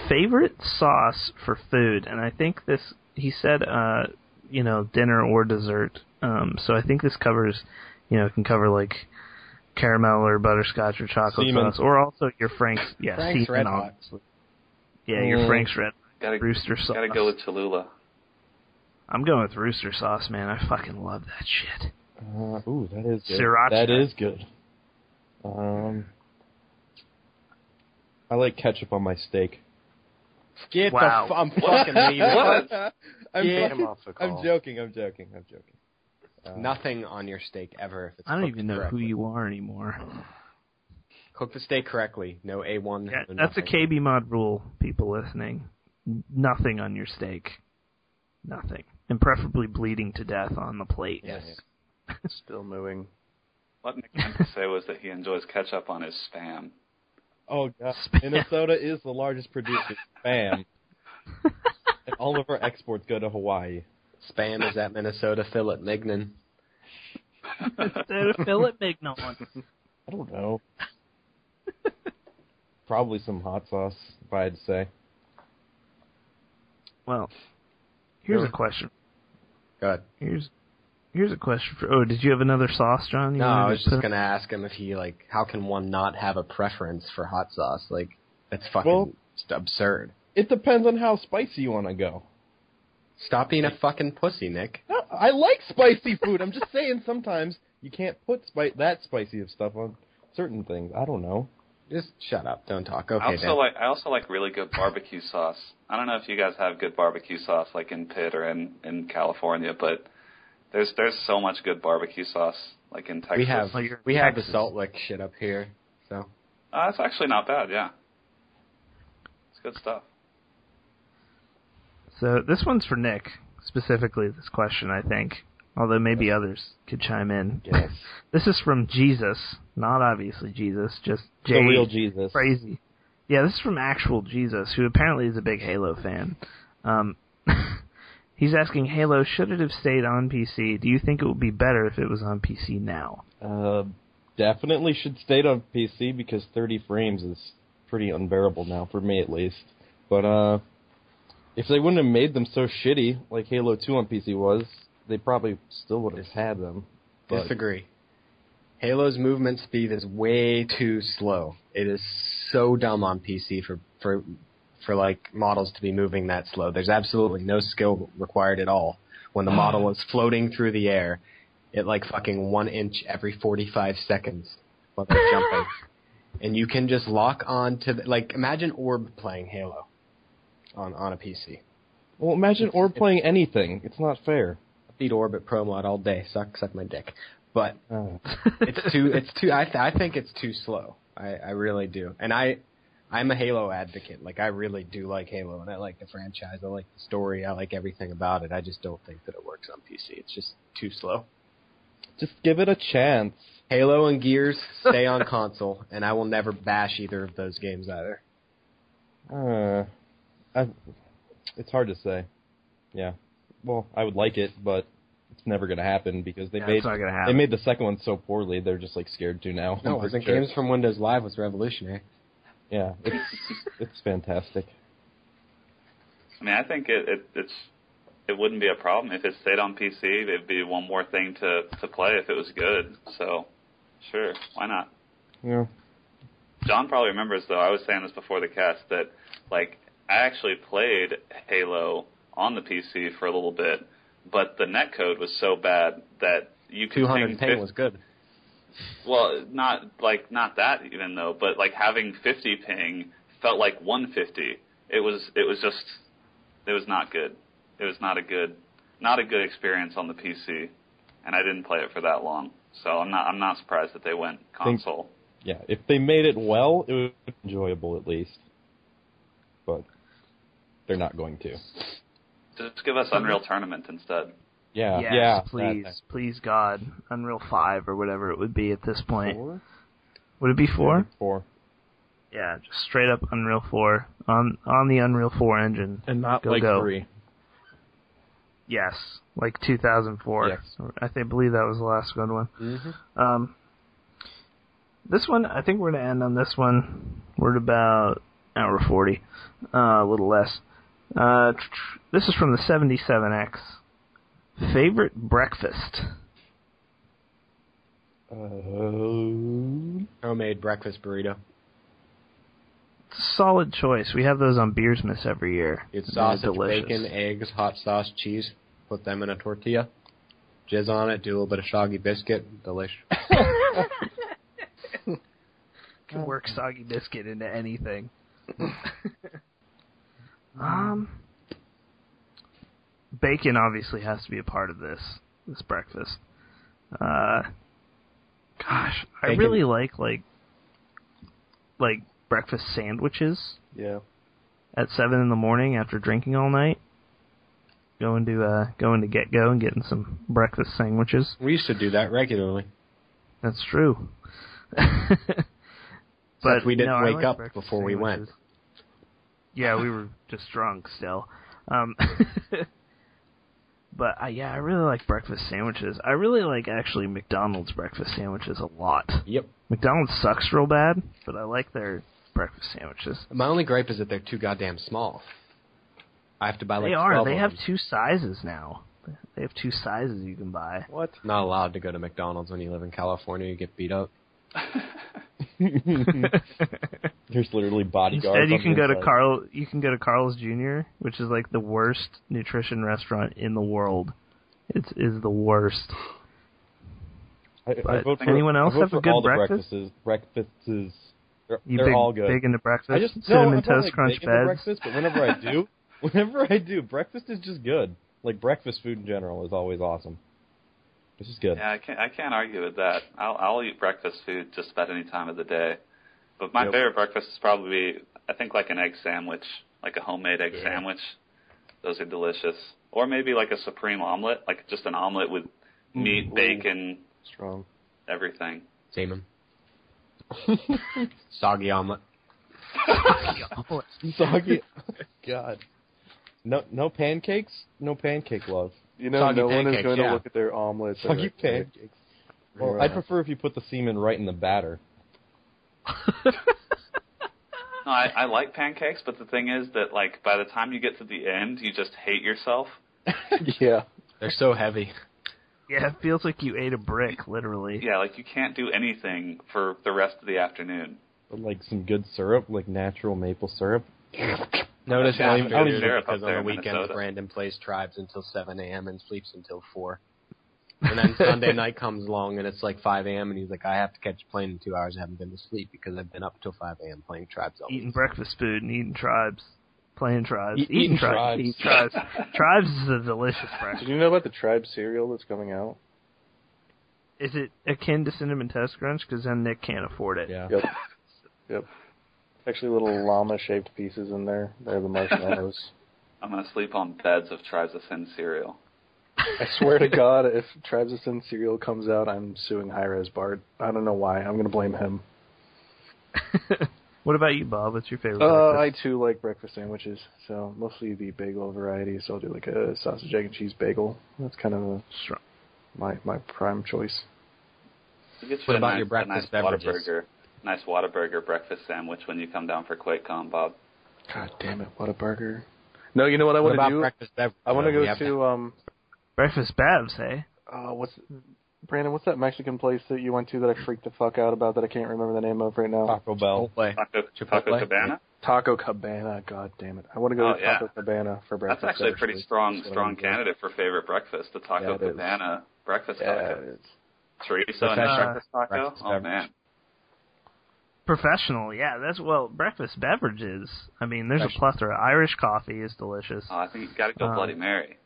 [SPEAKER 2] favorite sauce for food, and I think this he said, uh, you know, dinner or dessert. Um, so I think this covers, you know, it can cover like caramel or butterscotch or chocolate
[SPEAKER 7] Seaman.
[SPEAKER 2] sauce, or also your Frank's, yeah,
[SPEAKER 4] Frank's
[SPEAKER 2] Seaman,
[SPEAKER 4] Red Hot.
[SPEAKER 2] obviously. Yeah, your
[SPEAKER 7] Mm.
[SPEAKER 2] Frank's Red
[SPEAKER 5] Gotta
[SPEAKER 2] Rooster sauce.
[SPEAKER 5] gotta go with Cholula.
[SPEAKER 2] I'm going with rooster sauce, man. I fucking love that shit.
[SPEAKER 7] Uh, ooh, that is good.
[SPEAKER 2] Sriracha.
[SPEAKER 7] That is good. Um, I like ketchup on my steak.
[SPEAKER 4] Get
[SPEAKER 2] Wow.
[SPEAKER 4] the f- I'm fucking leaving.
[SPEAKER 5] What?
[SPEAKER 7] I'm,
[SPEAKER 4] Get
[SPEAKER 7] fucking-
[SPEAKER 3] him off the call.
[SPEAKER 7] I'm joking. I'm joking. I'm joking. Uh,
[SPEAKER 4] Nothing on your steak ever if it's
[SPEAKER 2] I don't even know
[SPEAKER 4] correctly.
[SPEAKER 2] who you are anymore.
[SPEAKER 4] Cook the steak correctly. No A1.
[SPEAKER 2] Yeah,
[SPEAKER 4] no
[SPEAKER 2] that's a. KB mod rule, people listening. Nothing on your steak. Nothing. And preferably bleeding to death on the plate.
[SPEAKER 4] Yes.
[SPEAKER 3] Still moving.
[SPEAKER 5] What Nick meant to say was that he enjoys ketchup on his spam.
[SPEAKER 7] Oh god,
[SPEAKER 2] Spam.
[SPEAKER 7] Minnesota is the largest producer of spam, and all of our exports go to Hawaii.
[SPEAKER 4] Spam is at Minnesota. filet mignon.
[SPEAKER 2] Instead of filet mignon.
[SPEAKER 7] I don't know. Probably some hot sauce, if I had to say.
[SPEAKER 2] Well, here's
[SPEAKER 4] Sure.
[SPEAKER 2] a question.
[SPEAKER 4] Go ahead.
[SPEAKER 2] Here's here's a question for. Oh, did you have another sauce, John? You
[SPEAKER 4] No,
[SPEAKER 2] wanted
[SPEAKER 4] I
[SPEAKER 2] to
[SPEAKER 4] was just
[SPEAKER 2] put-
[SPEAKER 4] gonna ask him if he like, how can one not have a preference for hot sauce? Like, that's fucking
[SPEAKER 7] Well-
[SPEAKER 4] just absurd.
[SPEAKER 7] It depends on how spicy you want to go.
[SPEAKER 4] Stop being a fucking pussy, Nick.
[SPEAKER 7] No, I like spicy food. I'm just saying sometimes you can't put spi- that spicy of stuff on certain things. I don't know.
[SPEAKER 4] Just shut up. Don't talk. Okay,
[SPEAKER 5] I also
[SPEAKER 4] Dan.
[SPEAKER 5] like I also like really good barbecue sauce. I don't know if you guys have good barbecue sauce like in Pitt or in in California, but there's there's so much good barbecue sauce like in Texas.
[SPEAKER 4] we have
[SPEAKER 2] Well, you're in
[SPEAKER 4] we have the salt lick shit up here. So
[SPEAKER 5] Uh, it's actually not bad. Yeah, it's good stuff.
[SPEAKER 2] So this one's for Nick specifically. This question, I think, although maybe others could chime in.
[SPEAKER 7] Yes.
[SPEAKER 2] This is from Jesus, not obviously Jesus, just Jay.
[SPEAKER 7] The real Jesus.
[SPEAKER 2] Crazy. Yeah, this is from actual Jesus, who apparently is a big Halo fan. Um, he's asking Halo, should it have stayed on PC? Do you think it would be better if it was on PC now?
[SPEAKER 7] Uh, definitely should stay on PC because 30 frames is pretty unbearable now for me at least. But uh, if they wouldn't have made them so shitty like Halo 2 on PC was, they probably still would have had them. But
[SPEAKER 4] disagree. Halo's movement speed is way too slow. It is so dumb on PC for for for like models to be moving that slow. There's absolutely no skill required at all. When the model is floating through the air, at like fucking one inch every 45 seconds while they're jumping, and you can just lock on to the, like imagine Orb playing Halo on on a PC.
[SPEAKER 7] well, imagine or playing anything. It's not fair.
[SPEAKER 4] Beat Orbit Pro Mod all day. Suck suck my dick. But
[SPEAKER 7] Uh,
[SPEAKER 4] it's too it's too I th- I think it's too slow. I I really do. And I I'm a Halo advocate. Like I really do like Halo and I like the franchise. I like the story. I like everything about it. I just don't think that it works on PC. It's just too slow.
[SPEAKER 7] just give it a chance.
[SPEAKER 4] Halo and Gears stay on console and I will never bash either of those games either.
[SPEAKER 7] Uh, I, it's hard to say. Yeah. Well, I would like it, but it's never going to happen because they
[SPEAKER 2] Yeah,
[SPEAKER 7] made
[SPEAKER 2] it's not gonna
[SPEAKER 7] they made the second one so poorly. They're just like scared to now.
[SPEAKER 4] No, I think
[SPEAKER 7] sure.
[SPEAKER 4] Games for Windows Live was revolutionary.
[SPEAKER 7] Yeah, it's it's fantastic.
[SPEAKER 5] I mean, I think it, it it's it wouldn't be a problem if it stayed on PC. It'd be one more thing to to play if it was good. So, sure, why not?
[SPEAKER 7] Yeah.
[SPEAKER 5] John probably remembers though. I was saying this before the cast that like I actually played Halo on the PC for a little bit, but the netcode was so bad that you could
[SPEAKER 4] 200
[SPEAKER 5] ping
[SPEAKER 4] ping
[SPEAKER 5] 50
[SPEAKER 4] was good.
[SPEAKER 5] well, not like not that even though, but like having 50 ping felt like 150. It was it was just it was not good. It was not a good not a good experience on the PC, and I didn't play it for that long. So I'm not I'm not surprised that they went console. Think-.
[SPEAKER 7] Yeah, if they made it well, it be enjoyable at least. But they're not going to.
[SPEAKER 5] Just give us Unreal Tournament instead.
[SPEAKER 7] Yeah,
[SPEAKER 2] yes,
[SPEAKER 7] yeah.
[SPEAKER 2] please,
[SPEAKER 7] that-
[SPEAKER 2] please, God, Unreal Five or whatever it would be at this point.
[SPEAKER 7] Four?
[SPEAKER 2] Would it be four?
[SPEAKER 7] Four.
[SPEAKER 2] Yeah, just straight up Unreal Four on on the Unreal Four engine.
[SPEAKER 7] And not
[SPEAKER 2] Go,
[SPEAKER 7] like
[SPEAKER 2] go.
[SPEAKER 7] three.
[SPEAKER 2] Yes, like 2004.
[SPEAKER 7] Yes.
[SPEAKER 2] I think believe that was the last good one.
[SPEAKER 4] Mm-hmm.
[SPEAKER 2] Um, this one, I think we're gonna end on this one. We're at about hour 40, uh, a little less. Uh, tr- tr- this is from the 77X. Favorite breakfast?
[SPEAKER 7] Uh,
[SPEAKER 4] Homemade breakfast burrito.
[SPEAKER 2] Solid choice. We have those on Beersmith every year.
[SPEAKER 4] It's sausage, bacon, eggs, hot sauce, cheese. Put them in a tortilla. Jizz on it. Do a little bit of soggy biscuit. Delish.
[SPEAKER 2] Can work soggy biscuit into anything. um, bacon obviously has to be a part of this this breakfast. Uh, gosh, I
[SPEAKER 4] Bacon.
[SPEAKER 2] really like like like breakfast sandwiches
[SPEAKER 3] Yeah.
[SPEAKER 2] at seven in the morning after drinking all night. Going to uh going to get go and getting some breakfast sandwiches.
[SPEAKER 4] We used to do that regularly.
[SPEAKER 2] That's true.
[SPEAKER 4] Except we didn't
[SPEAKER 2] no,
[SPEAKER 4] wake up before we went.
[SPEAKER 2] Yeah, we were just drunk still. Um, but uh, yeah, I really like breakfast sandwiches. I really like actually McDonald's breakfast sandwiches a lot.
[SPEAKER 4] Yep.
[SPEAKER 2] McDonald's sucks real bad, but I like their breakfast sandwiches.
[SPEAKER 4] My only gripe is that they're too goddamn small. I have to buy like
[SPEAKER 2] they are. They have two sizes now. They have two sizes you can buy.
[SPEAKER 3] What?
[SPEAKER 4] Not allowed to go to McDonald's when you live in California. You get beat up.
[SPEAKER 7] there's literally bodyguards.
[SPEAKER 2] Instead, you can go to. Carl. You can go to Carl's Jr., which is like the worst nutrition restaurant in the world. It is the worst.
[SPEAKER 7] I, I vote for,
[SPEAKER 2] anyone else have a good breakfast?
[SPEAKER 7] breakfasts. Breakfasts. They're,
[SPEAKER 2] You
[SPEAKER 7] they're
[SPEAKER 2] big,
[SPEAKER 7] all good.
[SPEAKER 2] big into breakfast.
[SPEAKER 7] I just no,
[SPEAKER 2] cinnamon
[SPEAKER 7] not,
[SPEAKER 2] toast
[SPEAKER 7] like,
[SPEAKER 2] crunch
[SPEAKER 7] big
[SPEAKER 2] beds.
[SPEAKER 7] breakfast, but whenever I do, whenever I do, breakfast is just good. Like breakfast food in general is always awesome. This is good.
[SPEAKER 5] Yeah, I can't I can't argue with that. I'll I'll eat breakfast food just about any time of the day. But my
[SPEAKER 7] Yep.
[SPEAKER 5] favorite breakfast is probably I think like an egg sandwich, like a homemade egg
[SPEAKER 4] Yeah.
[SPEAKER 5] sandwich. Those are delicious. Or maybe like a supreme omelet, like just an omelet with meat,
[SPEAKER 3] Ooh.
[SPEAKER 5] bacon,
[SPEAKER 3] Strong.
[SPEAKER 5] everything.
[SPEAKER 4] Seaman. Soggy omelet.
[SPEAKER 7] Soggy. God. No, no pancakes. No pancake love.
[SPEAKER 3] You know,
[SPEAKER 4] Soggy
[SPEAKER 3] no one is going
[SPEAKER 4] yeah.
[SPEAKER 3] to look at their omelets. or-
[SPEAKER 7] Soggy pancakes. Well, I'd prefer if you put the semen right in the batter.
[SPEAKER 5] No, I, I like pancakes, but the thing is that like by the time you get to the end, you just hate yourself.
[SPEAKER 3] yeah.
[SPEAKER 4] They're so heavy.
[SPEAKER 2] Yeah, it feels like you ate a brick, literally.
[SPEAKER 5] Yeah, like you can't do anything for the rest of the afternoon.
[SPEAKER 7] But like some good syrup, like natural maple syrup.
[SPEAKER 4] Notice
[SPEAKER 5] Yeah,
[SPEAKER 4] how
[SPEAKER 5] I'm
[SPEAKER 4] good
[SPEAKER 5] good
[SPEAKER 4] it is
[SPEAKER 5] sheriff
[SPEAKER 4] because
[SPEAKER 5] up
[SPEAKER 4] on
[SPEAKER 5] there
[SPEAKER 4] the
[SPEAKER 5] in
[SPEAKER 4] weekends Brandon plays tribes until 7 a.m. and sleeps until 4. And then Sunday night comes along and it's like 5 a.m. and he's like, I have to catch a plane in two hours. I haven't been to sleep because I've been up till 5 a.m. playing tribes all
[SPEAKER 2] Eating
[SPEAKER 4] week.
[SPEAKER 2] breakfast food and eating tribes. Playing tribes.
[SPEAKER 7] Eat- eating
[SPEAKER 2] tribes.
[SPEAKER 7] tribes.
[SPEAKER 2] Eat tribes. tribes is a delicious breakfast.
[SPEAKER 3] Did you know about the tribe cereal that's coming out?
[SPEAKER 2] Is it akin to Cinnamon Toast Crunch? Because then Nick can't afford it.
[SPEAKER 7] Yeah.
[SPEAKER 3] Yep. yep. Actually, little llama-shaped pieces in there. They're the marshmallows.
[SPEAKER 5] I'm gonna sleep on beds of Tribes Ascend cereal.
[SPEAKER 3] I swear to God, if Tribes Ascend cereal comes out, I'm suing Hi-Rez Bart. I don't know why. I'm going to blame him.
[SPEAKER 2] what about you, Bob? What's your favorite
[SPEAKER 3] Uh, I too like breakfast sandwiches, so mostly the bagel variety. So I'll do like a sausage, egg, and cheese bagel. That's kind of a, my my prime choice.
[SPEAKER 5] You get
[SPEAKER 4] What about
[SPEAKER 5] nice,
[SPEAKER 4] your breakfast
[SPEAKER 5] a nice
[SPEAKER 4] beverages?
[SPEAKER 5] Whataburger, nice Whataburger breakfast sandwich when you come down for QuakeCon, Bob.
[SPEAKER 3] God damn it, what a burger! No, you know what I want to do?
[SPEAKER 4] breakfast beverage?
[SPEAKER 3] I want to go to um,
[SPEAKER 2] Breakfast Babs, hey?
[SPEAKER 3] uh, what's Brandon? What's that Mexican place that you went to that I freaked the fuck out about that I can't remember the name of right now?
[SPEAKER 7] Taco Bell.
[SPEAKER 4] Chipotle.
[SPEAKER 5] Taco,
[SPEAKER 4] Chipotle?
[SPEAKER 5] Taco Cabana.
[SPEAKER 3] Taco Cabana. God damn it! I want to go
[SPEAKER 5] Oh,
[SPEAKER 3] to
[SPEAKER 5] yeah.
[SPEAKER 3] Taco Cabana for breakfast.
[SPEAKER 5] That's actually a pretty
[SPEAKER 3] beverages.
[SPEAKER 5] strong,
[SPEAKER 3] That's
[SPEAKER 5] strong
[SPEAKER 3] I'm gonna do.
[SPEAKER 5] candidate for favorite breakfast. The Taco
[SPEAKER 3] Yeah, it is.
[SPEAKER 5] Cabana breakfast
[SPEAKER 3] Yeah,
[SPEAKER 5] taco.
[SPEAKER 3] it is.
[SPEAKER 5] Chorizo and
[SPEAKER 4] Professional
[SPEAKER 5] breakfast taco.
[SPEAKER 4] breakfast
[SPEAKER 5] oh man,
[SPEAKER 2] Professional, yeah. That's well, breakfast beverages. I mean, there's a plethora. Irish coffee is delicious.
[SPEAKER 5] oh, I think you got to go
[SPEAKER 2] Um,
[SPEAKER 5] Bloody Mary.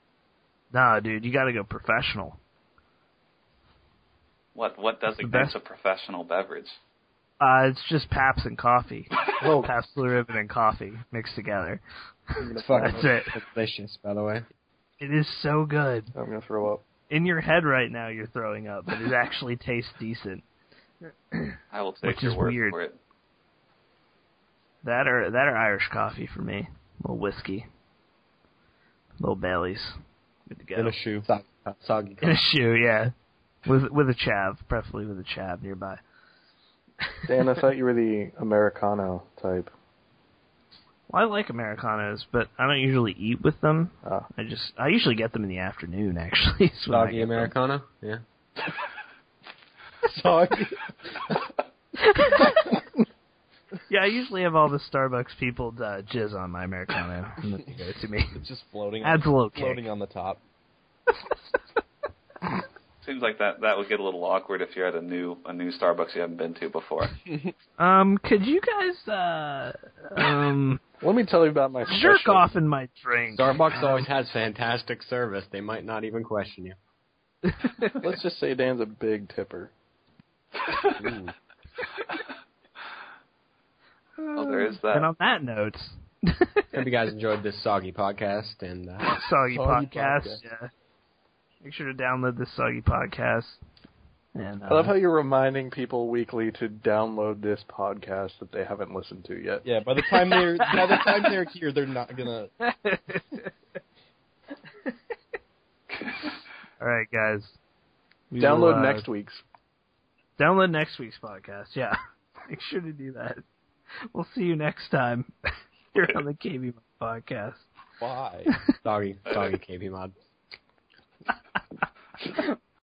[SPEAKER 2] Nah, dude, you got to go professional.
[SPEAKER 5] What what does
[SPEAKER 2] the
[SPEAKER 5] designates
[SPEAKER 2] best.
[SPEAKER 5] a professional beverage?
[SPEAKER 2] Uh, it's just Pabst and coffee. Pabst Blue Ribbon and coffee mixed together. That's it.
[SPEAKER 4] it's delicious, by the way.
[SPEAKER 2] It is so good.
[SPEAKER 3] I'm gonna throw up.
[SPEAKER 2] In your head right now, you're throwing up, but it actually tastes decent.
[SPEAKER 5] I will take
[SPEAKER 2] Which
[SPEAKER 5] your
[SPEAKER 2] is
[SPEAKER 5] word
[SPEAKER 2] weird.
[SPEAKER 5] for it.
[SPEAKER 2] That or that or Irish coffee for me. A little whiskey. little Baileys. Good to go.
[SPEAKER 7] In a shoe.
[SPEAKER 4] Soggy, soggy.
[SPEAKER 2] In a shoe, yeah. With with a chav, preferably with a chav nearby.
[SPEAKER 3] Dan, I thought you were the Americano type.
[SPEAKER 2] Well, I like Americanos, but I don't usually eat with them.
[SPEAKER 3] Ah.
[SPEAKER 2] I just I usually get them in the afternoon. Actually, is when I
[SPEAKER 4] Soggy
[SPEAKER 2] get them.
[SPEAKER 4] Americano? Yeah.
[SPEAKER 7] Soggy.
[SPEAKER 2] Yeah, I usually have all the Starbucks people uh, jizz on my Americano. and they give it to me.
[SPEAKER 7] It's just floating.
[SPEAKER 2] Adds a little kick.
[SPEAKER 7] floating on the top.
[SPEAKER 5] Seems like that that would get a little awkward if you're at a new a new Starbucks you haven't been to before.
[SPEAKER 2] Um, could you guys uh um
[SPEAKER 3] Let me tell you about my
[SPEAKER 2] jerk
[SPEAKER 3] special.
[SPEAKER 2] off in my drink?
[SPEAKER 4] Starbucks always has fantastic service. They might not even question you.
[SPEAKER 3] Let's just say Dan's a big tipper.
[SPEAKER 5] Oh, there is that.
[SPEAKER 2] And on that note,
[SPEAKER 4] Hope you guys enjoyed this soggy podcast, and uh,
[SPEAKER 2] soggy,
[SPEAKER 7] Soggy
[SPEAKER 2] podcast.
[SPEAKER 7] podcast.
[SPEAKER 2] Yeah. Make sure to download this soggy podcast. And uh,
[SPEAKER 3] I love how you're reminding people weekly to download this podcast that they haven't listened to yet.
[SPEAKER 7] Yeah, by the time they're by the time they're here, they're not gonna.
[SPEAKER 2] all right, guys. We
[SPEAKER 3] Download
[SPEAKER 2] will, uh,
[SPEAKER 3] next week's.
[SPEAKER 2] Download next week's podcast. Yeah, make sure to do that. We'll see you next time here on the KB podcast.
[SPEAKER 7] Why?
[SPEAKER 4] soggy, soggy KB mod.